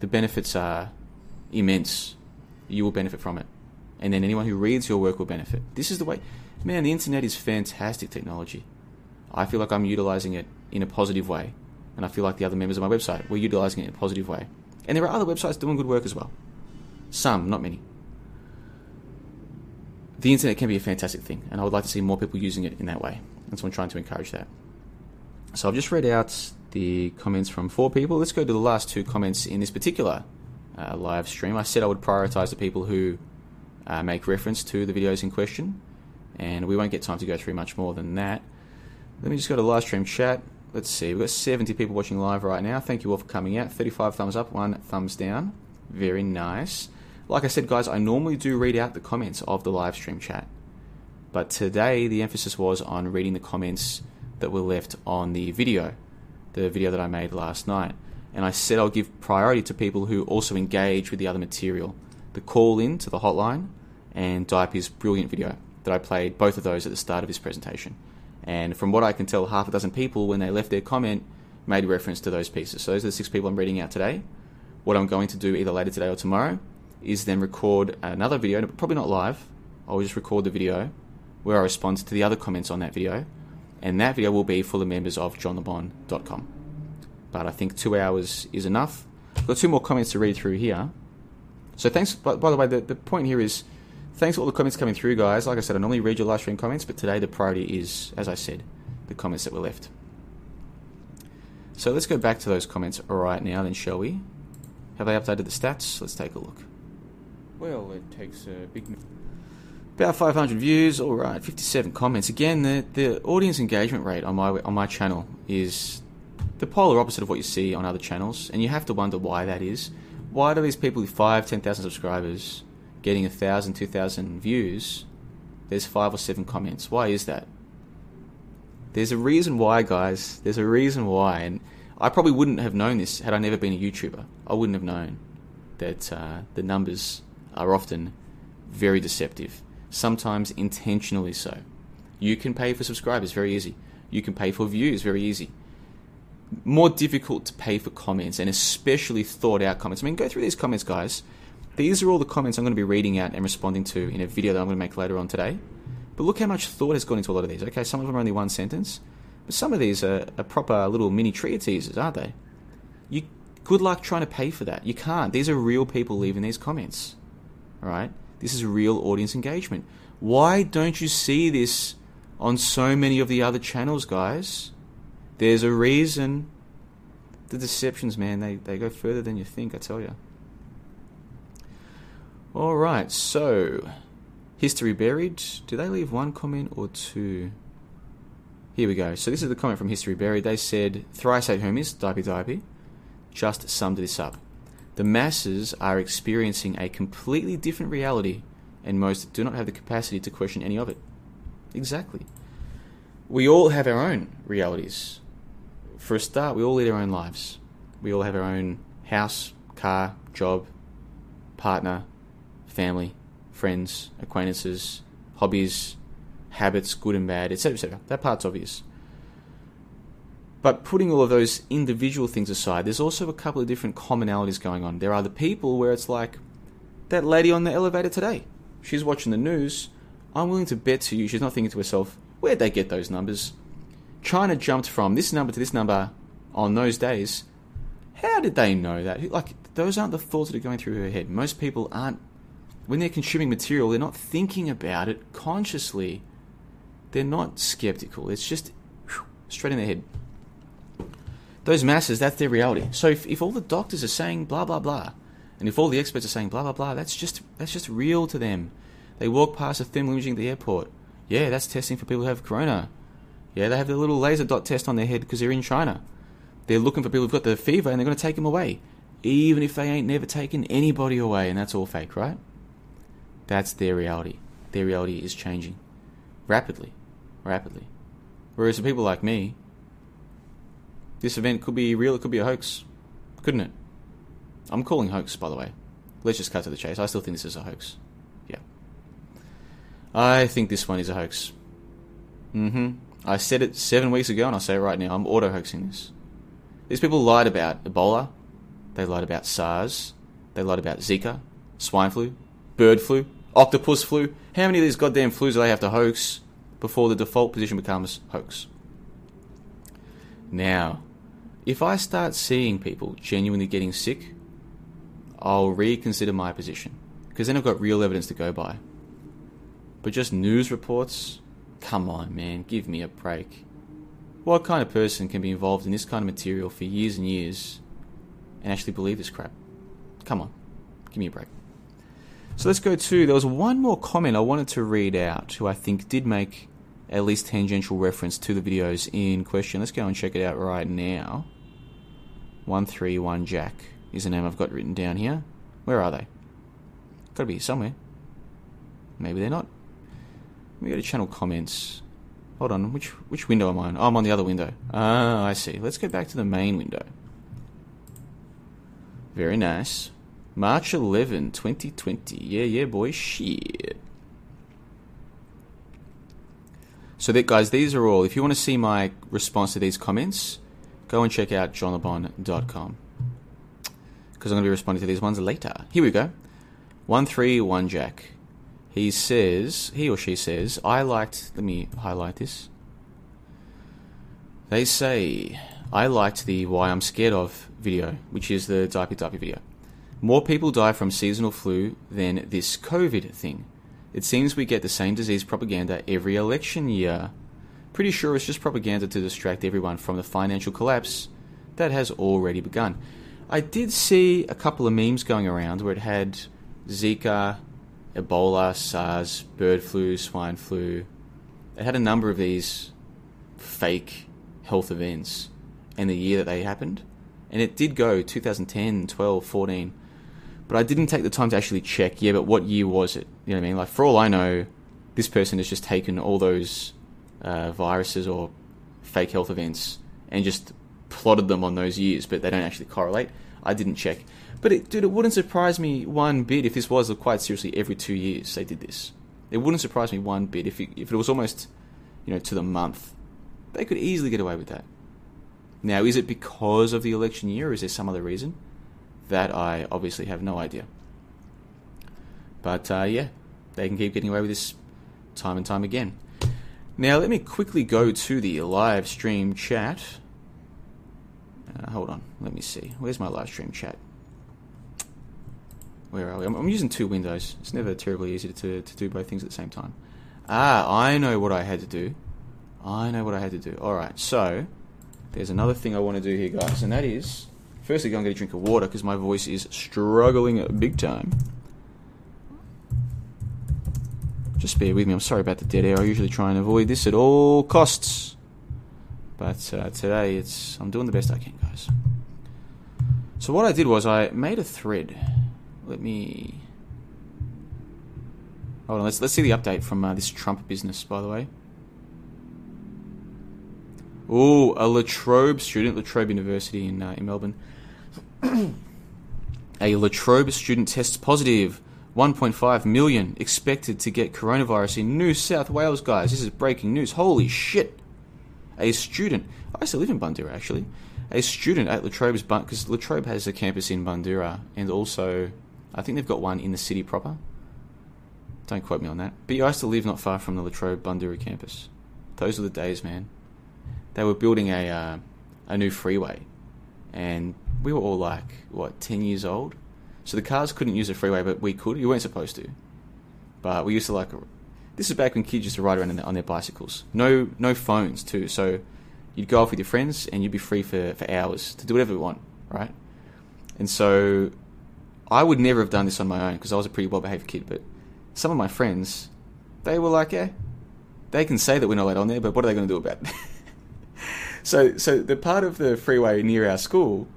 the benefits are immense. You will benefit from it. And then anyone who reads your work will benefit. This is the way. Man, the internet is fantastic technology. I feel like I'm utilizing it in a positive way. And I feel like the other members of my website, we're utilizing it in a positive way. And there are other websites doing good work as well. Some, not many. The internet can be a fantastic thing, and I would like to see more people using it in that way. And so I'm trying to encourage that. So I've just read out the comments from four people. Let's go to the last two comments in this particular uh, live stream. I said I would prioritize the people who uh, make reference to the videos in question, and we won't get time to go through much more than that. Let me just go to live stream chat. Let's see, we've got 70 people watching live right now. Thank you all for coming out. 35 thumbs up, one thumbs down. Very nice. Like I said, guys, I normally do read out the comments of the live stream chat, but today the emphasis was on reading the comments that were left on the video, the video that I made last night. And I said I'll give priority to people who also engage with the other material. The call in to the hotline and Dipey's brilliant video that I played both of those at the start of this presentation. And from what I can tell, half a dozen people, when they left their comment, made reference to those pieces. So those are the six people I'm reading out today. What I'm going to do either later today or tomorrow is then record another video, probably not live. I'll just record the video where I respond to the other comments on that video. And that video will be for the members of johnlebon.com. But I think two hours is enough. I've got two more comments to read through here. So thanks, by, by the way, the, the point here is Thanks for all the comments coming through, guys. Like I said, I normally read your live stream comments, but today the priority is, as I said, the comments that were left. So let's go back to those comments right now, then, shall we? Have they updated the stats? Let's take a look. Well, it takes a big. About 500 views. All right, 57 comments. Again, the the audience engagement rate on my on my channel is the polar opposite of what you see on other channels, and you have to wonder why that is. Why do these people with five, ten thousand subscribers getting a thousand, two thousand views, there's five or seven comments. Why is that? There's a reason why, guys. There's a reason why, and I probably wouldn't have known this had I never been a YouTuber. I wouldn't have known that uh, the numbers are often very deceptive, sometimes intentionally so. You can pay for subscribers very easy. You can pay for views very easy. More difficult to pay for comments and especially thought out comments. I mean, go through these comments, guys. These are all the comments I'm going to be reading out and responding to in a video that I'm going to make later on today. But look how much thought has gone into a lot of these. Okay, some of them are only one sentence, but some of these are, are proper little mini treatises, aren't they? You good luck trying to pay for that. You can't. These are real people leaving these comments. All right? This is real audience engagement. Why don't you see this on so many of the other channels, guys? There's a reason. The deceptions, man, they, they go further than you think, I tell you. All right, so history buried. Do they leave one comment or two? Here we go. So this is the comment from History Buried. They said, "Thrice Great Hermes, Dipey Dipey." Just summed this up. The masses are experiencing a completely different reality, and most do not have the capacity to question any of it. Exactly. We all have our own realities. For a start, we all lead our own lives. We all have our own house, car, job, partner, family, friends, acquaintances, hobbies, habits, good and bad, etc., etc. That part's obvious. But putting all of those individual things aside, there's also a couple of different commonalities going on. There are the people where it's like that lady on the elevator today. She's watching the news. I'm willing to bet to you she's not thinking to herself, where'd they get those numbers? China jumped from this number to this number on those days. How did they know that? Like, those aren't the thoughts that are going through her head. Most people aren't when they're consuming material, they're not thinking about it consciously. They're not skeptical. It's just whew, straight in their head. Those masses, that's their reality. So if, if all the doctors are saying blah blah blah, and if all the experts are saying blah blah blah, that's just that's just real to them. They walk past a thermal imaging at the airport. Yeah, that's testing for people who have corona. Yeah, they have their little laser dot test on their head because they're in China. They're looking for people who've got the fever and they're going to take them away, even if they ain't never taken anybody away, and that's all fake, right? That's their reality. their reality is changing rapidly, rapidly. Whereas for people like me, this event could be real, it could be a hoax, couldn't it? I'm calling hoax, by the way. Let's just cut to the chase. I still think this is a hoax. Yeah. I think this one is a hoax. Mm hmm. I said it seven weeks ago and I'll say it right now. I'm auto hoaxing this. These people lied about Ebola, they lied about SARS, they lied about Zika, swine flu, bird flu, octopus flu. How many of these goddamn flus do they have to hoax before the default position becomes hoax? Now, if I start seeing people genuinely getting sick, I'll reconsider my position because then I've got real evidence to go by. But just news reports? Come on, man, give me a break. What kind of person can be involved in this kind of material for years and years and actually believe this crap? Come on, give me a break. So let's go to. There was one more comment I wanted to read out who I think did make at least tangential reference to the videos in question. Let's go and check it out right now. 131 Jack is the name I've got written down here. Where are they? Gotta be somewhere. Maybe they're not. Let me go to channel comments. Hold on, which which window am I on? Oh, I'm on the other window. Ah, I see. Let's go back to the main window. Very nice. March 11, 2020. Yeah, yeah, boy. Shit. So, that, guys, these are all. If you want to see my response to these comments, go and check out johnlebon.com. Because I'm going to be responding to these ones later. Here we go. 131 Jack. He says, he or she says, I liked, let me highlight this. They say, I liked the Why I'm Scared of video, which is the Dipey Dipey video. More people die from seasonal flu than this COVID thing. It seems we get the same disease propaganda every election year. Pretty sure it's just propaganda to distract everyone from the financial collapse that has already begun. I did see a couple of memes going around where it had Zika, Ebola, SARS, bird flu, swine flu. It had a number of these fake health events and the year that they happened. And it did go 2010, 12, 14. But I didn't take the time to actually check, yeah, but what year was it? You know what I mean? Like, for all I know, this person has just taken all those uh, viruses or fake health events and just plotted them on those years, but they don't actually correlate. I didn't check. But it, dude, it wouldn't surprise me one bit if this was quite seriously every two years they did this. It wouldn't surprise me one bit if it, if it was almost, you know, to the month. They could easily get away with that. Now, is it because of the election year, or is there some other reason? That I obviously have no idea. But uh, yeah, they can keep getting away with this time and time again. Now, let me quickly go to the live stream chat. Uh, hold on, let me see. Where's my live stream chat? Where are we? I'm, I'm using two windows. It's never terribly easy to, to do both things at the same time. Ah, I know what I had to do. I know what I had to do. Alright, so there's another thing I want to do here, guys, and that is firstly and get a drink of water because my voice is struggling big time. Just bear with me. I'm sorry about the dead air. I usually try and avoid this at all costs, but uh, today it's I'm doing the best I can, guys. So what I did was I made a thread. Let me hold on. Let's let's see the update from uh, this Trump business, by the way. Oh, a Latrobe student, La Trobe University in uh, in Melbourne. a Latrobe student tests positive. 1.5 million expected to get coronavirus in New South Wales, guys. This is breaking news. Holy shit! A student. I used to live in Bundoora actually. A student at Latrobe's, because Latrobe has a campus in Bundoora and also I think they've got one in the city proper. Don't quote me on that. But I used to live not far from the La Trobe Bundoora campus. Those were the days, man they were building a uh, a new freeway, and we were all like what ten years old, so the cars couldn't use the freeway, but we could. You weren't supposed to, but we used to like. This is back when kids used to ride around their, on their bicycles. No, no phones too. So you'd go off with your friends, and you'd be free for, for hours to do whatever you want, right? And so I would never have done this on my own because I was a pretty well behaved kid. But some of my friends, they were like, yeah, they can say that we're not allowed on there, but what are they going to do about it? so, so the part of the freeway near our school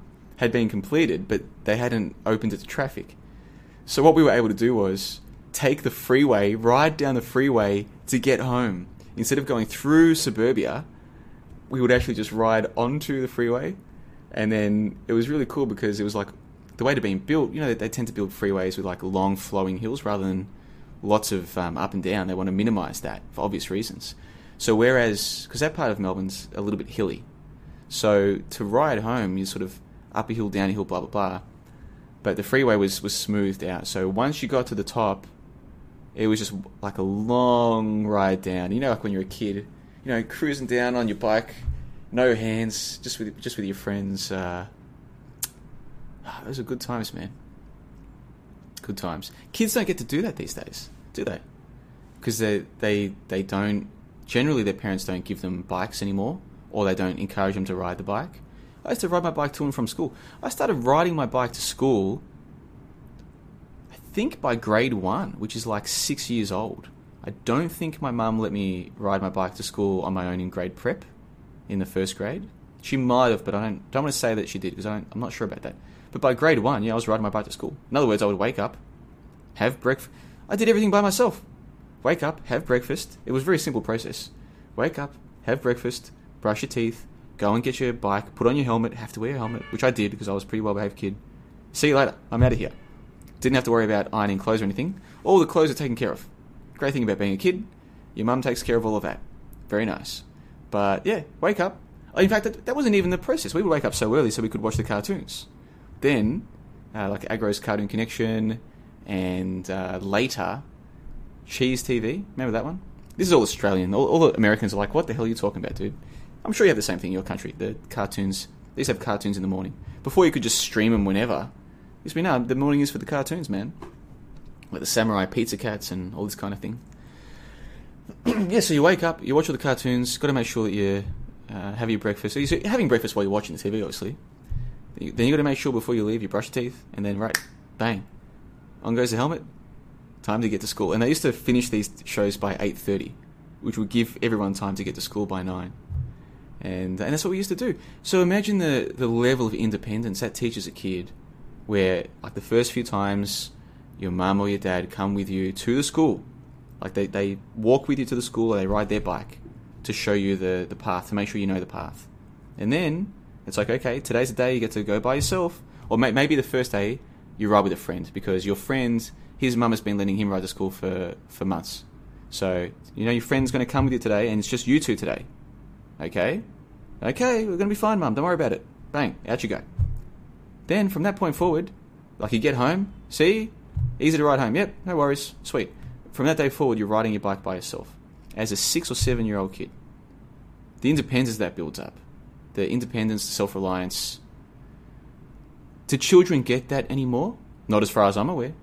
had been completed, but they hadn't opened it to traffic. So what we were able to do was take the freeway, ride down the freeway to get home. Instead of going through suburbia, we would actually just ride onto the freeway. And then it was really cool because it was like the way to being built, you know, they, they tend to build freeways with like long flowing hills rather than lots of um, up and down. They want to minimize that for obvious reasons. So, whereas, because that part of Melbourne's a little bit hilly, so to ride home, you sort of up a hill, down a hill, blah, blah, blah. But the freeway was, was smoothed out. So once you got to the top, it was just like a long ride down. You know, like when you're a kid, you know, cruising down on your bike, no hands, just with just with your friends. Uh, those are good times, man. Good times. Kids don't get to do that these days, do they? Because they they they don't. Generally, their parents don't give them bikes anymore, or they don't encourage them to ride the bike. I used to ride my bike to and from school. I started riding my bike to school. I think by grade one, which is like six years old. I don't think my mum let me ride my bike to school on my own in grade prep, in the first grade. She might have, but I don't don't want to say that she did because I'm not sure about that. But by grade one, yeah, I was riding my bike to school. In other words, I would wake up, have breakfast. I did everything by myself. Wake up, have breakfast. It was a very simple process. Wake up, have breakfast, brush your teeth, go and get your bike, put on your helmet, have to wear a helmet, which I did because I was a pretty well behaved kid. See you later. I'm out of here. Didn't have to worry about ironing clothes or anything. All the clothes are taken care of. Great thing about being a kid, your mum takes care of all of that. Very nice. But yeah, wake up. In fact, that, that wasn't even the process. We would wake up so early so we could watch the cartoons. Then, uh, like Agro's Cartoon Connection, and uh, later, Cheese TV. Remember that one? This is all Australian. All, all the Americans are like, "What the hell are you talking about, dude?" I'm sure you have the same thing in your country. The cartoons. these have cartoons in the morning. Before you could just stream them whenever. Used to be now the morning is for the cartoons, man. Like the samurai pizza cats and all this kind of thing. yeah, so you wake up, you watch all the cartoons. Got to make sure that you uh, have your breakfast. So you're having breakfast while you're watching the TV, obviously. Then you got to make sure before you leave you brush your teeth, and then right, bang, on goes the helmet. Time to get to school. And they used to finish these shows by eight thirty, which would give everyone time to get to school by nine and and that's what we used to do. So imagine the the level of independence that teaches a kid, where like the first few times your mum or your dad come with you to the school, like they they walk with you to the school or they ride their bike to show you the the path to make sure you know the path, and then it's like okay today's the day you get to go by yourself, or may, maybe the first day you ride with a friend because your friend his mum has been letting him ride to school for for months. So, you know, your friend's going to come with you today, and it's just you two today. Okay? Okay, we're to be fine, Mum. Don't worry about it. Bang, out you go. Then, from that point forward, like you get home, see? Easy to ride home. Yep, no worries. Sweet. From that day forward, you're riding your bike by yourself as a six or seven year old kid. The independence that builds up, the independence, the self reliance. Do children get that anymore? Not as far as I'm aware.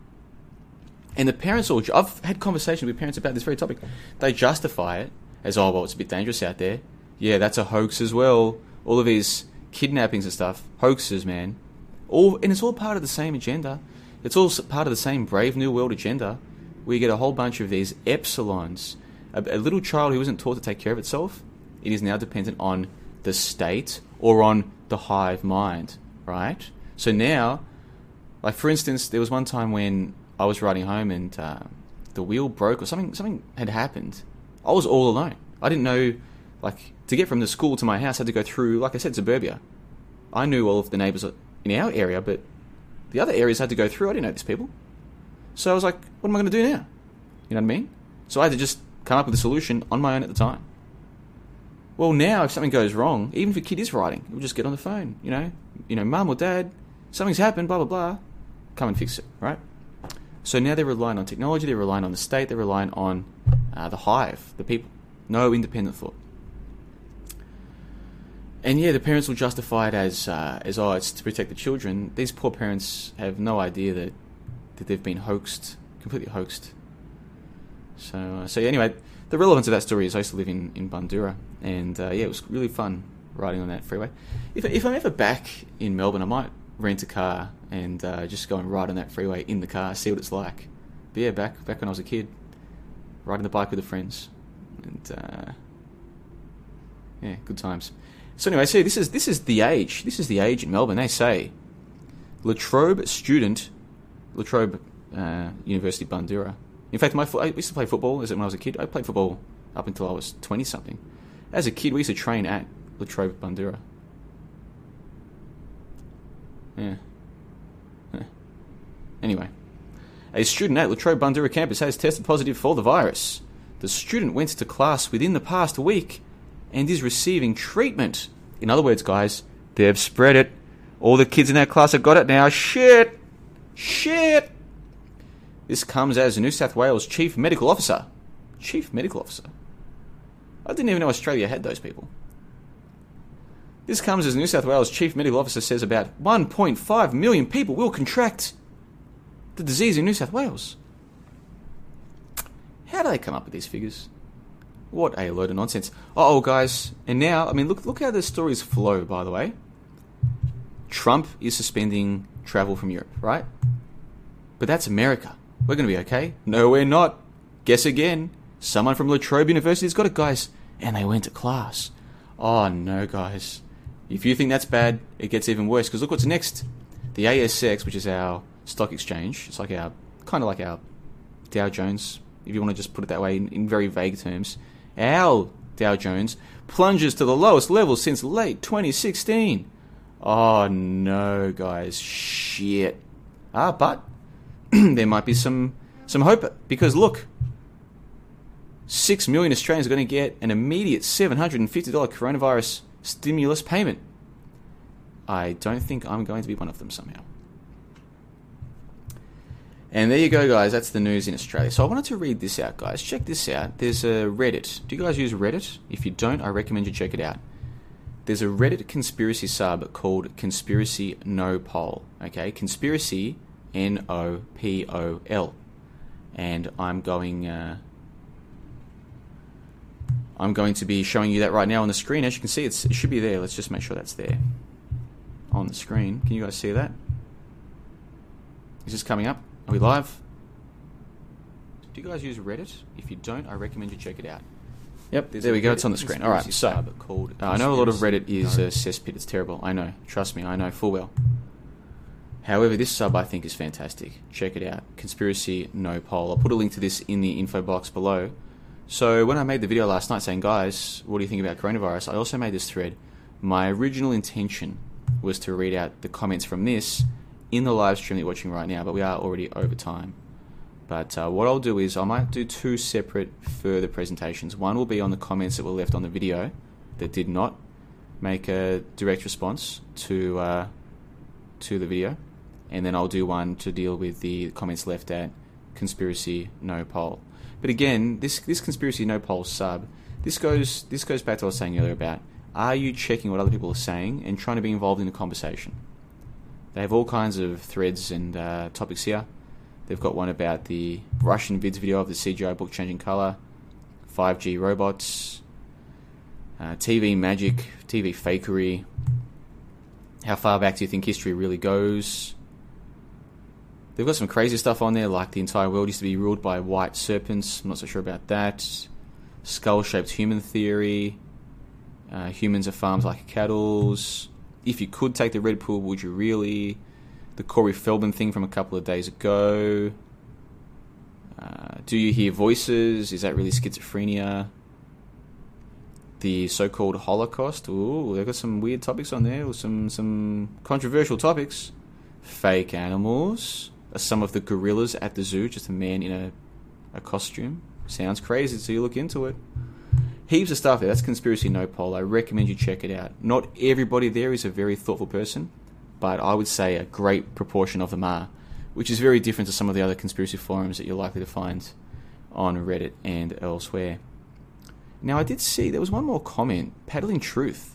And the parents all, I've had conversations with parents about this very topic. They justify it as, oh, well, it's a bit dangerous out there yeah, that's a hoax as well. All of these kidnappings and stuff, hoaxes, man. All and it's all part of the same agenda. It's all part of the same Brave New World agenda. We get a whole bunch of these epsilons. A, a little child who isn't taught to take care of itself, it is now dependent on the state or on the hive mind, right? So now, like for instance, there was one time when I was riding home and uh, the wheel broke or something. Something had happened. I was all alone. I didn't know, like to get from the school to my house, I had to go through, like I said, suburbia. I knew all of the neighbours in our area, but the other areas I had to go through. I didn't know these people. So I was like, what am I going to do now? You know what I mean? So I had to just come up with a solution on my own at the time. Well, now if something goes wrong, even if a kid is writing, we'll just get on the phone. You know, you know, mum or dad, something's happened, blah blah blah. Come and fix it, right? So now they're relying on technology, they're relying on the state, they're relying on uh, the hive, the people. No independent thought and yeah, the parents will justify it as uh, as oh, it's to protect the children. These poor parents have no idea that that they've been hoaxed, completely hoaxed. So uh, so anyway, the relevance of that story is I used to live in in Bundoora, and uh, yeah, it was really fun riding on that freeway. If if I'm ever back in Melbourne, I might rent a car and uh, just go and ride on that freeway in the car, see what it's like. But yeah, back back when I was a kid, riding the bike with the friends, and uh, yeah, good times. So anyway, see, this is this is the age. This is the age in Melbourne. They say Latrobe student, Latrobe uh, University Bundoora, In fact, my I used to play football as when I was a kid. I played football up until I was twenty something. As a kid, we used to train at Latrobe Bundoora. Yeah. Yeah. Anyway, a student at Latrobe Bundoora campus has tested positive for the virus. The student went to class within the past week and is receiving treatment. In other words, guys, they've spread it. All the kids in that class have got it now. Shit! Shit! This comes as New South Wales Chief Medical Officer. Chief Medical Officer? I didn't even know Australia had those people. This comes as New South Wales Chief Medical Officer says about 1.5 million people will contract the disease in New South Wales. How do they come up with these figures? What a load of nonsense. Oh, guys, and now, I mean, look, look how the stories flow, by the way. Trump is suspending travel from Europe, right? But that's America. We're going to be okay. No, we're not. Guess again. Someone from Latrobe University's got it, guys. And they went to class. Oh, no, guys. If you think that's bad, it gets even worse. Because look what's next. The ASX, which is our stock exchange, it's like our, kind of like our Dow Jones, if you want to just put it that way in, in very vague terms. Our Dow Jones plunges to the lowest level since late 2016. Oh no, guys, shit. Ah, but there might be some some hope because look, six million Australians are going to get an immediate seven hundred and fifty dollar coronavirus stimulus payment. I don't think I'm going to be one of them somehow. And there you go, guys. That's the news in Australia. So I wanted to read this out, guys. Check this out. There's a Reddit. Do you guys use Reddit? If you don't, I recommend you check it out. There's a Reddit conspiracy sub called Conspiracy No Poll. Okay, Conspiracy N O P O L, and I'm going. Uh, I'm going to be showing you that right now on the screen. As you can see, it should be there. Let's just make sure that's there on the screen. Can you guys see that? Is this coming up? Are we live? Do you guys use Reddit? If you don't, I recommend you check it out. Yep, there we go. It's on the screen. All right, so uh, I know a lot of Reddit is a cesspit. It's terrible. I know. Trust me, I know full well. However, this sub I think is fantastic. Check it out. Conspiracy No Poll. I'll put a link to this in the info box below. So when I made the video last night saying, guys, what do you think about coronavirus? I also made this thread. My original intention was to read out the comments from this in the live stream that you're watching right now, but we are already over time. But uh, what I'll do is I might do two separate further presentations. One will be on the comments that were left on the video that did not make a direct response to uh, to the video, and then I'll do one to deal with the comments left at conspiracy no poll. But again, this this conspiracy no poll sub this goes this goes back to what I was saying earlier about are you checking what other people are saying and trying to be involved in the conversation? They have all kinds of threads and uh, topics here. They've got one about the Russian vids video of the CGI book changing color, 5G robots, uh, TV magic, TV fakery. How far back do you think history really goes? They've got some crazy stuff on there, like the entire world used to be ruled by white serpents. I'm not so sure about that. Skull shaped human theory. Uh, humans are farms like cattle's. If you could take the red pill, would you really? The Corey Feldman thing from a couple of days ago. Uh, do you hear voices? Is that really schizophrenia? The so-called Holocaust. Ooh, they've got some weird topics on there, some some controversial topics. Fake animals. Are some of the gorillas at the zoo just a man in a a costume? Sounds crazy, so you look into it. Heaps of stuff there. That's Conspiracy No Poll. I recommend you check it out. Not everybody there is a very thoughtful person, but I would say a great proportion of them are, which is very different to some of the other conspiracy forums that you're likely to find on Reddit and elsewhere. Now, I did see there was one more comment, Paddling Truth.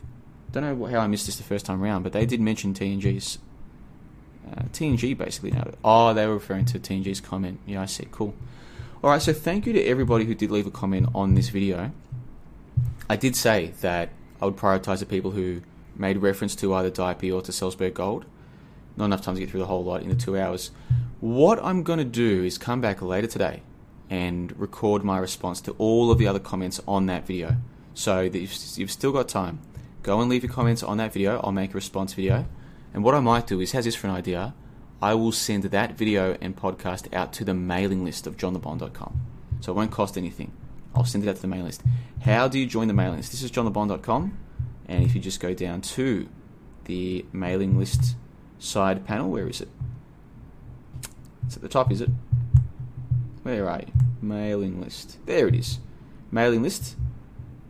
Don't know how I missed this the first time around, but they did mention TNG's. Uh, TNG basically now. Oh, they were referring to TNG's comment. Yeah, I see. Cool. Alright, so thank you to everybody who did leave a comment on this video. I did say that I would prioritise the people who made reference to either DIP or to Salzburg Gold. Not enough time to get through the whole lot in the two hours. What I'm going to do is come back later today and record my response to all of the other comments on that video. So that you've, you've still got time. Go and leave your comments on that video. I'll make a response video. And what I might do is, how's this for an idea? I will send that video and podcast out to the mailing list of johnlebon.com. So it won't cost anything. I'll send it out to the mailing list. How do you join the mailing list? This is johnlebon.com, and if you just go down to the mailing list side panel, where is it? It's at the top, is it? Where are you? Mailing list. There it is. Mailing list.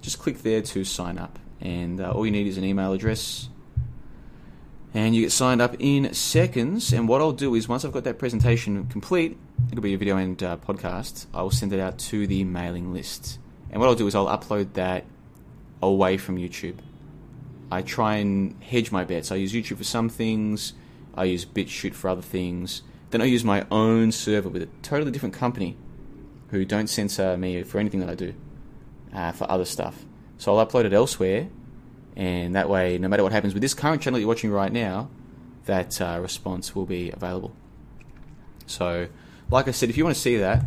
Just click there to sign up, and uh, all you need is an email address. And you get signed up in seconds. And what I'll do is, once I've got that presentation complete, it'll be a video and uh, podcast. I will send it out to the mailing list. And what I'll do is I'll upload that away from YouTube. I try and hedge my bets. I use YouTube for some things. I use BitChute for other things. Then I use my own server with a totally different company who don't censor me for anything that I do uh, for other stuff. So I'll upload it elsewhere, and that way, no matter what happens with this current channel you're watching right now, that uh, response will be available. So, like I said, if you want to see that,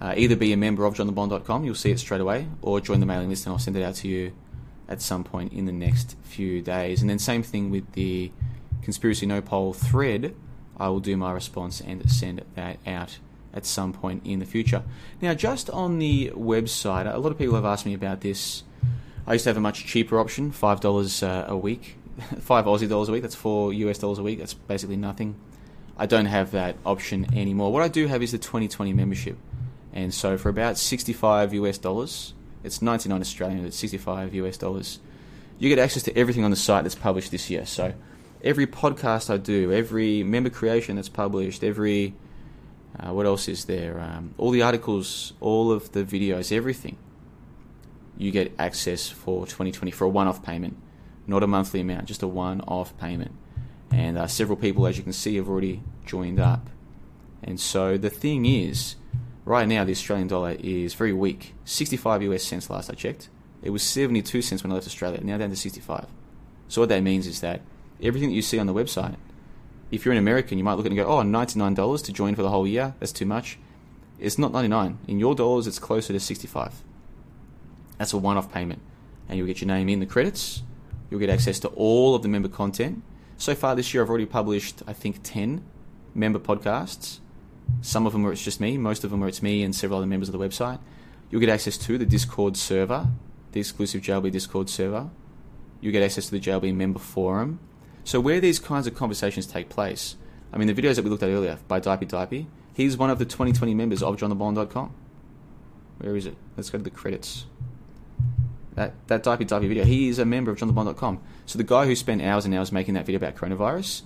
uh, either be a member of johnlebon.com, you'll see it straight away, or join the mailing list and I'll send it out to you at some point in the next few days. And then, same thing with the Conspiracy No Poll thread, I will do my response and send that out at some point in the future. Now, just on the website, a lot of people have asked me about this. I used to have a much cheaper option, five dollars uh, a week, five Aussie dollars a week. That's four US dollars a week. That's basically nothing. I don't have that option anymore. What I do have is the 2020 membership, and so for about 65 US dollars, it's 99 Australian, it's 65 US dollars. You get access to everything on the site that's published this year. So every podcast I do, every member creation that's published, every uh, what else is there? Um, all the articles, all of the videos, everything. You get access for 2020 for a one-off payment, not a monthly amount, just a one-off payment. And uh, several people, as you can see, have already joined up. And so the thing is, right now the Australian dollar is very weak. 65 US cents last I checked. It was 72 cents when I left Australia. Now down to 65. So what that means is that everything that you see on the website, if you're an American, you might look at it and go, oh, $99 to join for the whole year, that's too much. It's not 99 In your dollars, it's closer to 65 That's a one off payment. And you'll get your name in the credits. You'll get access to all of the member content. So far this year, I've already published, I think, 10 member podcasts. Some of them where it's just me, most of them where it's me and several other members of the website. You'll get access to the Discord server, the exclusive JLB Discord server. You'll get access to the JLB member forum so where these kinds of conversations take place, I mean, the videos that we looked at earlier by Dipey Dipey, he's one of the 2020 members of johnlebon.com. Where is it? Let's go to the credits. That that Dipey Dipey video, he is a member of johnlebon.com. So the guy who spent hours and hours making that video about coronavirus,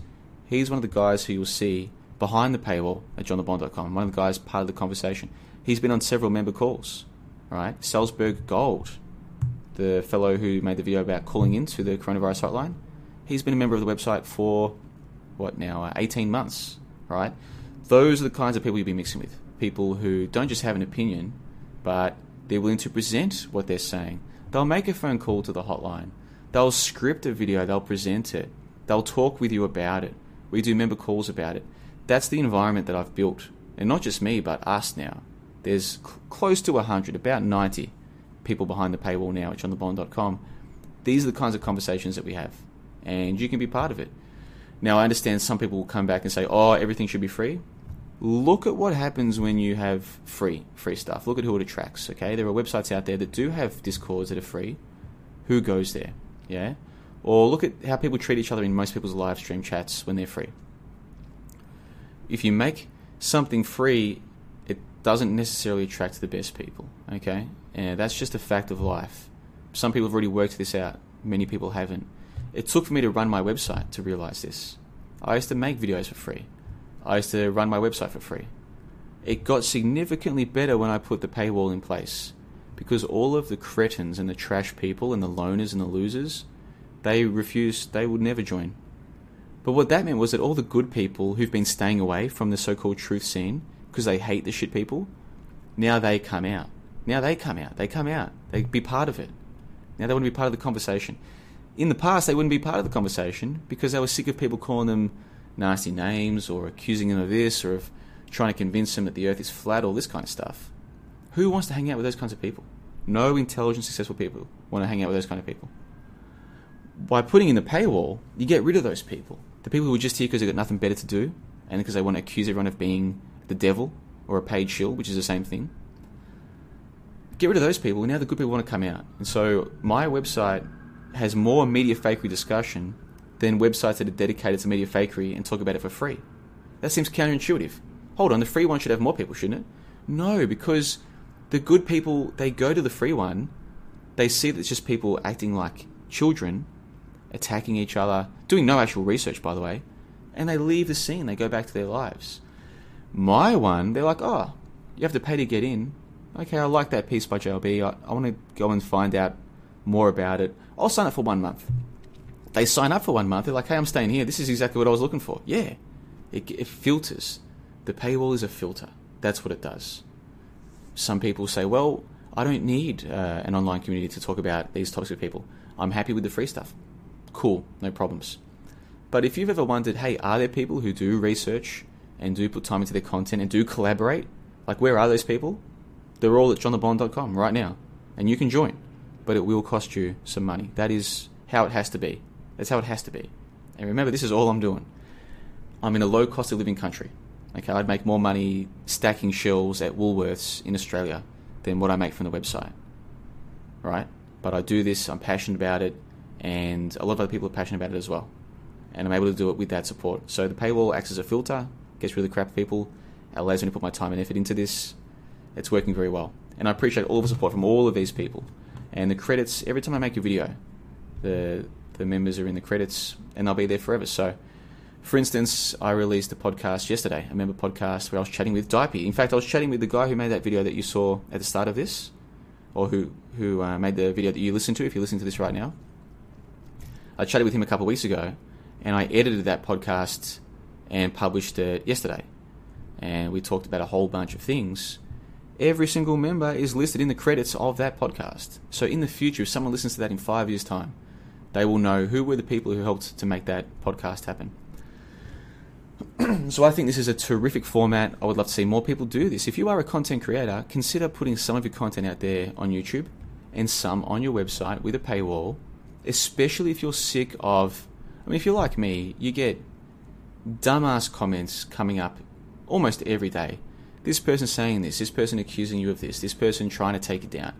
he's one of the guys who you'll see behind the paywall at johnlebon.com. One of the guys part of the conversation. He's been on several member calls, right? Salzburg Gold, the fellow who made the video about calling into the coronavirus hotline he's been a member of the website for what now, uh, 18 months, right? Those are the kinds of people you'll be mixing with. People who don't just have an opinion, but they're willing to present what they're saying. They'll make a phone call to the hotline. They'll script a video, they'll present it. They'll talk with you about it. We do member calls about it. That's the environment that I've built. And not just me, but us now. There's cl- close to 100, about 90 people behind the paywall now which at johnlebon.com. These are the kinds of conversations that we have and you can be part of it. Now, I understand some people will come back and say, oh, everything should be free. Look at what happens when you have free free stuff. Look at who it attracts. Okay, there are websites out there that do have discords that are free. Who goes there? Yeah, or look at how people treat each other in most people's live stream chats when they're free. If you make something free, it doesn't necessarily attract the best people. Okay, and that's just a fact of life. Some people have already worked this out. Many people haven't. It took for me to run my website to realize this. I used to make videos for free. I used to run my website for free. It got significantly better when I put the paywall in place because all of the cretins and the trash people and the loners and the losers, they refused, they would never join. But what that meant was that all the good people who've been staying away from the so called truth scene because they hate the shit people, now they come out. Now they come out. They come out. They be part of it. Now they want to be part of the conversation in the past they wouldn't be part of the conversation because they were sick of people calling them nasty names or accusing them of this or of trying to convince them that the earth is flat, all this kind of stuff. Who wants to hang out with those kinds of people? No intelligent, successful people want to hang out with those kind of people. By putting in the paywall, you get rid of those people. The people who are just here because they've got nothing better to do, and because they want to accuse everyone of being the devil or a paid shill, which is the same thing. Get rid of those people, and now the good people want to come out. And so my website has more media fakery discussion than websites that are dedicated to media fakery and talk about it for free. That seems counterintuitive. Hold on, the free one should have more people, shouldn't it? No, because the good people, they go to the free one, they see that it's just people acting like children, attacking each other, doing no actual research, by the way, and they leave the scene, they go back to their lives. My one, they're like, oh, you have to pay to get in. Okay, I like that piece by JLB. I, I want to go and find out more about it. I'll sign up for one month. They sign up for one month. They're like, hey, I'm staying here. This is exactly what I was looking for. Yeah. It, it filters. The paywall is a filter. That's what it does. Some people say, well, I don't need uh, an online community to talk about these with people. I'm happy with the free stuff. Cool, no problems. But if you've ever wondered, hey, are there people who do research and do put time into their content and do collaborate? Like, where are those people? They're all at johnlebon.com right now. And you can join. But it will cost you some money. That is how it has to be. That's how it has to be. And remember, this is all I'm doing. I'm in a low cost of living country. Okay, I'd make more money stacking shelves at Woolworths in Australia than what I make from the website. Right? But I do this, I'm passionate about it, and a lot of other people are passionate about it as well. And I'm able to do it with that support. So the paywall acts as a filter, gets rid of the crap people, allows me to put my time and effort into this. It's working very well. And I appreciate all the support from all of these people. And the credits, every time I make a video, the the members are in the credits and they'll be there forever. So for instance, I released a podcast yesterday, a member podcast where I was chatting with Dipey. In fact, I was chatting with the guy who made that video that you saw at the start of this, or who who uh, made the video that you listen to. If you're listening to this right now, I chatted with him a couple of weeks ago, and I edited that podcast and published it yesterday. And we talked about a whole bunch of things. Every single member is listed in the credits of that podcast. So in the future, if someone listens to that in five years' time, they will know who were the people who helped to make that podcast happen. so I think this is a terrific format. I would love to see more people do this. If you are a content creator, consider putting some of your content out there on YouTube and some on your website with a paywall, especially if you're sick of. I mean, if you're like me, you get dumbass comments coming up almost every day. This person saying this, this person accusing you of this, this person trying to take it down.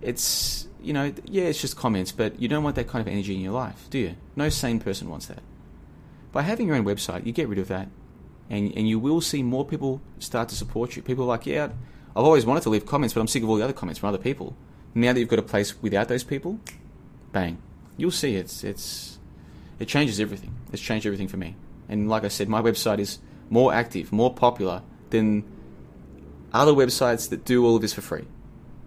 It's, you know, yeah, it's just comments, but you don't want that kind of energy in your life, do you? No sane person wants that. By having your own website, you get rid of that, and and you will see more people start to support you. People are like, yeah, I've always wanted to leave comments, but I'm sick of all the other comments from other people. Now that you've got a place without those people, bang, you'll see it's it's it changes everything. It's changed everything for me. And like I said, my website is more active, more popular than other websites that do all of this for free.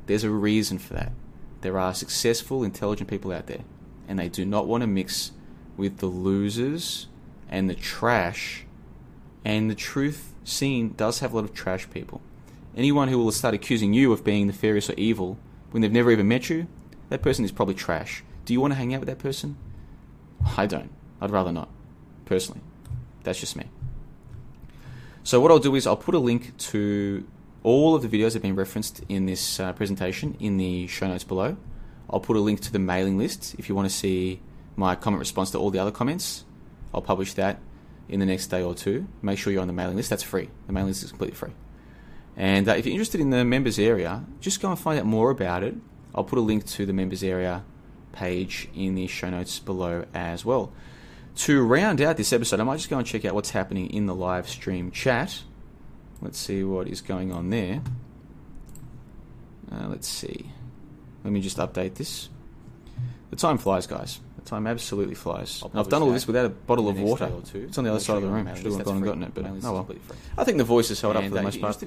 There's a reason for that. There are successful, intelligent people out there, and they do not want to mix with the losers and the trash. And the truth scene does have a lot of trash people. Anyone who will start accusing you of being nefarious or evil when they've never even met you, that person is probably trash. Do you want to hang out with that person? I don't. I'd rather not, personally. That's just me. So what I'll do is I'll put a link to all of the videos that have been referenced in this uh, presentation in the show notes below. I'll put a link to the mailing list if you want to see my comment response to all the other comments. I'll publish that in the next day or two. Make sure you're on the mailing list. That's free. The mailing list is completely free. And uh, if you're interested in the members area, just go and find out more about it. I'll put a link to the members area page in the show notes below as well. To round out this episode, I might just go and check out what's happening in the live stream chat. Let's see what is going on there. Uh, let's see. Let me just update this. The time flies, guys. The time absolutely flies. I've done all this without a bottle of water. It's on the other side of the room. Should have gone and gotten it, but oh well. I think the voice is held up for the most part.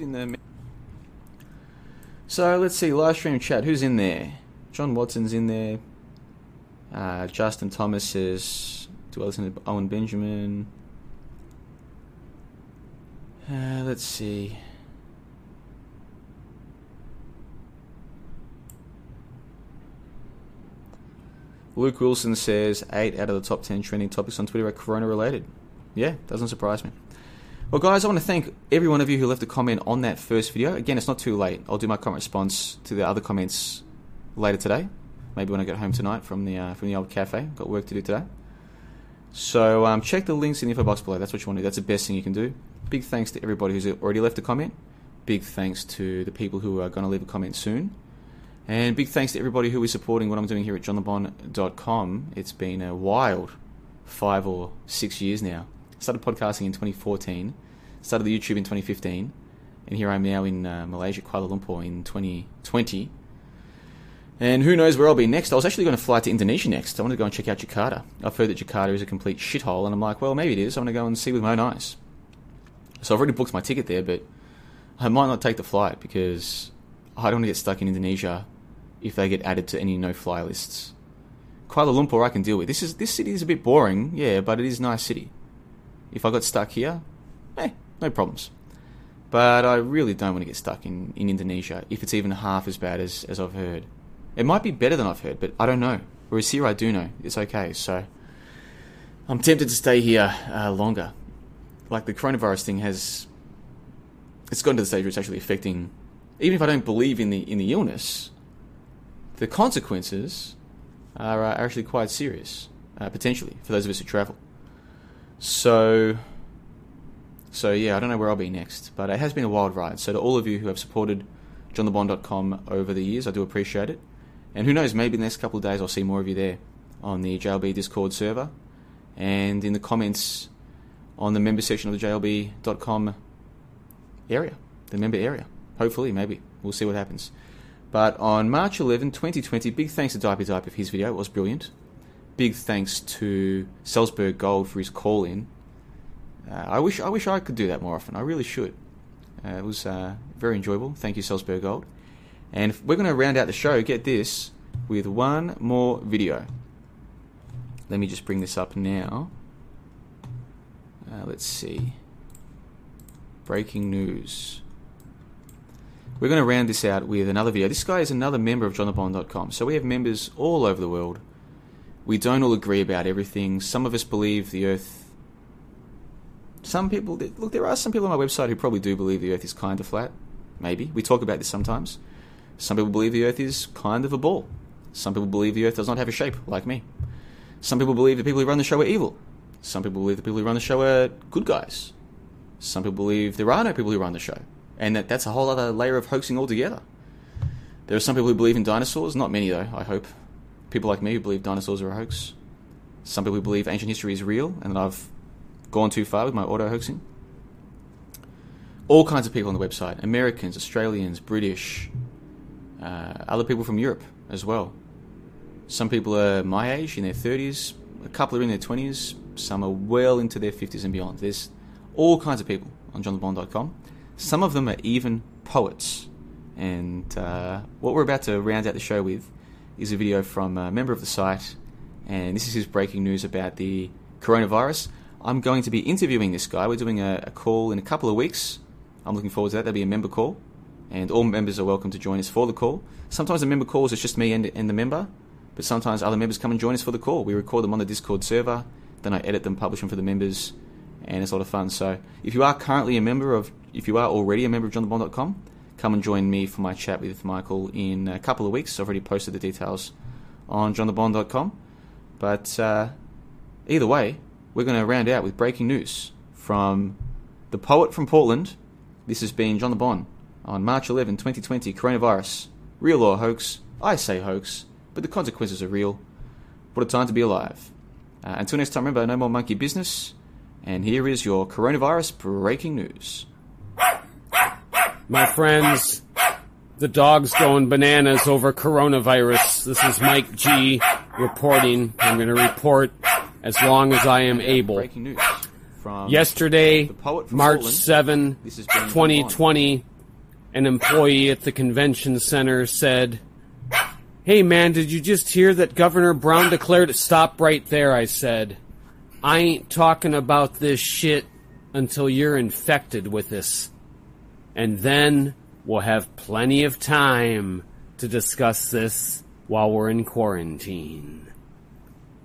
So let's see. Live stream chat. Who's in there? John Watson's in there. Uh, Justin Thomas is. "Do I listen to Owen Benjamin?" Uh, let's see. Luke Wilson says eight out of the top ten trending topics on Twitter are corona related. Yeah, doesn't surprise me. Well, guys, I want to thank every one of you who left a comment on that first video. Again, it's not too late. I'll do my comment response to the other comments later today. Maybe when I get home tonight from the uh, from the old cafe. Got work to do today. So um, check the links in the info box below. That's what you want to do. That's the best thing you can do. Big thanks to everybody who's already left a comment. Big thanks to the people who are going to leave a comment soon. And big thanks to everybody who is supporting what I'm doing here at johnlebon.com. It's been a wild five or six years now. Started podcasting in 2014, started the YouTube in 2015, and here I am now in uh, Malaysia, Kuala Lumpur in 2020. And who knows where I'll be next? I was actually going to fly to Indonesia next. I want to go and check out Jakarta. I've heard that Jakarta is a complete shithole, and I'm like, well, maybe it is. I'm going to go and see with my own eyes. So I've already booked my ticket there, but I might not take the flight because I don't want to get stuck in Indonesia if they get added to any no-fly lists. Kuala Lumpur I can deal with. This is this city is a bit boring, yeah, but it is a nice city. If I got stuck here, eh, no problems. But I really don't want to get stuck in, in Indonesia if it's even half as bad as, as I've heard. It might be better than I've heard, but I don't know. Whereas here I do know. It's okay, so I'm tempted to stay here uh, longer. Like the coronavirus thing has it's gotten to the stage where it's actually affecting even if I don't believe in the in the illness, the consequences are, uh, are actually quite serious, uh, potentially, for those of us who travel. So, so yeah, I don't know where I'll be next, but it has been a wild ride. So to all of you who have supported johnlebon.com over the years, I do appreciate it. And who knows, maybe in the next couple of days I'll see more of you there on the JLB Discord server and in the comments on the member section of the JLB.com area, the member area. Hopefully, maybe. We'll see what happens. But on March 11, 2020, big thanks to Dipey Dipey for his video. It was brilliant. Big thanks to Salzburg Gold for his call in. Uh, I wish I wish I could do that more often. I really should. Uh, it was uh, very enjoyable. Thank you, Salzburg Gold. And we're going to round out the show. Get this with one more video. Let me just bring this up now. Uh, let's see. Breaking news. We're going to round this out with another video. This guy is another member of johnlebon.com. So we have members all over the world. We don't all agree about everything. Some of us believe the Earth. Some people look. There are some people on my website who probably do believe the Earth is kind of flat. Maybe we talk about this sometimes. Some people believe the Earth is kind of a ball. Some people believe the Earth does not have a shape, like me. Some people believe the people who run the show are evil. Some people believe the people who run the show are good guys. Some people believe there are no people who run the show and that that's a whole other layer of hoaxing altogether. There are some people who believe in dinosaurs, not many though, I hope. People like me who believe dinosaurs are a hoax. Some people believe ancient history is real and that I've gone too far with my auto hoaxing. All kinds of people on the website Americans, Australians, British, uh, other people from Europe as well. Some people are my age, in their 30s, a couple are in their 20s, some are well into their 50s and beyond. There's all kinds of people on johnlebon.com. Some of them are even poets. And uh, what we're about to round out the show with is a video from a member of the site, and this is his breaking news about the coronavirus. I'm going to be interviewing this guy. We're doing a, a call in a couple of weeks. I'm looking forward to that. There'll be a member call, and all members are welcome to join us for the call. Sometimes the member calls, it's just me and, and the member, but sometimes other members come and join us for the call. We record them on the Discord server, then I edit them, publish them for the members, and it's a lot of fun. So if you are currently a member of, if you are already a member of johnlebon.com, come and join me for my chat with Michael in a couple of weeks. I've already posted the details on johnlebon.com. But uh, either way, we're going to round out with breaking news from the poet from Portland. This has been John LeBon on March 11, 2020. Coronavirus, real or hoax? I say hoax, but the consequences are real. What a time to be alive. Uh, until next time, remember, no more monkey business. And here is your coronavirus breaking news. My friends, the dog's going bananas over coronavirus. This is Mike G reporting. I'm going to report as long as I am able. Breaking news from Yesterday, the poet from March Portland. 7, This has 2020, an employee at the convention center said, Hey man, did you just hear that Governor Brown declared a stop right there? I said, I ain't talking about this shit until you're infected with this. And then we'll have plenty of time to discuss this while we're in quarantine.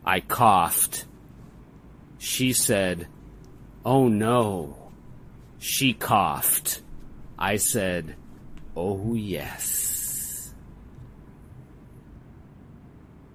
I coughed. She said, Oh no. She coughed. I said, Oh yes.